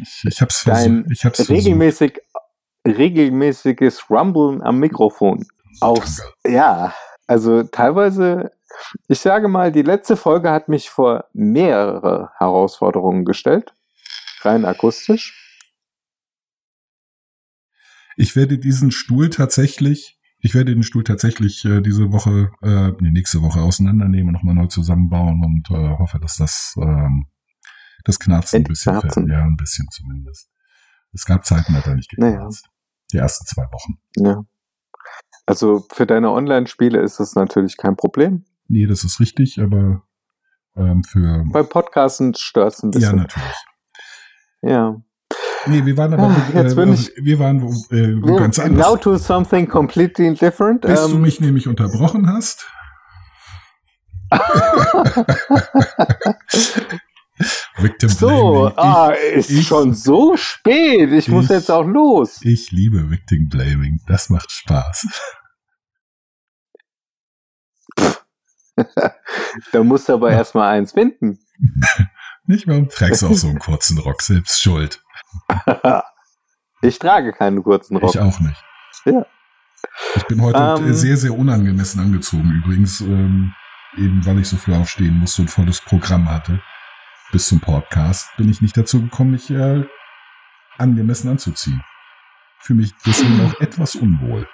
Ich, ich hab's Dein versucht. Ich hab's versucht. regelmäßig, regelmäßiges Rumblen am Mikrofon, aufs, ja, also teilweise, ich sage mal, die letzte Folge hat mich vor mehrere Herausforderungen gestellt, rein akustisch. Ich werde diesen Stuhl tatsächlich, ich werde den Stuhl tatsächlich äh, diese Woche, äh, nee, nächste Woche auseinandernehmen und nochmal neu zusammenbauen und äh, hoffe, dass das ähm, das Knarzen ein bisschen fällt. Ja, ein bisschen zumindest. Es gab Zeiten, da hat er nicht Naja. geknarzt. Die ersten zwei Wochen. Ja. Also für deine Online-Spiele ist das natürlich kein Problem. Nee, das ist richtig, aber ähm, für Bei Podcasten stört es ein ja bisschen. natürlich. Ja. Nee, wir waren aber Ah, jetzt äh, bin ich- wir waren äh, ganz anders. Now to something completely different. Bis du Ähm, mich nämlich unterbrochen hast. Victim so, Blaming. ah, ist ich- schon so spät. Ich, muss ich- jetzt auch los. Ich, liebe Victim Blaming. Das macht Spaß. Da musst du aber erstmal eins finden. Nicht warum trägst du auch so einen kurzen Rock? Selbst schuld. ich trage keinen kurzen Rock. Ich auch nicht. Ja. Ich bin heute Ähm. äh, sehr, sehr unangemessen angezogen. Übrigens, ähm, eben weil ich so früh aufstehen musste und volles Programm hatte. Bis zum Podcast bin ich nicht dazu gekommen, mich äh, angemessen anzuziehen. Fühle mich deswegen auch etwas unwohl.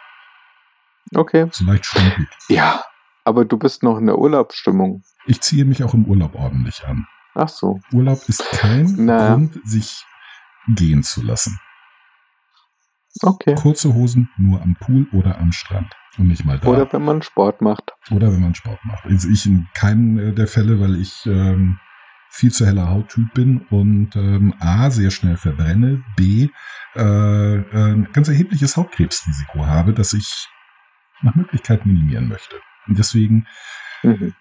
Okay. So leicht schrumpelig. Ja, aber du bist noch in der Urlaubsstimmung. Ich ziehe mich auch im Urlaub ordentlich an. Ach so. Urlaub ist kein Na. Grund, sich gehen zu lassen. Okay. Kurze Hosen nur am Pool oder am Strand. Und nicht mal da. Oder wenn man Sport macht. Oder wenn man Sport macht. Also ich in keinem äh, der Fälle, weil ich ähm, viel zu heller Hauttyp bin und ähm, A, sehr schnell verbrenne, B, äh, äh, ein ganz erhebliches Hautkrebsrisiko habe, das ich nach Möglichkeit minimieren möchte. Und deswegen, Mhm.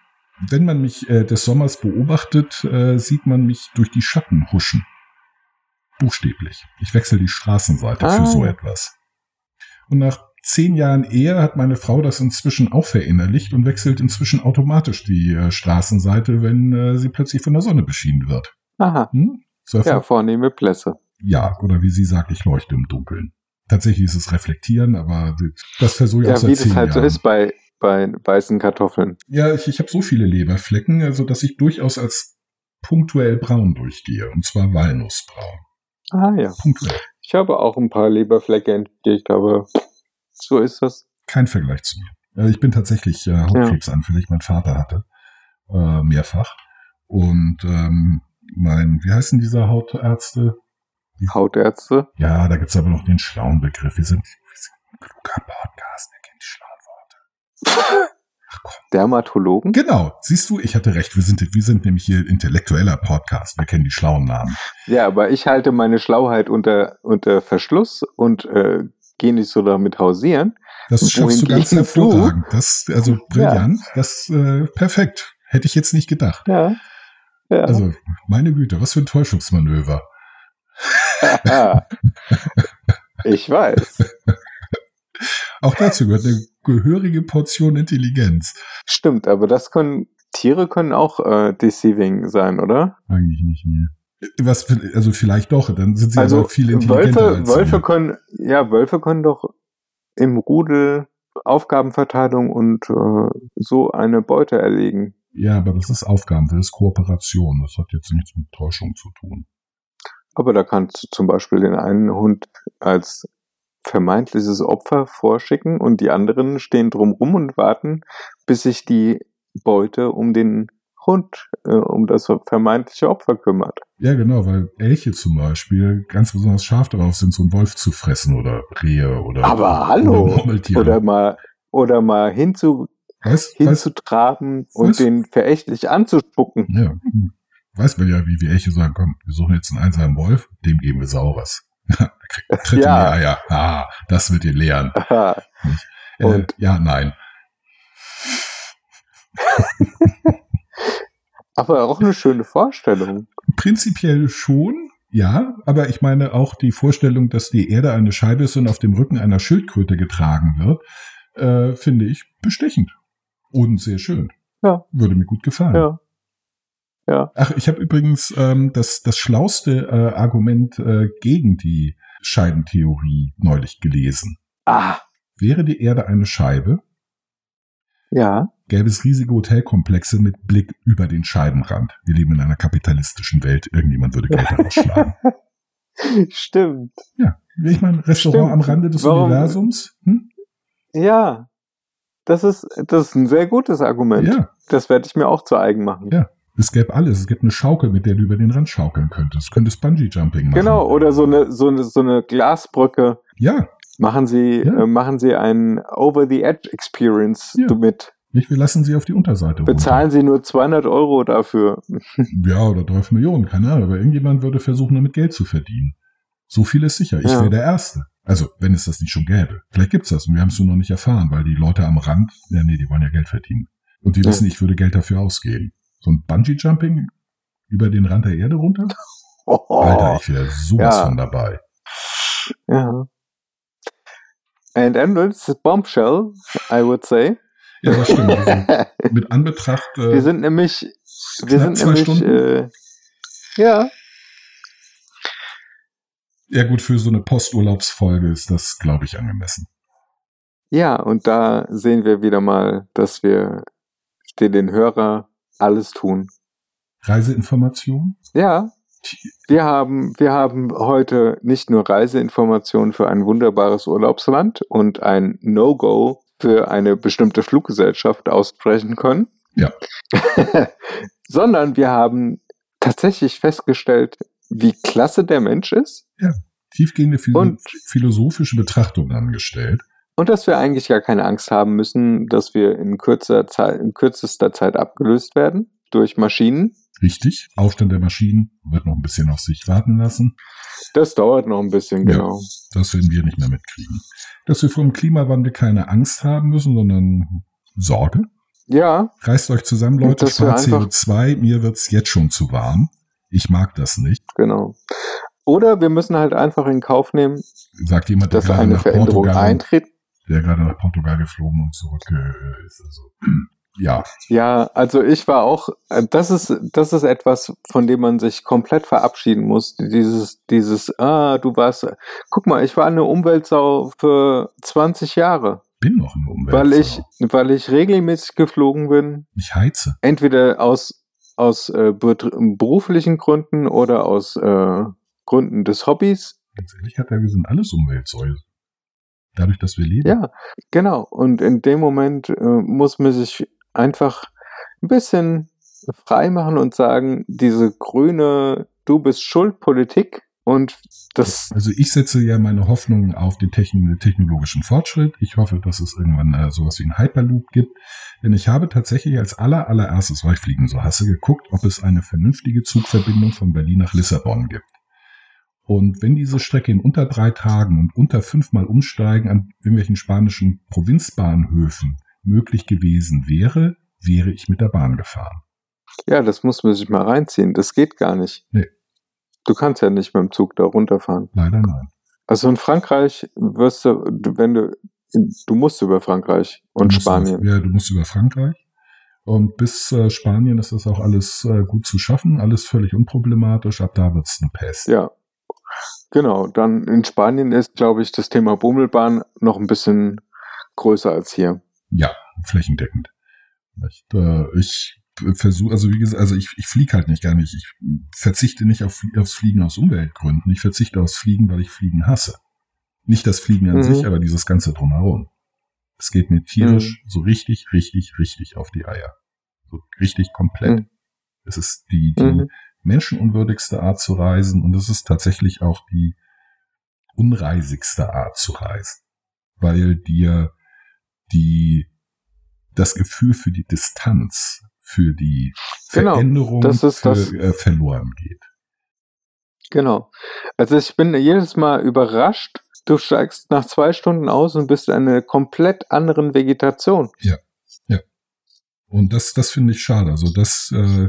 wenn man mich äh, des Sommers beobachtet, äh, sieht man mich durch die Schatten huschen. Buchstäblich. Ich wechsle die Straßenseite Ah. für so etwas. Und nach zehn Jahren Ehe hat meine Frau das inzwischen auch verinnerlicht und wechselt inzwischen automatisch die äh, Straßenseite, wenn äh, sie plötzlich von der Sonne beschienen wird. Aha. Hm? So Ja, ja. vornehme Plätze. ja, oder wie sie sagt, ich leuchte im Dunkeln. Tatsächlich ist es reflektieren, aber das versuche ich auch Ja, seit wie zehn das halt Jahren. so ist bei, bei weißen Kartoffeln. Ja, ich, ich habe so viele Leberflecken, also dass ich durchaus als punktuell braun durchgehe. Und zwar Walnussbraun. Ah ja. Punktuell. Ich habe auch ein paar Leberflecke entdeckt, aber so ist das. Kein Vergleich zu mir. Also ich bin tatsächlich äh, Hautkrebsanfällig. Mein Vater hatte äh, mehrfach. Und ähm, mein, wie heißen diese Hautärzte? Hautärzte. Ja, da gibt's aber noch den schlauen Begriff. Wir sind, wir sind ein kluger Podcast, wir kennen die schlauen Worte. Dermatologen. Genau, siehst du, ich hatte recht. Wir sind, wir sind nämlich hier intellektueller Podcast. Wir kennen die schlauen Namen. Ja, aber ich halte meine Schlauheit unter, unter Verschluss und äh, gehe nicht so damit hausieren. Das schaffst du ganz Wohingegen du- hervorragend. Das, also brillant. Das, äh, perfekt. Hätte ich jetzt nicht gedacht. Ja. Ja. Also, meine Güte, was für ein Täuschungsmanöver. ich weiß. Auch dazu gehört eine gehörige Portion Intelligenz. Stimmt, aber das können, Tiere können auch äh, deceiving sein, oder? Eigentlich nicht mehr. Was, also vielleicht doch, dann sind sie also aber viel intelligenter Wölfe, als Wölfe wir. können, ja, Wölfe können doch im Rudel Aufgabenverteilung und äh, so eine Beute erlegen. Ja, aber das ist Aufgaben, das ist Kooperation. Das hat jetzt nichts mit Täuschung zu tun. Aber da kannst du zum Beispiel den einen Hund als vermeintliches Opfer vorschicken und die anderen stehen drumrum und warten, bis sich die Beute um den Hund, äh, um das vermeintliche Opfer kümmert. Ja, genau, weil Elche zum Beispiel ganz besonders scharf darauf sind, so einen Wolf zu fressen oder Rehe oder. Aber hallo! Oder. Oder mal, oder mal hinzu, weißt, hinzutraben und weißt- den verächtlich anzuspucken. ja, hm. weiß man ja, wie wir Elche sagen, komm, wir suchen jetzt einen einsamen Wolf, dem geben wir Saures. Tritt Ja. in die Eier. Ah, das wird ihr lehren. Äh, Und- ja, nein. Aber auch eine schöne Vorstellung. Prinzipiell schon. Ja, aber ich meine auch die Vorstellung, dass die Erde eine Scheibe ist und auf dem Rücken einer Schildkröte getragen wird, äh, finde ich bestechend und sehr schön. Ja. Würde mir gut gefallen. Ja. Ja. Ach, ich habe übrigens ähm, das, das schlauste äh, Argument äh, gegen die Scheibentheorie neulich gelesen. Ah, Wäre die Erde eine Scheibe, ja. Gäbe es riesige Hotelkomplexe mit Blick über den Scheibenrand. Wir leben in einer kapitalistischen Welt. Irgendjemand würde Geld daraus schlagen. Stimmt. Ja, ich meine, Restaurant Stimmt. am Rande des Warum- Universums. Hm? Ja. Das ist, das ist ein sehr gutes Argument. Ja, Das werde ich mir auch zu eigen machen. Ja. es gäbe alles. Es gibt eine Schaukel, mit der du über den Rand schaukeln könntest. Du könntest Bungee-Jumping machen. Genau, oder so eine, so eine, so eine Glasbrücke. Ja, Machen Sie, Ja. äh, machen Sie ein Over-the-Edge-Experience Ja. mit. Nicht, wir lassen sie auf die Unterseite runter. Bezahlen Sie nur 200 Euro dafür. Ja, oder 12 Millionen, keine Ahnung. Aber irgendjemand würde versuchen, damit Geld zu verdienen. So viel ist sicher. Ich Ja. wäre der Erste. Also, wenn es das nicht schon gäbe. Vielleicht gibt's das und wir haben es nur noch nicht erfahren, weil die Leute am Rand, ja, nee, die wollen ja Geld verdienen. Und die Ja. wissen, ich würde Geld dafür ausgeben. So ein Bungee-Jumping über den Rand der Erde runter? Oh, Alter, ich wäre sowas Ja. von dabei. Ja. And endless bombshell, I would say. Ja, das stimmt. Also, mit Anbetracht, äh, Wir sind nämlich, wir sind zwei nämlich, äh, ja, ja gut, für so eine Posturlaubsfolge ist das, glaube ich, angemessen. ja, und da sehen wir wieder mal, dass wir den, den Hörer alles tun. Reiseinformation? Ja, wir haben, wir haben heute nicht nur Reiseinformationen für ein wunderbares Urlaubsland und ein No-Go für eine bestimmte Fluggesellschaft aussprechen können. Ja. sondern wir haben tatsächlich festgestellt, wie klasse der Mensch ist Tiefgehende philo Und- philosophische Betrachtung angestellt. und dass wir eigentlich gar keine Angst haben müssen, dass wir in, Zeit, in kürzester Zeit abgelöst werden durch Maschinen. Richtig. Aufstand der Maschinen wird noch ein bisschen auf sich warten lassen. Das dauert noch ein bisschen, Ja. genau. Das werden wir nicht mehr mitkriegen. Dass wir vom Klimawandel keine Angst haben müssen, sondern Sorge. Ja, Reißt euch zusammen, Leute, spart einfach- CO2. Mir wird's jetzt schon zu warm. Ich mag das nicht. genau. Oder wir müssen halt einfach in Kauf nehmen, Sagt jemand, der dass gerade eine nach Veränderung Portugal, eintritt. der gerade nach Portugal geflogen und zurück äh, ist. Also, ja, Ja, also ich war auch, äh, das ist, das ist etwas, von dem man sich komplett verabschieden muss. Dieses, dieses, ah, du warst, guck mal, ich war eine Umweltsau für 20 Jahre, bin noch eine Umwelt. weil ich, weil ich regelmäßig geflogen bin, ich heize. entweder aus, aus äh, beruflichen Gründen oder aus äh, Gründen des Hobbys. Ganz ehrlich, hat er, wir sind alles Umweltsäule. Dadurch, dass wir leben. Ja, genau. Und in dem Moment äh, muss man sich einfach ein bisschen frei machen und sagen, diese grüne Du bist schuld Politik und das, Also ich setze ja meine Hoffnungen auf den techn technologischen Fortschritt. Ich hoffe, dass es irgendwann äh, sowas wie einen Hyperloop gibt. Denn ich habe tatsächlich als aller allererstes, weil ich Fliegen so hasse, geguckt, ob es eine vernünftige Zugverbindung von Berlin nach Lissabon gibt. Und wenn diese Strecke in unter drei Tagen und unter fünfmal Umsteigen an irgendwelchen spanischen Provinzbahnhöfen möglich gewesen wäre, wäre ich mit der Bahn gefahren. ja, das muss man sich mal reinziehen. Das geht gar nicht. Nee. Du kannst ja nicht mit dem Zug da runterfahren. Leider nein. Also in Frankreich wirst du, wenn du, du musst über Frankreich und Spanien. Über, ja, du musst über Frankreich. Und bis äh, Spanien ist das auch alles äh, gut zu schaffen, alles völlig unproblematisch. Ab da wird's eine Pest. Ja. Genau, dann in Spanien ist, glaube ich, das Thema Bummelbahn noch ein bisschen größer als hier. Ja, flächendeckend. Ich, äh, ich versuche, also wie gesagt, also ich, ich fliege halt nicht gar nicht. Ich verzichte nicht auf, aufs Fliegen aus Umweltgründen. Ich verzichte aufs Fliegen, weil ich Fliegen hasse. Nicht das Fliegen an Mhm. sich, aber dieses ganze drumherum. Es geht mir tierisch so richtig, richtig, richtig auf die Eier. So richtig komplett. Mhm. Es ist die, die Mhm. menschenunwürdigste Art zu reisen und es ist tatsächlich auch die unreisigste Art zu reisen, weil dir die das Gefühl für die Distanz, für die Genau, Veränderung das ist für, das- äh, verloren geht. Genau. Also ich bin jedes Mal überrascht. Du steigst nach zwei Stunden aus und bist in einer komplett anderen Vegetation. Und das, das finde ich schade. Also das, äh,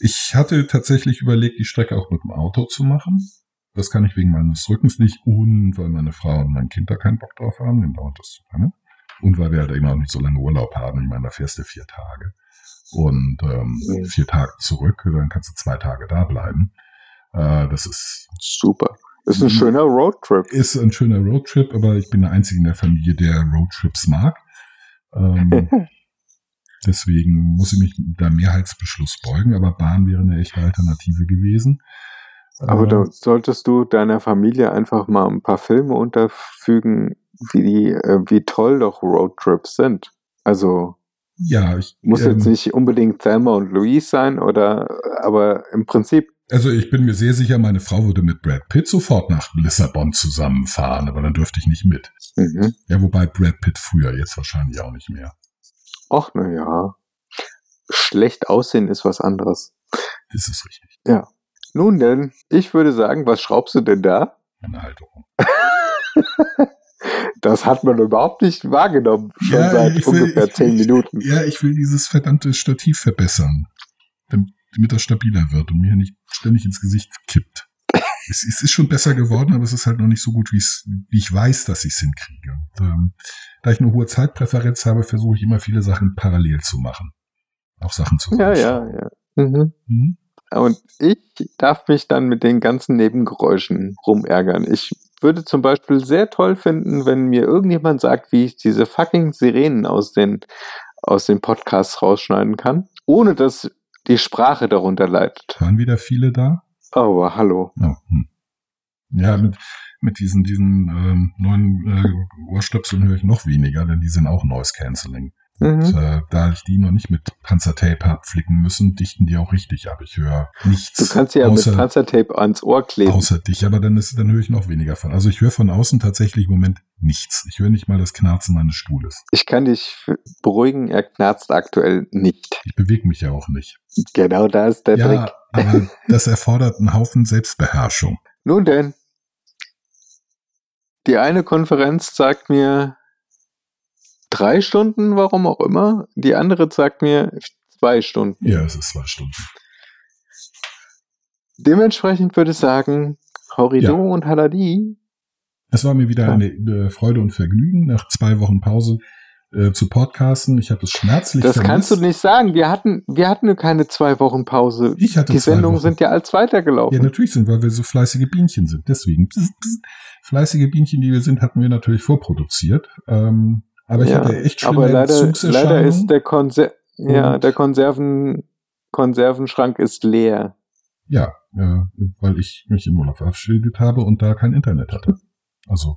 Ich hatte tatsächlich überlegt, die Strecke auch mit dem Auto zu machen. Das kann ich wegen meines Rückens nicht und weil meine Frau und mein Kind da keinen Bock drauf haben, den dauert das zu lange. Und weil wir halt eben auch nicht so lange Urlaub haben. Ich meine, da fährst du vier Tage. Und ähm, Mhm. vier Tage zurück, dann kannst du zwei Tage da bleiben. Äh, das ist, Super. Ist ein Mhm. schöner Roadtrip. ist ein schöner Roadtrip, aber ich bin der Einzige in der Familie, der Roadtrips mag. Ähm, deswegen muss ich mich da Mehrheitsbeschluss beugen, aber Bahn wäre eine echte Alternative gewesen. Aber Ähm, da solltest du deiner Familie einfach mal ein paar Filme unterfügen, wie äh, wie toll doch Roadtrips sind. Also ja, ich muss ähm, jetzt nicht unbedingt Thelma und Louise sein oder, aber im Prinzip, Also ich bin mir sehr sicher, meine Frau würde mit Brad Pitt sofort nach Lissabon zusammenfahren, aber dann dürfte ich nicht mit. mhm. Ja, wobei Brad Pitt früher, jetzt wahrscheinlich auch nicht mehr. ach na ja, schlecht aussehen ist was anderes. Das ist richtig. Nun denn, ich würde sagen, was schraubst du denn da? Meine Haltung. Das hat man überhaupt nicht wahrgenommen, schon Ja, seit ich will- ungefähr ich- zehn Minuten. Ja, ich will dieses verdammte Stativ verbessern, damit, das stabiler wird und mir nicht ständig ins Gesicht kippt. Es, es ist schon besser geworden, aber es ist halt noch nicht so gut, wie ich weiß, dass ich es hinkriege. Und, ähm, da ich eine hohe Zeitpräferenz habe, versuche ich immer viele Sachen parallel zu machen. Auch Sachen zu Ja, ja, ja. Mhm. Mhm. Und ich darf mich dann mit den ganzen Nebengeräuschen rumärgern. Ich würde zum Beispiel sehr toll finden, wenn mir irgendjemand sagt, wie ich diese fucking Sirenen aus den, aus den Podcasts rausschneiden kann, ohne dass die Sprache darunter leidet. Waren wieder viele da? Oh, hallo. Hm. Ja, mit, mit diesen, diesen ähm, neuen äh, Ohrstöpseln höre ich noch weniger, denn die sind auch Noise Cancelling. Und Mhm. äh, da ich die noch nicht mit Panzertape habe flicken müssen, dichten die auch richtig ab. Ich höre nichts Du kannst sie ja außer, mit Panzertape ans Ohr kleben. außer dich, aber dann, ist, dann höre ich noch weniger von. Also ich höre von außen tatsächlich im Moment nichts. Ich höre nicht mal das Knarzen meines Stuhles. Ich kann dich beruhigen, er knarzt aktuell nicht. Ich bewege mich ja auch nicht. Genau da ist der ja, Trick. aber das erfordert einen Haufen Selbstbeherrschung. Nun denn, die eine Konferenz sagt mir drei Stunden, warum auch immer. Die andere sagt mir zwei Stunden. Ja, es ist zwei Stunden. Dementsprechend würde ich sagen, Horrido Ja. und Haladi. Es war mir wieder Ja. eine äh, Freude und Vergnügen, nach zwei Wochen Pause äh, zu podcasten. Ich habe es schmerzlich Das vermisst. kannst du nicht sagen. Wir hatten, wir hatten keine zwei Wochen Pause. Ich hatte Die Sendungen Wochen. sind ja als weitergelaufen. Ja, natürlich sind, weil wir so fleißige Bienchen sind. Deswegen. Psst, psst. Fleißige Bienchen, die wir sind, hatten wir natürlich vorproduziert. Ähm, aber ich Ja, hatte echt schlimme aber leider, leider ist der Konser ja, der Konserven, Konservenschrank ist leer. Ja, äh, weil ich mich im Urlaub verabschiedet habe und da kein Internet hatte. Also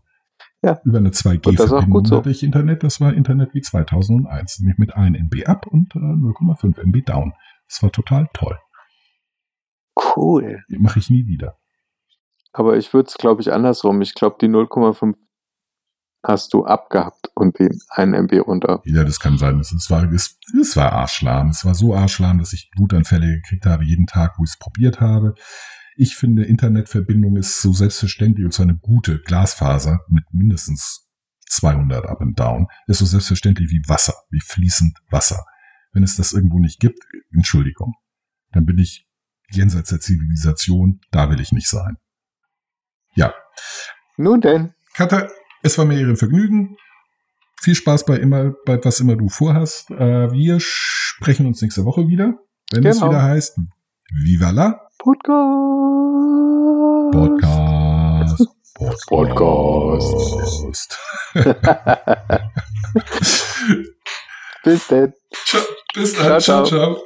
Ja. über eine Und das ist auch 2G-Verbindung gut so. hatte ich Internet. Das war Internet wie 2001, nämlich mit 1 MB up und äh, 0,5 MB down. Das war total toll. Cool. Mache ich nie wieder. Aber ich würde es, glaube ich, andersrum. Ich glaube, die 0,5 hast du abgehabt und den 1 MB runter. Ja, das kann sein. Es, war, es, es war arschlahm. Es war so arschlahm, dass ich Wutanfälle gekriegt habe, jeden Tag, wo ich es probiert habe. Ich finde, Internetverbindung ist so selbstverständlich und zwar eine gute Glasfaser mit mindestens 200 up and down. Ist so selbstverständlich wie Wasser, wie fließend Wasser. Wenn es das irgendwo nicht gibt, Entschuldigung, dann bin ich jenseits der Zivilisation, da will ich nicht sein. Ja, Nun denn, Katha, es war mir Ihre Vergnügen. Viel Spaß bei immer, bei was immer du vorhast. Äh, wir sprechen uns nächste Woche wieder, wenn es Genau. wieder heißt Viva la Podcast. Podcast. Bis denn. Ciao, Bis Ciao, dann. Ciao, ciao. ciao.